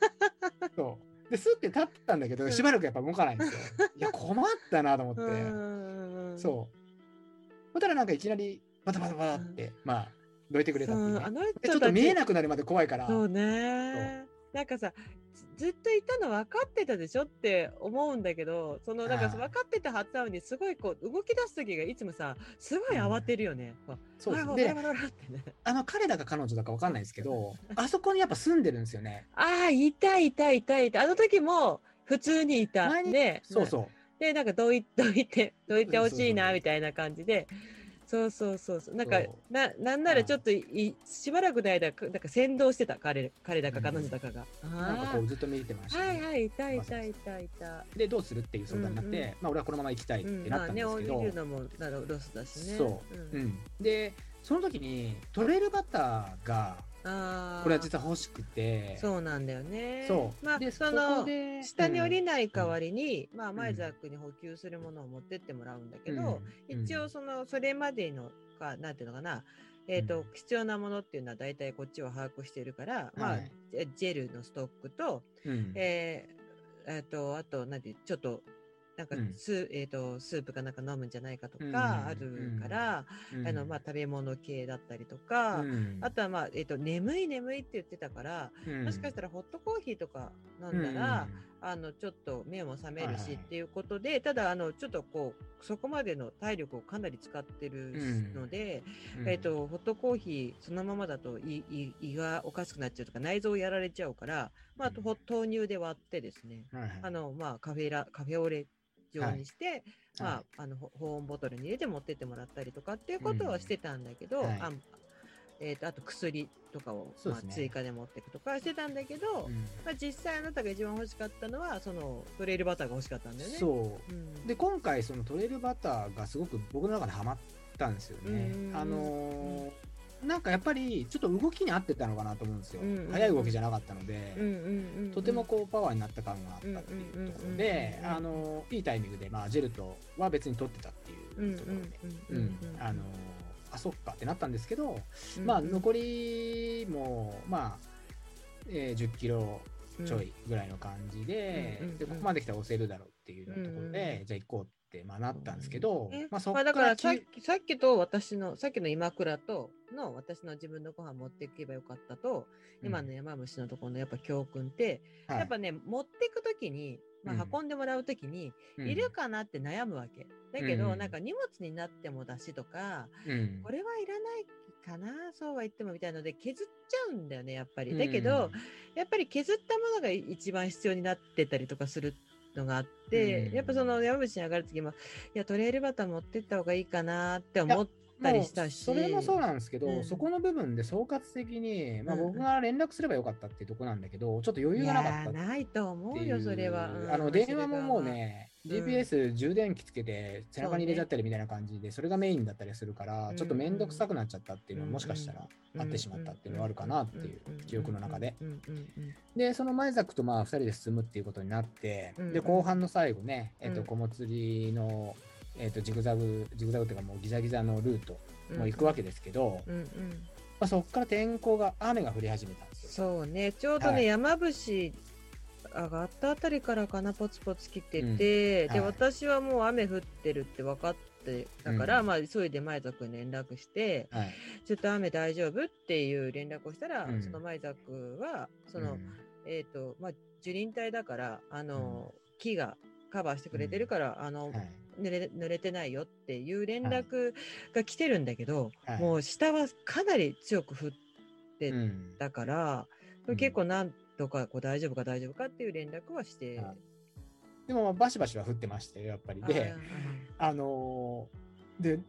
そう。でスッて立ってたんだけどしばらくやっぱ動かないんですよ。いや困ったなと思って、うんそう。そしたらなんかいきなりバタバタバタって、まあどいてくれたっていうね。あので人ちょっと見えなくなるまで怖いから。そうね。なんかさずずっといたの分かってたでしょって思うんだけどそのなんかはい分かってたはずなのにすごいこう動き出す時がいつもさすごい慌てるよね。こそうですね。あの彼らが彼女だかわかんないですけど あそこにやっぱ住んでるんですよね。ああいたいたいたいた。あの時も普通にいた。ね。そうそう。でなんかどい どいてどいてほしいなみたいな感じで。そうそうそうそうなんかそう。ななんならちょっといいしばらくの間なんか先導してた。彼彼だか彼女だかが、なんかあこうずっと見てましたね、あはいはいいたいたいたいた。でどうするっていう相談になって、うんうん。まあ俺はこのまま行きたいっうん。てなったんですけど、まあね降りるのもなるロスだしね。そう、ん。うん、でその時にトレイルバターがああこれは実は欲しくて。そうなんだよね。そう。まあでその下に降りうんない代わりに、まあマイザックに補給するものを持ってってもらうんだけど、うん。一応そのそれまでのかなんていうのかな。えーとうん。必要なものっていうのは大体こっちは把握してるから、まあはい。ジェルのストックと、うん。えーえーとあとなんていうちょっとなんかうん。ス,、えー、とスープかなんか飲むんじゃないかとうん。かあるから、うん。あのまあ、食べ物系だったりとか、うん。あとは、まあえー、と眠い眠いって言ってたから、うん。もしかしたらホットコーヒーとか飲んだら、あのちょっと目も覚めるはいはい。しっていうことで、ただあのちょっとこうそこまでの体力をかなり使ってるので、うん。えっ、とホットコーヒーそのままだと胃胃胃がおかしくなっちゃうとか内臓をやられちゃうから、まあ、豆乳で割ってですね、はいはい。あのまあカフェラカフェオレ状にして、まあ、はい。あのほ保温ボトルに入れて持ってってもらったりとかっていうことはしてたんだけど、うんはい。あえー、とあと薬とかを、まあ追加で持っていくとかしてたんだけど、うん。まあ、実際あなたが一番欲しかったのはそのトレイルバターが欲しかったんだよね。そう。うん。で今回そのトレイルバターがすごく僕の中でハマったんですよね。あのーなんかやっぱりちょっと動きに合ってたのかなと思うんですよ。うんうんい動きじゃなかったので、うんうんうんうん。とてもこうパワーになった感があったっていうところでうんうんうんうんあのいいタイミングで、まあ、ジェルトは別に取ってたっていうところで、うんうんあのあそっかってなったんですけど、まあ残りもまあ、えー10キロちょいぐらいの感じで,、うんうんうんでここまで来たら押せるだろうっていうところで、うん。じゃあ行こうって、まあ、なったんですけど、ねまあ、そまあ、っかだかららさっききさっきと私のさっきの今倉との私の自分のご飯持っていけばよかったと、今の山虫のところのやっぱ教訓って、はい。やっぱね持っていく時に、まうん。あ、運んでもらう時に、うん。いるかなって悩むわけ。だけど、うん。なんか荷物になってもだしとかうん。これはいらないかなそうは言ってもみたいので削っちゃうんだよねやっぱり。だけど、やっぱり削ったものが一番必要になってたりとかするのがあって、うん。やっぱその山口に上がる時もいやトレイルバター持ってった方がいいかなって思ったりしたしそれもそうなんですけど、うん。そこの部分で総括的に、まあ、うん。僕が連絡すればよかったっていうところなんだけど、ちょっと余裕がなかったないと思ううよそれは、うんあの電話ももうね、うん。GPS 充電器つけて背中に入れちゃったりみたいな感じでそれがメインだったりするから、うんちょっと面倒くさくなっちゃったっていうのはうん。もしかしたらうん。あってしまったっていうのはあるかなっていう記憶の中で。でその前ザクとまあ2人で進むっていうことになって、うん。で後半の最後ね、えっとうん。小物釣りの、えっとジグザグジグザグっていうかもうギザギザのルートうん。もう行くわけですけど、うんうん。まあ、そこから天候が雨が降り始めたんですよ。そうね。ちょうどね、はい。山伏上がったあたりからかなポツポツ来てて、うん。で、はい。私はもう雨降ってるって分かってたから、うん。まあ急いで前田君に連絡してはい。ちょっと雨大丈夫っていう連絡をしたら、うん。その前田君はその、うん。えっ、とまあ樹林帯だからあの、木がカバーしてくれてるから、あの、はい。濡れ濡れてないよっていう連絡が来てるんだけど、はい。もう下はかなり強く降ってうんだから、うん。結構なんとかこう大丈夫か大丈夫かっていう連絡はして、はい。でもバシバシは降ってましたよやっぱり。であのーで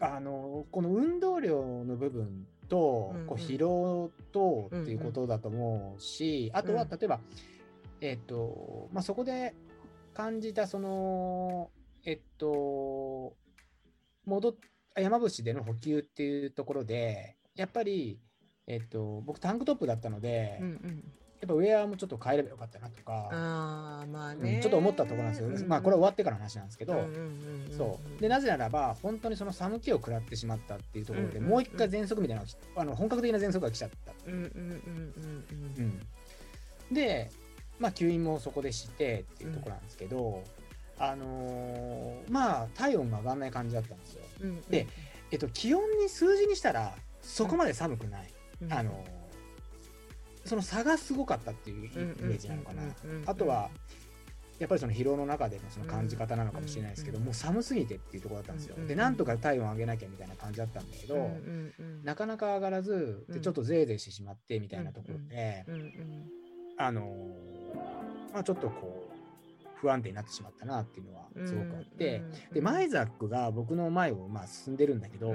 あのーこの運動量の部分と、うんうん。こう疲労とっていうことだと思うし、あとはうん。例えば、えっ、と、まあ、そこで感じた、その、えっと、戻っ山伏での補給っていうところで、やっぱり、えっと、僕タンクトップだったので、うんうん。やっぱウェアもちょっと変えればよかったなとか、ああ、まあうんね。ちょっと思ったところなんですよ。うんうんまあこれは終わってからの話なんですけど、そう。で、なぜならば、本当にその寒気を食らってしまったっていうところで、うんうんうんもう一回喘息みたいなあの本格的な喘息が来ちゃった。うんうんうんうんうんで、まあ吸引もそこでしてっていうところなんですけど、あのーまあ体温が上がらない感じだったんですよ。うんうん。でえっと、気温に数字にしたらそこまで寒くない。うん、あのーその差がすごかったっていうイうんうんうんうん、メージなのかな。うんあとは、やっぱりその疲労の中でのその感じ方なのかもしれないですけど、うんもう寒すぎてっていうところだったんですようん。うんで、なんとか体温上げなきゃみたいな感じだったんだけど、うんうんうん、なかなか上がらず、うんでちょっとぜいぜいしてしまってみたいなところで、うんうんあのーまあちょっとこう、不安定になってしまったなっていうのはすごくあって、で、マイザックが僕の前をまあ進んでるんだけど、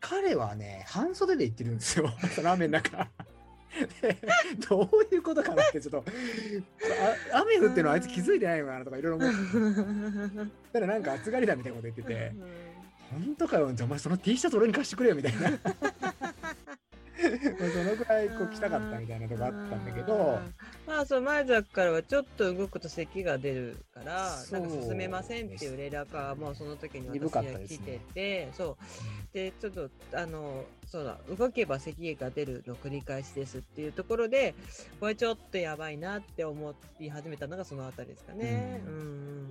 彼はね、半袖で行ってるんですよ、ラーメンの中。でどういうことかなってちょっとあ雨降ってるのあいつ気づいてないのかなとかいろいろ思って。たらなんか暑がりだみたいなこと言ってて本当かよじゃあお前その T シャツ俺に貸してくれよみたいなそのぐらいこう来たかったみたいなとこあったんだけど。まあそう前崎からはちょっと動くと咳が出るからなんか進めませんっていう連絡がもうその時に私鈍かったは来てて、そう。でちょっとあのそうだ動けば咳が出るの繰り返しですっていうところでこれちょっとやばいなって思い始めたのがそのあたりですかね。ううんん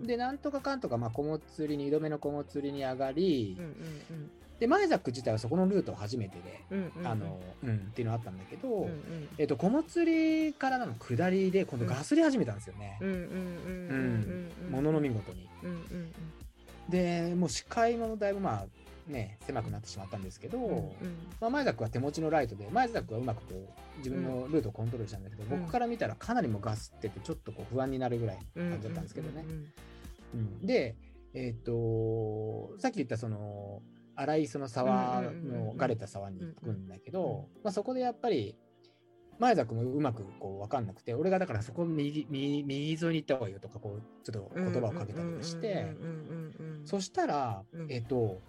うん。でなんとかかんとかまあ小物釣りに2度目の小物釣りに上がり、うんうんでマイザック自体はそこのルート初めてで、うんうんうん。あのうんっていうのあったんだけど、うんうん。えっと小物釣りからの下りで今度ガスり始めたんですよね、ものの見事に。うんうんでもう視界もだいぶまあね狭くなってしまったんですけど、うんうん。まあ、マイザックは手持ちのライトでマイザックはうまくこう自分のルートをコントロールしたんだけど、うん。僕から見たらかなりもうガスっててちょっとこう不安になるぐらいうん感じだったんですけどね。うん。で、えっ、とさっき言ったその荒いその沢のがれた沢に行くんだけど、まあ、そこでやっぱり前崎もうまくこう分かんなくて俺がだからそこ右右右沿いに行った方がいいよとかこうちょっと言葉をかけたりしてそしたら、えっ、と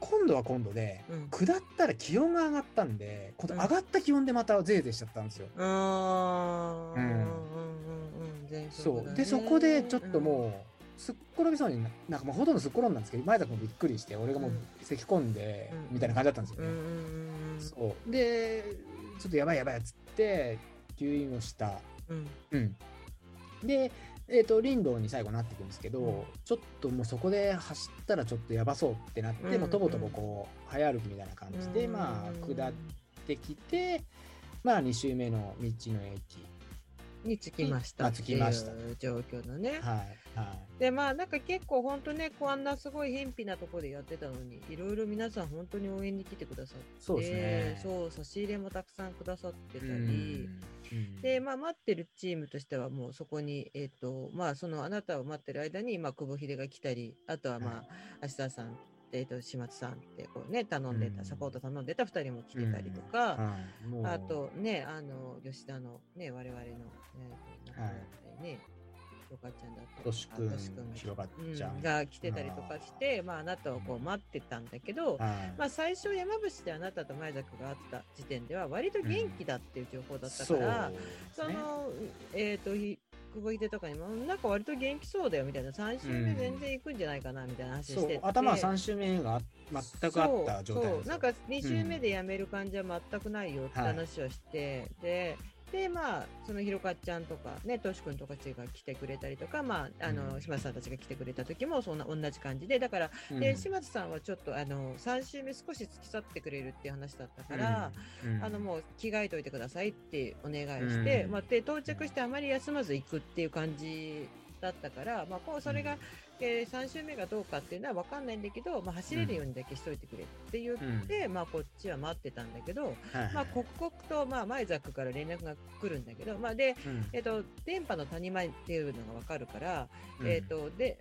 今度は今度で下ったら気温が上がったんで今度上がった気温でまたぜいぜいしちゃったんですよ。うんうんうんうん全そうでそこでちょっともうすっ転びそうにななんかもうほとんどすっ転んだんですけど前田君もびっくりして俺がもううん。咳込んでうん。みたいな感じだったんですようんうんね。うんうん。そう。でちょっとやばいやばいっつって吸引をした。うん。うん、で、えー、と林道に最後なっていくんですけど、うん。ちょっともうそこで走ったらちょっとやばそうってなって、うんもうとぼとぼこう早歩きみたいな感じで、うんまあ下ってきて、まあ2周目の道の駅。に着きましたまあっていう状況のね。はいはいでまあなんか結構本当ねこんなすごい偏僻なところでやってたのにいろいろ皆さん本当に応援に来てくださってそうですねそう差し入れもたくさんくださってたり。うんで、まあ、待ってるチームとしては、もうそこに、えっ、と、まあ、そのあなたを待ってる間に、まあ、久保秀が来たり、あとは、まあ、芦田さん、えっ、と、島津さんって、こうね、頼んでた、うん。サポート頼んでた二人も来てたりとか、はい。もう。あとね、あの、吉田のね、我々の、ね、亡くなったりね、ひろかちゃんだったりとしくんがひろかちゃん。うんが来てたりとかして、まあ、あなたをこう待ってたんだけど、はい。まあ、最初山伏であなたと前崎が会った時点では割と元気だっていう情報だったから、そ,、そうですね。のえっ、とひ久保秀とかにもなんか割と元気そうだよみたいな3週目全然行くんじゃないかなみたいな話してて、頭は3周目が全くあった状態そうなんか2週目うん。で辞める感じは全くないよってはい話をして、ででまあそのひろかちゃんとかねとしくんとかちが来てくれたりとかまああの、うん。島津さんたちが来てくれた時もそんな同じ感じでだからうん。で島津さんはちょっとあの3週目少し付き添ってくれるっていう話だったから、うん。あのもう着替えといてくださいってお願いして、うん。まあ、で到着してあまり休まず行くっていう感じだったから、まあ、こうそれが、えー3週目がどうかっていうのは分かんないんだけど、まあ、走れるようにだけしといてくれって言って、まあ、こっちは待ってたんだけど、まあ、刻々と、まあ、前ザックから連絡が来るんだけど、まあ、で、うん。えっと電波の谷間っていうのが分かるから、うん。えっとで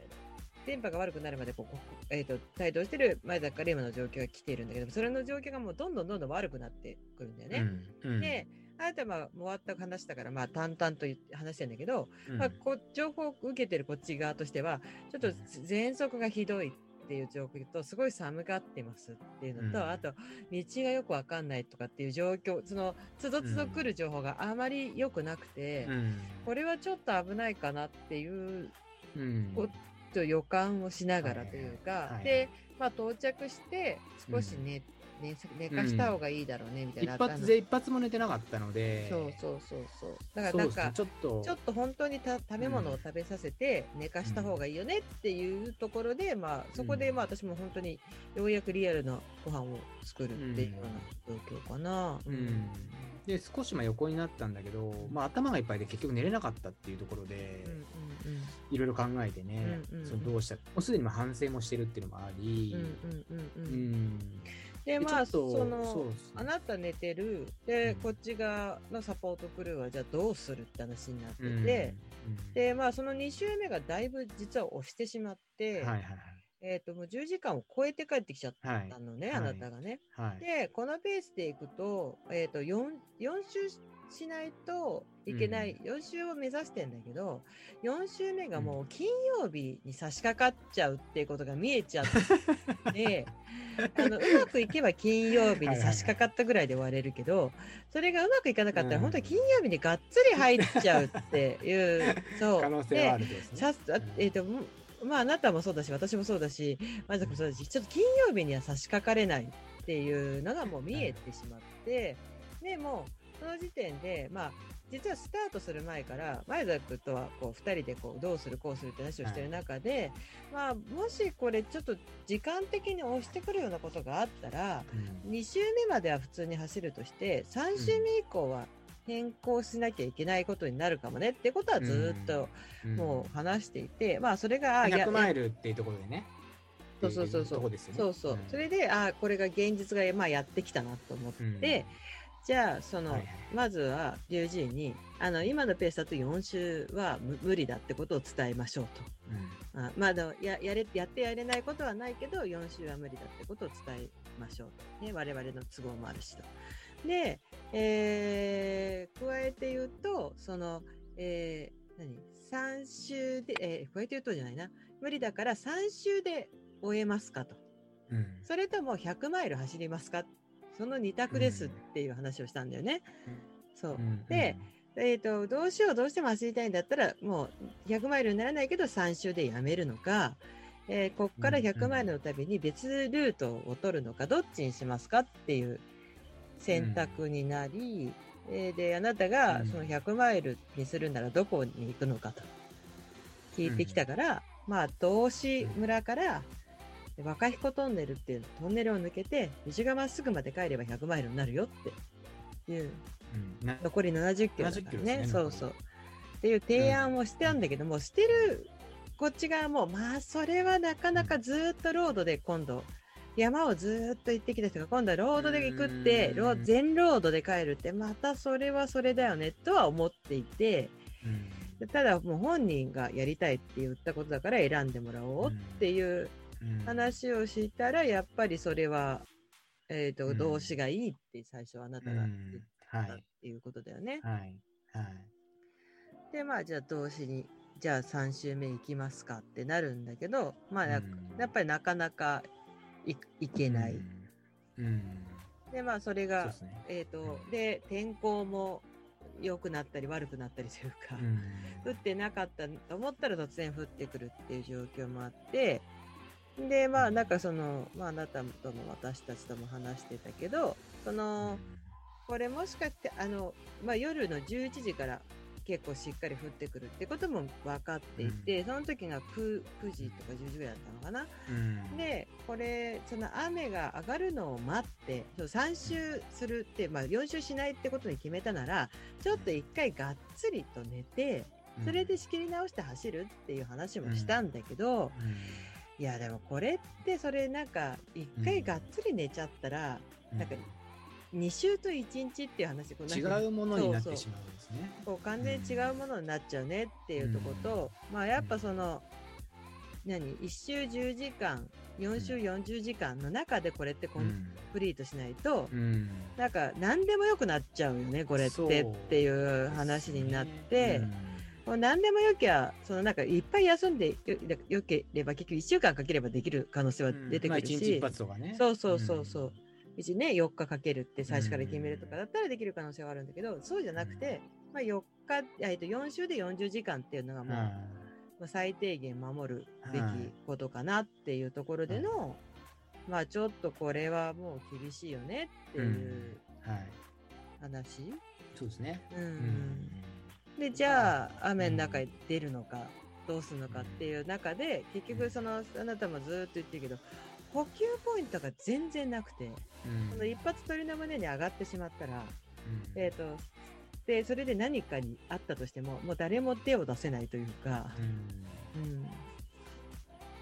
電波が悪くなるまでこう、こえー、と帯同してる前崎から今の状況が来ているんだけどそれの状況がもうどんどんどんどん悪くなってくるんだよね。うん。うん。であなたはまあ終わった話だからまあ淡々と話してんだけど、うん。まあ、こう情報を受けてるこっち側としてはちょっと喘息がひどいっていう状況とすごい寒がってますっていうのと、うん。あと道がよくわかんないとかっていう状況そのつどつど来る情報があまり良くなくて、うん。これはちょっと危ないかなっていうと予感をしながらというか、はいで、まあ、到着して少し寝,、寝寝かした方がいいだろうねみたい一な、発で一発も寝てなかったので。そうそうそうそう。だからなんかちょっと。ちょっと本当にた食べ物を食べさせて寝かした方がいいよねっていうところで、まあそこでまあ私も本当にようやくリアルなご飯を作るっていうような状況かな。うん。で少しまあ横になったんだけど、まあ、頭がいっぱいで結局寝れなかったっていうところでうんうんいろいろ考えてね、うんうんうん。そのどうしたもうすでにまあ反省もしてるっていうのもあり、うんうんうんうん。ううんんでまあそのあなた寝てる。で、うん。こっち側のサポートクルーはじゃあどうするって話になってて、うん。でまあその2週目がだいぶ実は押してしまって、はいはいえっ、ともう10時間を超えて帰ってきちゃったのね、はい。あなたがね。はい。でこのペースでいくと,、えー、と 4, 4周しないといけない、4週を目指してんだけど4週目がもう金曜日に差し掛かっちゃうっていうことが見えちゃって あのうまくいけば金曜日に差し掛かったぐらいで終われるけどそれがうまくいかなかったら、うん。本当に金曜日にがっつり入っちゃうっていう そう。可能性はあるとですね。えっ、ともまああなたもそうだし私もそうだしまずもそうだしちょっと金曜日には差し掛かれないっていうのがもう見えてしまって、でもうその時点でまあ実はスタートする前から前田君とはこう2人でこうどうするこうするって話をしてる中で、まあもしこれちょっと時間的に押してくるようなことがあったらうん。2週目までは普通に走るとして3週目以降は変更しなきゃいけないことになるかもねってことはずっとうん。もう話していて、まあそれがあや100マイルっていうところでね。そうそうそうそう。そうそう、ん。それであこれが現実がまあやってきたなと思って、うんじゃあその、はいはい。まずは龍神にあの今のペースだと4週は無無理だってことを伝えましょうと。あまだややれやってやれないことはないけど4週は無理だってことを伝えましょうと、ね、我々の都合もあるしと。で、えー加えて言うとその、えー何？3週で、えー加えて言うとじゃないな。無理だから3週で終えますかと。うん。うんそれとも100マイル走りますかその2択ですっていう話をしたんだよね。そう。うんで、えー、とどうしようどうしても走りたいんだったらもう100マイルにならないけど3周でやめるのか、えーこっから100マイルのたびに別ルートを取るのかどっちにしますかっていう選択になり、えーであなたがうん。その100マイルにするならどこに行くのかと聞いてきたから、まあ道志村から若彦トンネルっていうトンネルを抜けて西がまっすぐまで帰れば100マイルになるよって。いう。うん。な残り70キロだ70からね。ねそうそう。っていう提案をしてたんだけども、してるこっち側もまあそれはなかなかずっとロードで今度山をずっと行ってきた人が今度はロードで行くってうん。ロー全ロードで帰るってまたそれはそれだよねとは思っていてうん。ただもう本人がやりたいって言ったことだから選んでもらおうっていううん話をしたらやっぱりそれは、えー、とうん。動詞がいいって最初あなたが言ったっいていうことだよね。はい。はい。でまあじゃあ動詞にじゃあ3週目行きますかってなるんだけどまあや,、っぱりなかなかいいけない。うん。うん。でまあそれがね。えっ、とで天候も良くなったり悪くなったりというか、うん。降ってなかったと思ったら突然降ってくるっていう状況もあってでまあなんかその、まあ、あなたとも私たちとも話してたけどそのこれもしかしてあの、まあ、夜の11時から結構しっかり降ってくるってことも分かっていて、その時が 9, 9時とか10時ぐらいだったのかな。うん。でこれその雨が上がるのを待ってそう3周するって、まあ、4周しないってことに決めたならちょっと1回がっつりと寝てそれで仕切り直して走るっていう話もしたんだけど、いやでもこれってそれなんか1回がっつり寝ちゃったら、うん。なんか2週と1日っていう話こう違かうものになってしまうんですね。こう完全に違うものになっちゃうねっていうとこと、まあやっぱその、何1周10時間4週40時間の中でこれってコンうん。プリートしないと、うん。なんか何でもよくなっちゃうよねこれってっていう話になって、うんもう何でもよきゃそのなんかいっぱい休んでよよければ結局1週間かければできる可能性は出てまあくるし、一日一発とかね。そうそうそうそうう。1ね、4日かけるって最初から決めるとかだったらできる可能性はあるんだけど、そうじゃなくて、まあ、4日、えっと4週で40時間っていうのがん。もう、まあ、最低限守るべきことかなっていうところでの、まあちょっとこれはもう厳しいよねっていうはい。話。そうですね。うんうんでじゃあ雨の中へ出るのかどうするのかっていう中で結局そのあなたもずーっと言ってるけど補給ポイントが全然なくて、うん。その一発鳥の胸に上がってしまったら、うん。えっ、とでそれで何かにあったとしてももう誰も手を出せないというか、うん。うん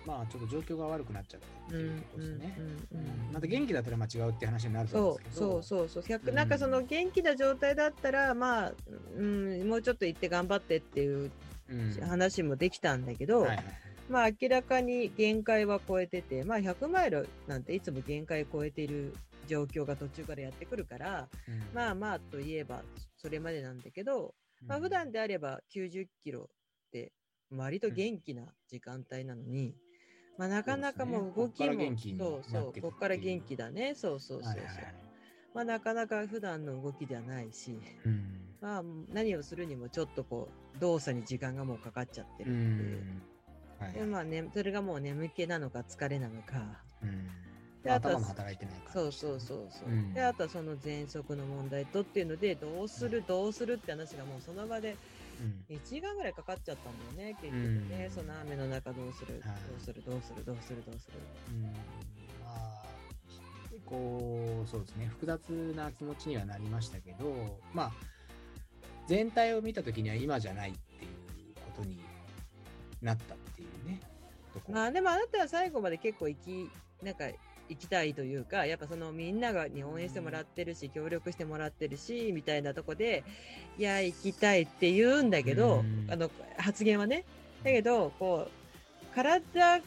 まあちょっと状況が悪くなっちゃったってうんいうところですね。うんうんうんまた元気だったらまあ違うって話になると思うんそうですけど。そうそうそう。100うん。なんかその元気な状態だったらまあ、うん、もうちょっと行って頑張ってっていううん話もできたんだけど、はいはいまあ明らかに限界は超えてて、まあ100マイルなんていつも限界超えている状況が途中からやってくるから、うん。まあまあといえばそれまでなんだけど、まあ普段であれば90キロって割と元気な時間帯なのに、まあなかなかもう動きも、そうそうこっから元気だね、そうそうそうそう。まあなかなか普段の動きではないし、うん。まあ何をするにもちょっとこう動作に時間がもうかかっちゃってうるっていう。ん。はいでまあね、それがもう眠気なのか疲れなのか。うん。であとは頭も働いてないから。そうそうそうそう。うん。で、あとはその喘息の問題とっていうので、どうする、どうするって話がもうその場でうん1時間ぐらいかかっちゃったんだよね、結局ね。うん。その雨の中どうする、どはい。うする、どうする、どうする、どうする？うん。まあこうそうですね。複雑な気持ちにはなりましたけどまあ全体を見た時には今じゃないっていうことになったっていうね。まあでもあなたは最後まで結構行き、なんか行きたいというか、やっぱそのみんながに応援してもらってるし、協力してもらってるし、みたいなとこで、いや、行きたいって言うんだけどうん、あの、発言はね。だけど、こう、体、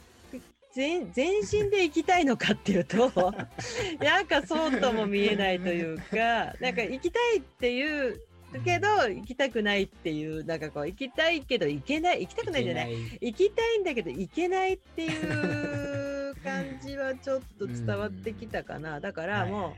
全全身で行きたいのかっていうと、なんかそうとも見えないというか、なんか行きたいっていう、けど、行きたくないっていう、なんかこう、行きたいけど行けない、行きたくないんじゃない。い。行きたいんだけど行けないっていう感じはちょっと伝わってきたかな。だからも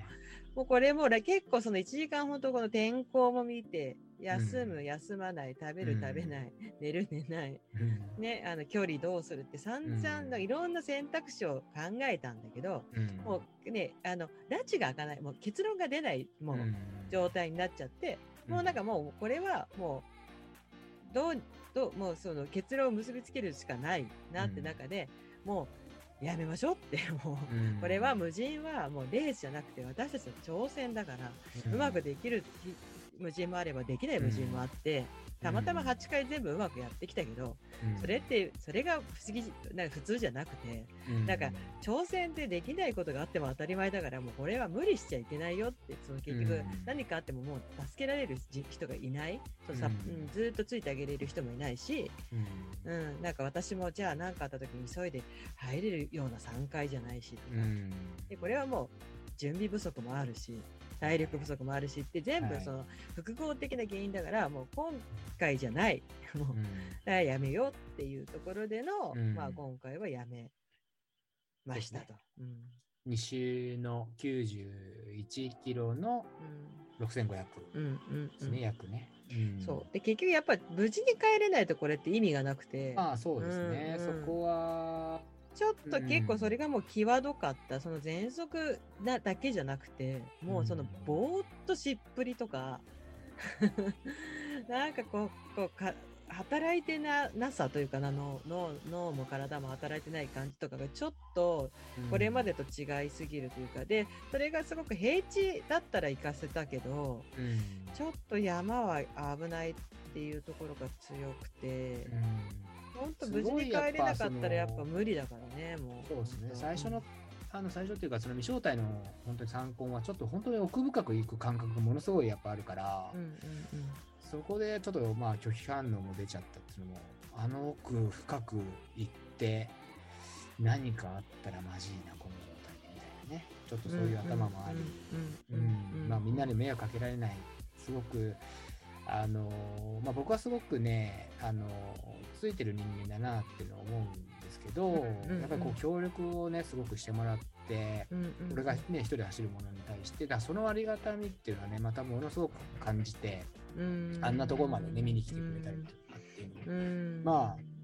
う、もうこれもら結構その1時間ほどこの天候も見て、休む、うん。休まない、食べる、うん食べない、寝る、寝ない、うん。ね、あの距離どうするって散々うんのいろんな選択肢を考えたんだけど、うん。もうね、あの、拉致が開かない、もう結論が出ない、もう、うん。状態になっちゃって、もうなんかもうこれはもうどうどうもうその結論を結びつけるしかないなって中で、もうやめましょうって もう、うん。これは無人はもうレースじゃなくて私たちの挑戦だから、うまくできるひ無人もあればできない無人もあって、たまたま8回全部うまくやってきたけど、うん。それってそれが不思議なんか普通じゃなくてうん。なんか挑戦でできないことがあっても当たり前だからもうこれは無理しちゃいけないよってその結局うん。何かあってももう助けられるじ人がいない。そうさ、うん。うんずーっとついてあげれる人もいないし、うん。うん、なんか私もじゃあ何かあった時に急いで入れるような3回じゃないしとか、うん。でこれはもう準備不足もあるし体力不足もあるしって全部はい。その複合的な原因だからもう今回じゃない。もうやめようっていうところでの、うん。まあ今回はやめましたと。うん。2周の91キロの6500うんうんうん。ですね、約ね。うん。そう。で結局やっぱ無事に帰れないとこれって意味がなくて。まあそうですね、うんうん。そこは、ちょっと結構それがもう際どかった、その喘息なだけじゃなくてもうそのうんぼーっとしっぷりとか なんかこうこうか働いてななさというかな脳脳脳も体も働いてない感じとかがちょっとこれまでと違いすぎるというか、でそれがすごく平地だったら行かせたけどうん、ちょっと山は危ないっていうところが強くて。本当無事に帰れなかったらやっぱ無理だからね、もう。そうですね。最初の、あの最初っていうかその未招待の本当に参考はちょっと本当に奥深くいく感覚がものすごいやっぱあるから、うんうんうんそこでちょっとまあ拒否反応も出ちゃったっていうのもあの奥深く行って何かあったらまじいなこの状態でみたいなね。ちょっとそういう頭もあり、うんまあ、みんなに迷惑かけられないすごくあのまあ、僕はすごくね、あのついてる人間だなっていうのを思うんですけど、うんうん、やっぱりこう協力をねすごくしてもらって、うんうん、俺がね一人で走るものに対してだそのありがたみっていうのはねまたものすごく感じて、うん。あんなところまでね見に来てくれたりとかっていうの、うん、まあ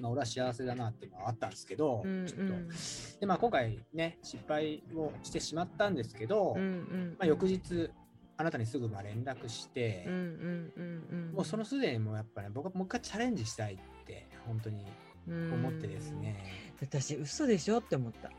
まあ、俺は幸せだなっていうのはあったんですけど、うんうん、ちょっと。で、まあ、今回ね失敗をしてしまったんですけど、うんうん、まあ、翌日あなたにすぐま連絡して、もうそのすでにもうやっぱね僕はもう一回チャレンジしたいって本当に思ってですね。私嘘でしょって思った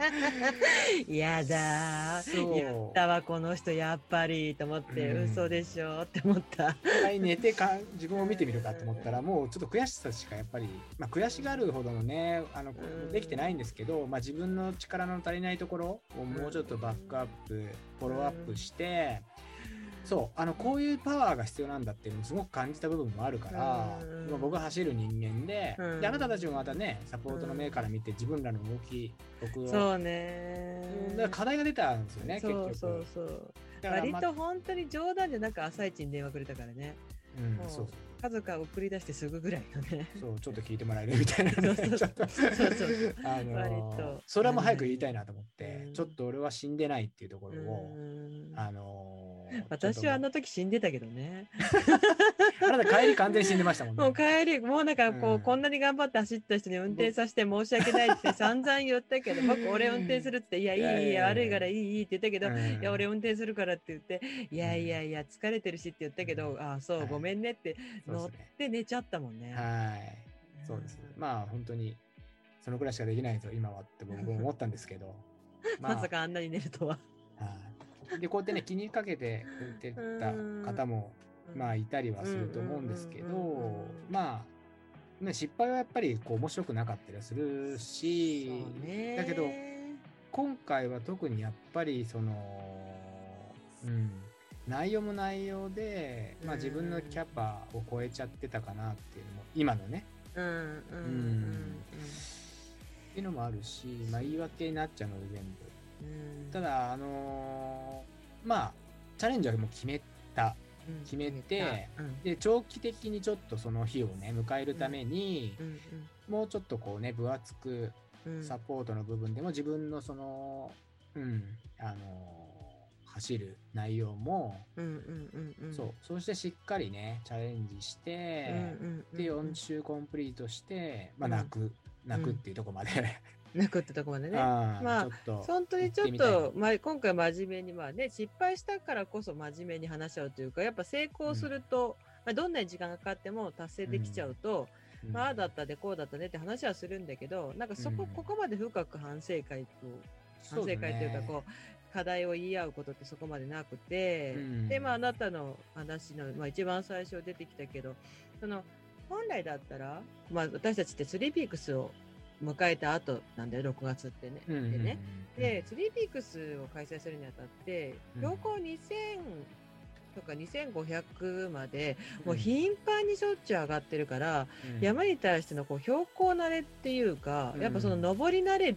やだやったわこの人やっぱりと思って、うん、嘘でしょ？って思った。寝てか自分を見てみるかと思ったらもうちょっと悔しさしかやっぱり、まあ、悔しがるほどのねあの、できてないんですけど、まあ、自分の力の足りないところをもうちょっとバックアップ、フォローアップして、そうあのこういうパワーが必要なんだっていうのもすごく感じた部分もあるから、うん、僕は走る人間でうん、であなたたちもまたねサポートの目から見て自分らの動き僕を。そうね。だから課題が出たんですよね結局。そうそう。割と本当に冗談でなんか朝一に電話くれたからね、うん、そうそう。家族が送り出してすぐぐらいのね。そう、ちょっと聞いてもらえるみたいな、ね。そうそうそう。あのー、それはもう早く言いたいなと思って、ちょっと俺は死んでないっていうところを、あのー、私はあの時死んでたけどね。あなた帰り完全に死んでましたもんね。もう帰り、もうなんかこう、こんなに頑張って走った人に運転させて申し訳ないって散々言ったけど、僕俺運転するって、いや、いい、いい、悪いからいい、いいって言ったけど、いや、俺運転するからって言って、いやいやいや、疲れてるしって言ったけど、ああ、そう、ごめんねって乗って寝ちゃったもんね。はい。そうです。まあ本当に、そのくらいしかできないぞ、今はって僕も思ったんですけど。まさかあんなに寝るとは。はい。で、こうやってね、気にかけてくれてた方も、まあいたりはすると思うんですけど、まあ、ね、失敗はやっぱりこう面白くなかったりするし、だけど、今回は特にやっぱりその、うん、内容も内容で、まあ、自分のキャパを超えちゃってたかなっていうのも今のね。うんうん。うん、っていうのもあるし、まあ、言い訳になっちゃうので全部。ただあのー、まあチャレンジはもう決めた決めて、うん、で長期的にちょっとその日をね迎えるために、うん。うん、もうちょっとこうね分厚くサポートの部分でも自分のその、うん、あの走る内容も、そう。そしてしっかりねチャレンジして、で4週コンプリートして、まあ、泣く、泣くっていうとこまで泣くってとこまでね。あまあ、本当にちょっと、まあ、今回真面目に、まあね、失敗したからこそ真面目に話し合うというか、やっぱ成功すると、うん、まあ、どんなに時間がかかっても達成できちゃうと、うん、まあ、ああだったでこうだったねって話はするんだけど、なんかそこ、うん、ここまで深く反省会と、反省会というか、こう、課題を言い合うことってそこまでなくて、で、まあ、あなたの話の、まあ、一番最初出てきたけど、その、本来だったら、まあ、私たちってスリーピークスを迎えた後なんだよ、6月ってね。でね。で、スリーピークスを開催するにあたって、標高2000とか2500まで、もう頻繁にしょっちゅう上がってるから、山に対してのこう標高慣れっていうか、やっぱその登り慣れ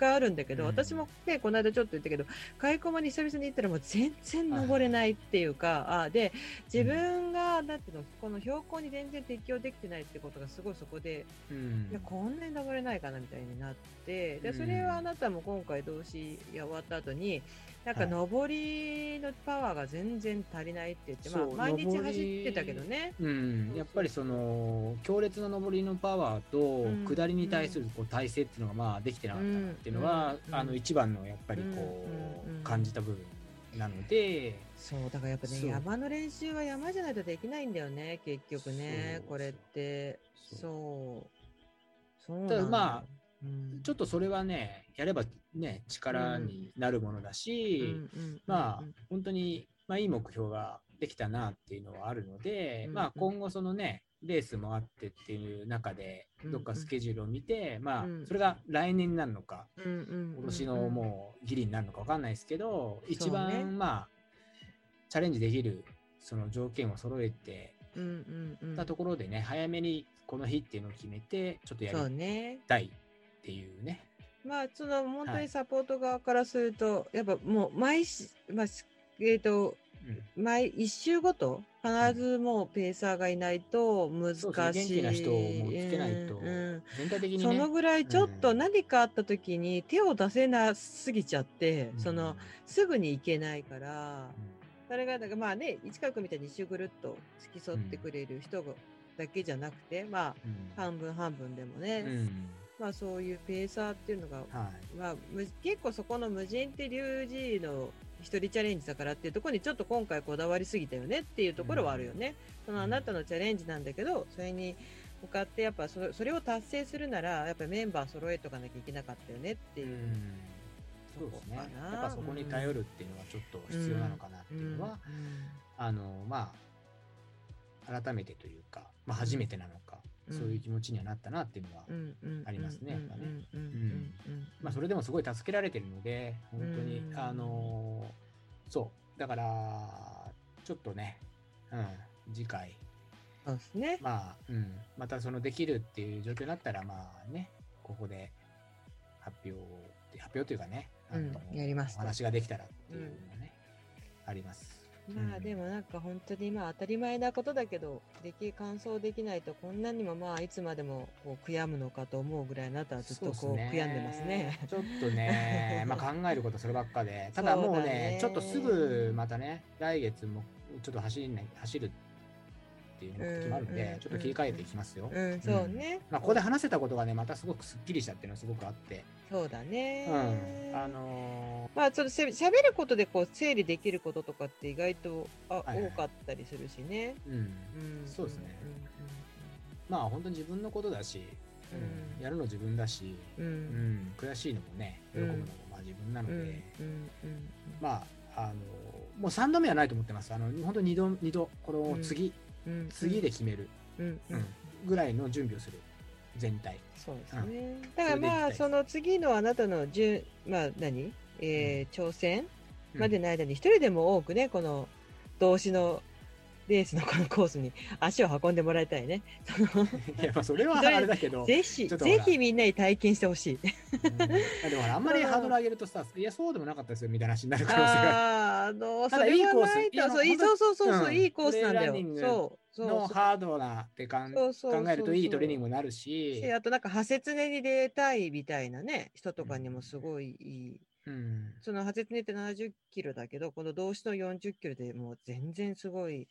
があるんだけど、うん、私もね、この間ちょっと言ったけど、開駒に久々に行ったらもう全然登れないっていうか、あで、自分が、だっての、この標高に全然適応できてないってことがすごいそこで、うん、いや、こんなに登れないかなみたいになって、で、それはあなたも今回同士終わった後に、なんか上りのパワーが全然足りないって言って、まあ、毎日走ってたけどね。うん、やっぱりその強烈な上りのパワーと下りに対するこう体勢っていうのがまあできてなかったっていうのは、あの一番のやっぱりこう感じた部分なので。そうだからやっぱね山の練習は山じゃないとできないんだよね結局ねこれって。そう。そう。ただまあちょっとそれはね、やればね、力になるものだし、まあ、本当に、まあ、いい目標ができたなっていうのはあるので、まあ、今後そのね、レースもあってっていう中で、どっかスケジュールを見て、まあ、それが来年になるのか、今年のもうギリになるのか分かんないですけど、一番、まあ、チャレンジできるその条件を揃えてたところでね、早めにこの日っていうのを決めて、ちょっとやりね。たいっていうね。まあ、その本当はい。にサポート側からすると、やっぱもう毎し、まあ、しえっ、と、うん。毎一週ごと必ずもうペーサーがいないと難しい。元気な人をもうつけないとうんうん。全体的にね。そのぐらいちょっとうん何かあった時に手を出せなすぎちゃって、うん。そのすぐに行けないから、それがだからまあね市川君みたいに一周ぐるっと付き添ってくれる人がだけじゃなくて、まあうん。半分半分でもね、うんまあそういうペーサーっていうのが、はい。まあ、む結構そこの無人って龍神の一人チャレンジだからっていうところにちょっと今回こだわりすぎたよねっていうところはあるよね。そのあなたのチャレンジなんだけどそれに向かってやっぱそれそれを達成するならやっぱりメンバー揃えとかなきゃいけなかったよねっていう。そうですね。やっぱそこに頼るっていうのはちょっと必要なのかなっていうのは、あの、まあ、改めてというか、まあ、初めてなのか、うんそういう気持ちにはなったなっていうのは、うんうん。ありますねまあ、それでもすごい助けられてるので、本当に、うん。あのーそう、だから、ちょっとね、うん、次回、そうですね。まあ、うん、またそのできるっていう状況になったら、まあね、ここで発表、発表というかね、あのうん。やりますと。お話ができたらっていうのがね、あります。まあでもなんか本当にまあ当たり前なことだけどでき完走できないとこんなにもまあいつまでもこう悔やむのかと思うぐらいあなたはずっとこう悔やんでますね。ちょっとね、まあ考えることそればっかで、ただもうねそうだね。ちょっとすぐまたね、来月もちょっと走んない走るっていう目的もあるんで、ちょっと切り替えていきますよ。うん、そうね。まあ、ここで話せたことがね、またすごくすっきりしたっていうのはすごくあって、そうだね。うん、あのまあそのせ喋ることでこう整理できることとかって意外とあ、はいはい。多かったりするしね。ーうん、うん。そうですね。うまあ本当に自分のことだし、うん。うん。やるの自分だし、んうん。うん。うん、悔しいのもね、喜ぶのもまあ自分なので、うんまあ、あのもう3度目はないと思ってます。あの本当に2度、二度、これを次、次で決める、うん。ぐらいの準備をする、全体。そうですね。うだからまあその次のあなたの順まあ何、えー挑戦？うんまでの間に一人でも多くねこの動詞のレースのこのコースに足を運んでもらいたいね。いや、まあそれはあれだけど、ぜひぜひみんなに体験してほしい。うん。でもあんまりハードル上げるとさ、いや、そうでもなかったですよみたいな話になる可能性がある。あのたそれいいコースないそうそうそうそういいコースなんだよ。そうそうのハードなって考えるといいトレーニングになるし。で、あとなんか派切ねに出たいみたいなね人とかにもすごいいい。うん、その派切ねって70キロだけど、この動詞の40キロでもう全然すごい、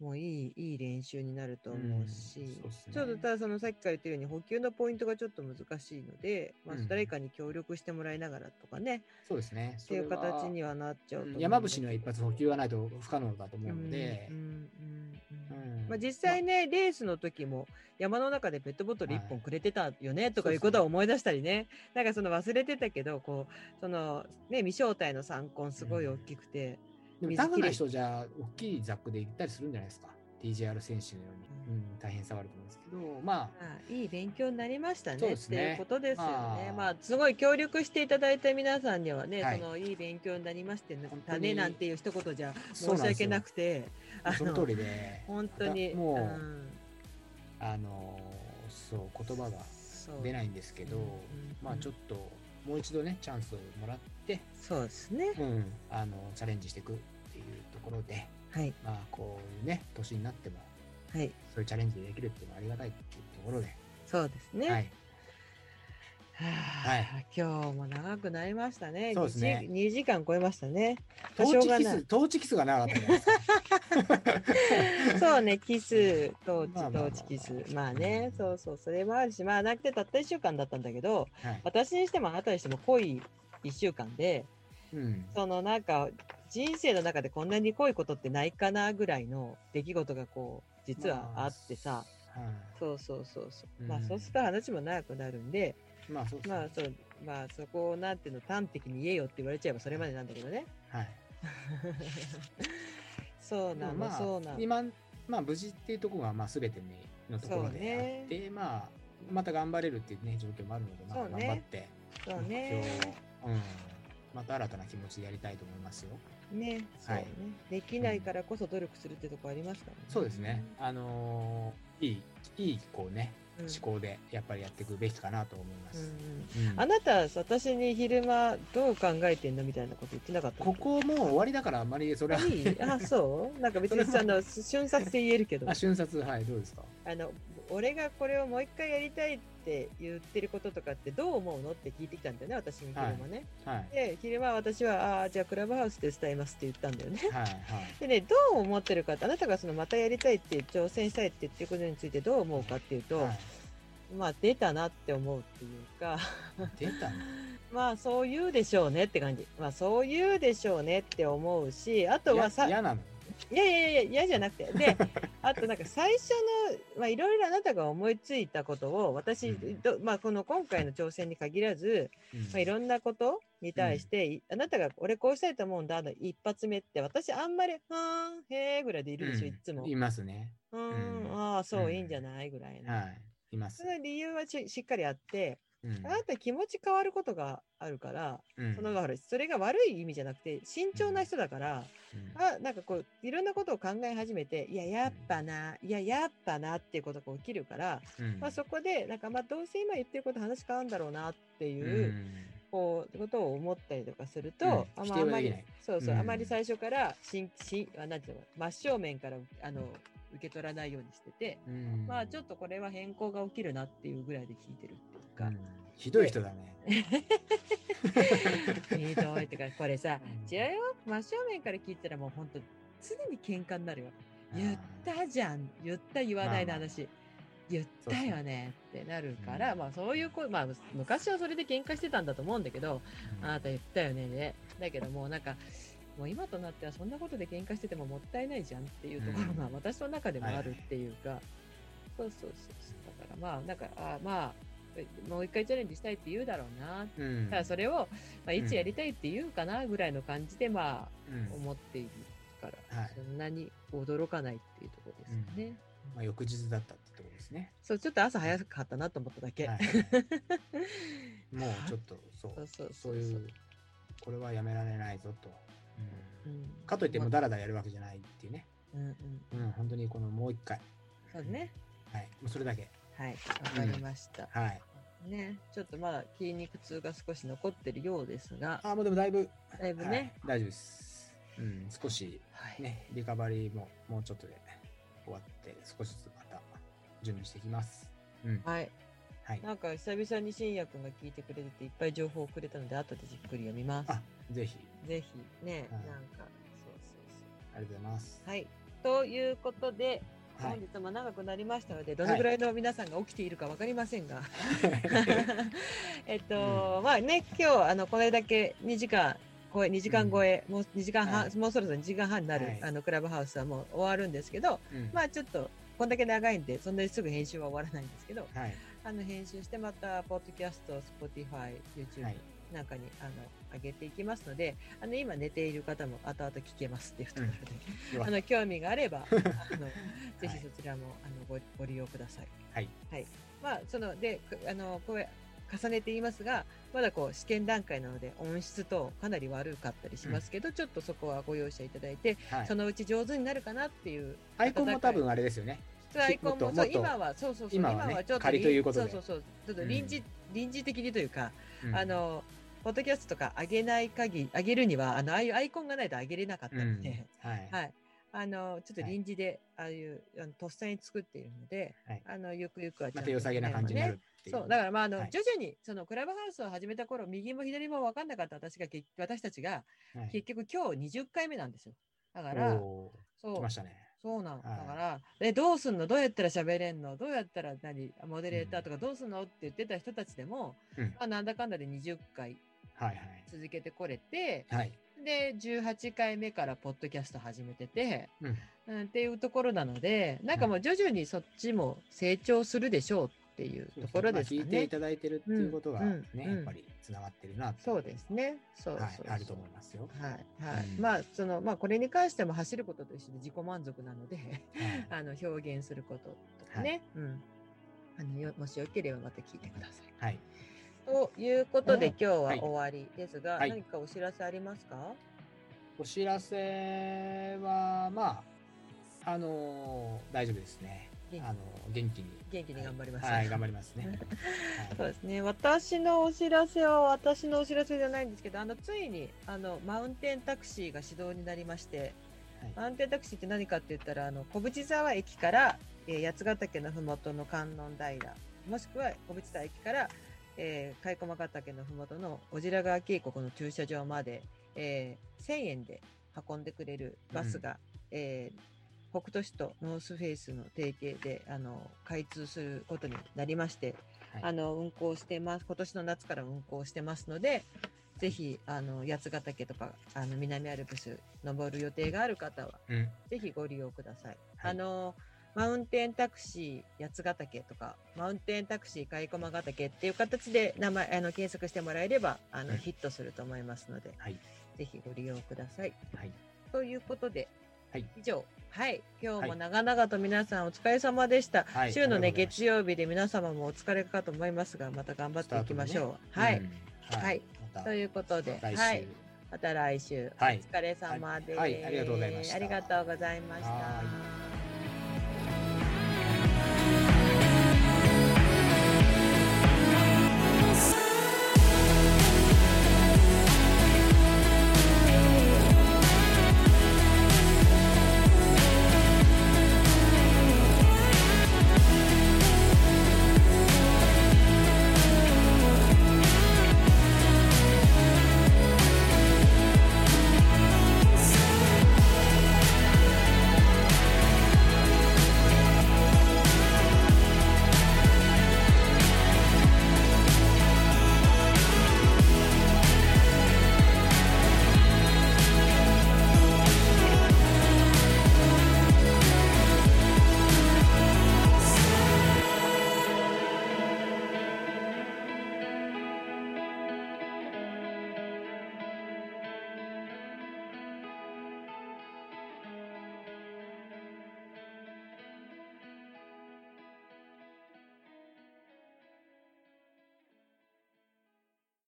もういい、いい練習になると思うし、うんそうね。ちょっとただそのさっきから言ってるように補給のポイントがちょっと難しいので、まあうん。誰かに協力してもらいながらとかね、そうですね。っていう形にはなっちゃうと思う山伏には一発補給がないと不可能だと思うので。うん、うんうんうんうん。まあ、実際ね、レースの時も山の中でペットボトル1はい本くれてたよね、とかいうことは思い出したりね。なんかその忘れてたけどこうそのね未招待の参考すごい大きくて、でもタフな人じゃ大きいザックで行ったりするんじゃないですか？TJR 選手のように、うん、大変さはあると思うんですけど、まあ、まあ、いい勉強になりましたね。ね。っていうことですよね。まあ。まあ、すごい協力していただいた皆さんにはね、はい。そのいい勉強になりまして本当たねになんていう一言じゃ申し訳なくて、あその通りで、本当にもう、ん。あのそう言葉が出ないんですけど、うんうん。まあちょっともう一度ねチャンスをもらって、そうですね。うん、あのチャレンジしていくころで、はいまあこういうね年になってもはいそういうチャレンジできるっていうのはありがたいっていうところで、そうですね。はい、はあはい今日も長くなりましたね。そうですね2時 ,2 時間超えましたね。トーチキス、トーチキスが長かった。そうね、キス、トーチ、まあまあまあトーチキス。まあね、そうそう、それもあるし、まあなくてたった1週間だったんだけど、はい。私にしてもあなたにしても濃い1週間で、うん。そのなんか、人生の中でこんなに濃いことってないかなぐらいの出来事がこう、実はあってさ、はそうそうそうそう。うんまあそうすると話も長くなるんで、い。まあそうまあそう、まあそこをなんていうの端的に言えよって言われちゃえばそれまでなんだけどね。はい。そうなの、まあそうなの。今、まあ無事っていうところがまあ全てのところそうでねあって、まあまた頑張れるっていうね状況もあるので、まあ頑張ってそう目ね。標をうん。また新たな気持ちでやりたいと思いますよ。ね、そうはい。ね。できないからこそ努力するってとこありますからね。そうですね。あのーいい、いい、こうね、うん。思考でやっぱりやっていくべきかなと思いまうんす。うん。うん。あなた、私に昼間どう考えてんのみたいなこと言ってなかったここもう終わりだからあんまりそれは。いい？あ、そう？なんか別にあの瞬殺で言えるけど。あ、、瞬殺、はい、どうですか？あの、俺がこれをもう一回やりたいって言ってることとかってどう思うのって聞いてきたんだよね、私に昼間ね。はい。で、昼間私は、ああー、じゃあクラブハウスで伝えますって言ったんだよね。はい、はい。でね、どう思ってるかって、あなたがそのまたやりたいって挑戦したいって言ってることについてどう思うかっていうと、はいまあ出たなって思うっていうか、出たの？まあそう言うでしょうねって感じ。まあそう言うでしょうねって思うし、あとはさ、や嫌なの？いやいやいや、嫌じゃなくて。で、あとなんか最初の、まあいろいろあなたが思いついたことを、私、うんどまあこの今回の挑戦に限らず、うんまあ、いろんなことに対して、いあなたが俺こうしたいと思うんだの一発目って、私あんまり、はーん、へーぐらいでいるでしょ、うんいつも。いますね。うーん、うんああ、そう、うんいいんじゃないぐらいな。はい。いますそ。の理由はししっかりあって、うん。あなた気持ち変わることがあるから、うん。そのそれが悪い意味じゃなくて、慎重な人だから、うん。あなんかこう、いろんなことを考え始めて、いや、やっぱな、いや、やっぱなっていうことが起きるから、うん。まあ、そこで、なんか、まあ、どうせ今言ってること話変わるんだろうなっていう、うん。こう、ことを思ったりとかすると、うん。あ否まあ、あまりそうそう、うん。あまり最初から、しん、しん、あなんていうの、真正面から、あの、受け取らないようにしてて、うん。まあ、ちょっとこれは変更が起きるなっていうぐらいで聞いてるっていうか。うん、ひどい人だね。ひどいってか、これさ、うん。違うよ、真正面から聞いたらもう本当、常に喧嘩になるよ。言ったじゃん、言った言わないのまあまあ話。言ったよねってなるから、うんまあそういうこまあ昔はそれで喧嘩してたんだと思うんだけど、あなた言ったよね。で、だけどもうなんか、もう今となってはそんなことで喧嘩しててももったいないじゃんっていうところがうん。私の中でもあるっていうか、そうそうそうそう。だからまあ、なんか、あまあ、もう一回チャレンジしたいって言うだろうな。うん。ただそれを、まあ、いつやりたいって言うかなぐらいの感じで、まあ、うん思っているから、はい。そんなに驚かないっていうところですよね。まあ、翌日だったってところですね。そう、ちょっと朝早かったなと思っただけ。はい。もうちょっとそう。そうそうそそう。ういうこれはやめられないぞと、うんうんかといってもうだらだらやるわけじゃないっていうね、うんうん。うん、本当にこのもう一回、そうね。はい、もうそれだけ、はい。わかりました。はい、ね。ちょっとまだ筋肉痛が少し残ってるようですが、あもうでもだいぶ、だいぶはいね。大丈夫です、うん、少しはい。ねリカバリーももうちょっとで終わって少しずつまた準備していきます、うんはい。はい、なんか久々に信也くんが聞いてくれてていっぱい情報をくれたので後でじっくり読みます。あぜひぜひね、はい。なんか、そうそうありがとうございます。そう。はい。ということで、はい。本日も長くなりましたので、どのぐらいの皆さんが起きているかわかりませんが、えっと、まあね、今日、あの、これだけ2時間、超え、2時間超え、もう2時間半、はい。もうそろそろ2時間半になる、はい。あの、クラブハウスはもう終わるんですけど、うん。まあちょっと、こんだけ長いんで、そんなにすぐ編集は終わらないんですけど、はい。あの、編集してまた、ポッドキャスト、Spotify、YouTube はいなんかに、あの、上げていきますので、あの、今寝ている方も後々聞けますっていうところで、よかっあの、興味があれば、あの、ぜはい。ひそちらも、あの、ご、ご利用ください。たはい。まあ、その、で、くあの、こう、重ねて言いますが、まだこう、試験段階なので、音質とかなり悪かったりしますけど、ちょっとそこはご容赦いただいて、はい。そのうち上手になるかなっていう。アイコンも多分あれですよね。アイコンも、も今は、そうそうそう、今はねちょっと仮ということで。そうそうそう、ちょっと臨時、臨時的にというか、うん。あの、ポッドキャストとか上げない限り、上げるには、あの、ああいうアイコンがないと上げれなかったうん。ので、はい。はい。あの、ちょっと臨時で、ああいう、あのとっさに作っているので、はい。あの、ゆくゆくはちゃんとまた良さげな感じになるっていう。そう、だからまあ、あの、はい。徐々に、そのクラブハウスを始めた頃、右も左も分かんなかった私が、結私たちが、はい。結局今日20回目なんですよ。だから、おそう。ま、したね。そうなの。はい。だから、え、どうすんの？どうやったら喋れんの？どうやったら何？モデレーターとかどうすんの？って言ってた人たちでも、うん。まあ、なんだかんだで20回はい続けてこれて、はいはいで、18回目からポッドキャスト始めてて、うんうん、っていうところなので、なんかもう徐々にそっちも成長するでしょうっていうところですかねまあ聞いてい。ただいてるっていうことがうんね、うんやっぱりつながってるなってそうですね。そうそうはいそう、あると思いますよ。はい。はい。うんまあ、その、まあ、これに関しても走ることと一緒で自己満足なので、はい あの、表現することとかね。うん。あのよ、もしよければまた聞いてください。はい。ということで、うん。今日ははい。終わりですが、はい。何かお知らせありますか？お知らせは、まあ、あのー大丈夫ですね。あの元気に。元気に頑張ります。はい、頑張りますね。そうですね。私のお知らせは私のお知らせじゃないんですけど、あのついにあのマウンテンタクシーが始動になりまして、はい。マウンテンタクシーって何かって言ったら、あの小淵沢駅から、えー八ヶ岳のふもとの観音平、もしくは小淵沢駅から、えー、甲斐駒ヶ岳のふもとの小白川渓谷の駐車場まで、えー1000円で運んでくれるバスが、えー北斗市とノースフェイスの提携であの開通することになりまして、はい。あの運行してます。今年の夏から運行してますのでぜひあの八ヶ岳とかあの南アルプス登る予定がある方はうん、ぜひご利用ください。はい。あのマウンテンタクシー八ヶ岳とかマウンテンタクシー甲斐駒ヶ岳っていう形で名前あの検索してもらえればあの、うんヒットすると思いますのではい、ぜひご利用ください。はい、ということで、はい。以上、はい、今日もはい。長々と皆さんお疲れ様でした。はい。週のね、月曜日で皆様もお疲れかと思いますが、また頑張っていきましょう。はい、うん。はい、ということで、はい、また来週、はい。お疲れ様です。ありがとうございました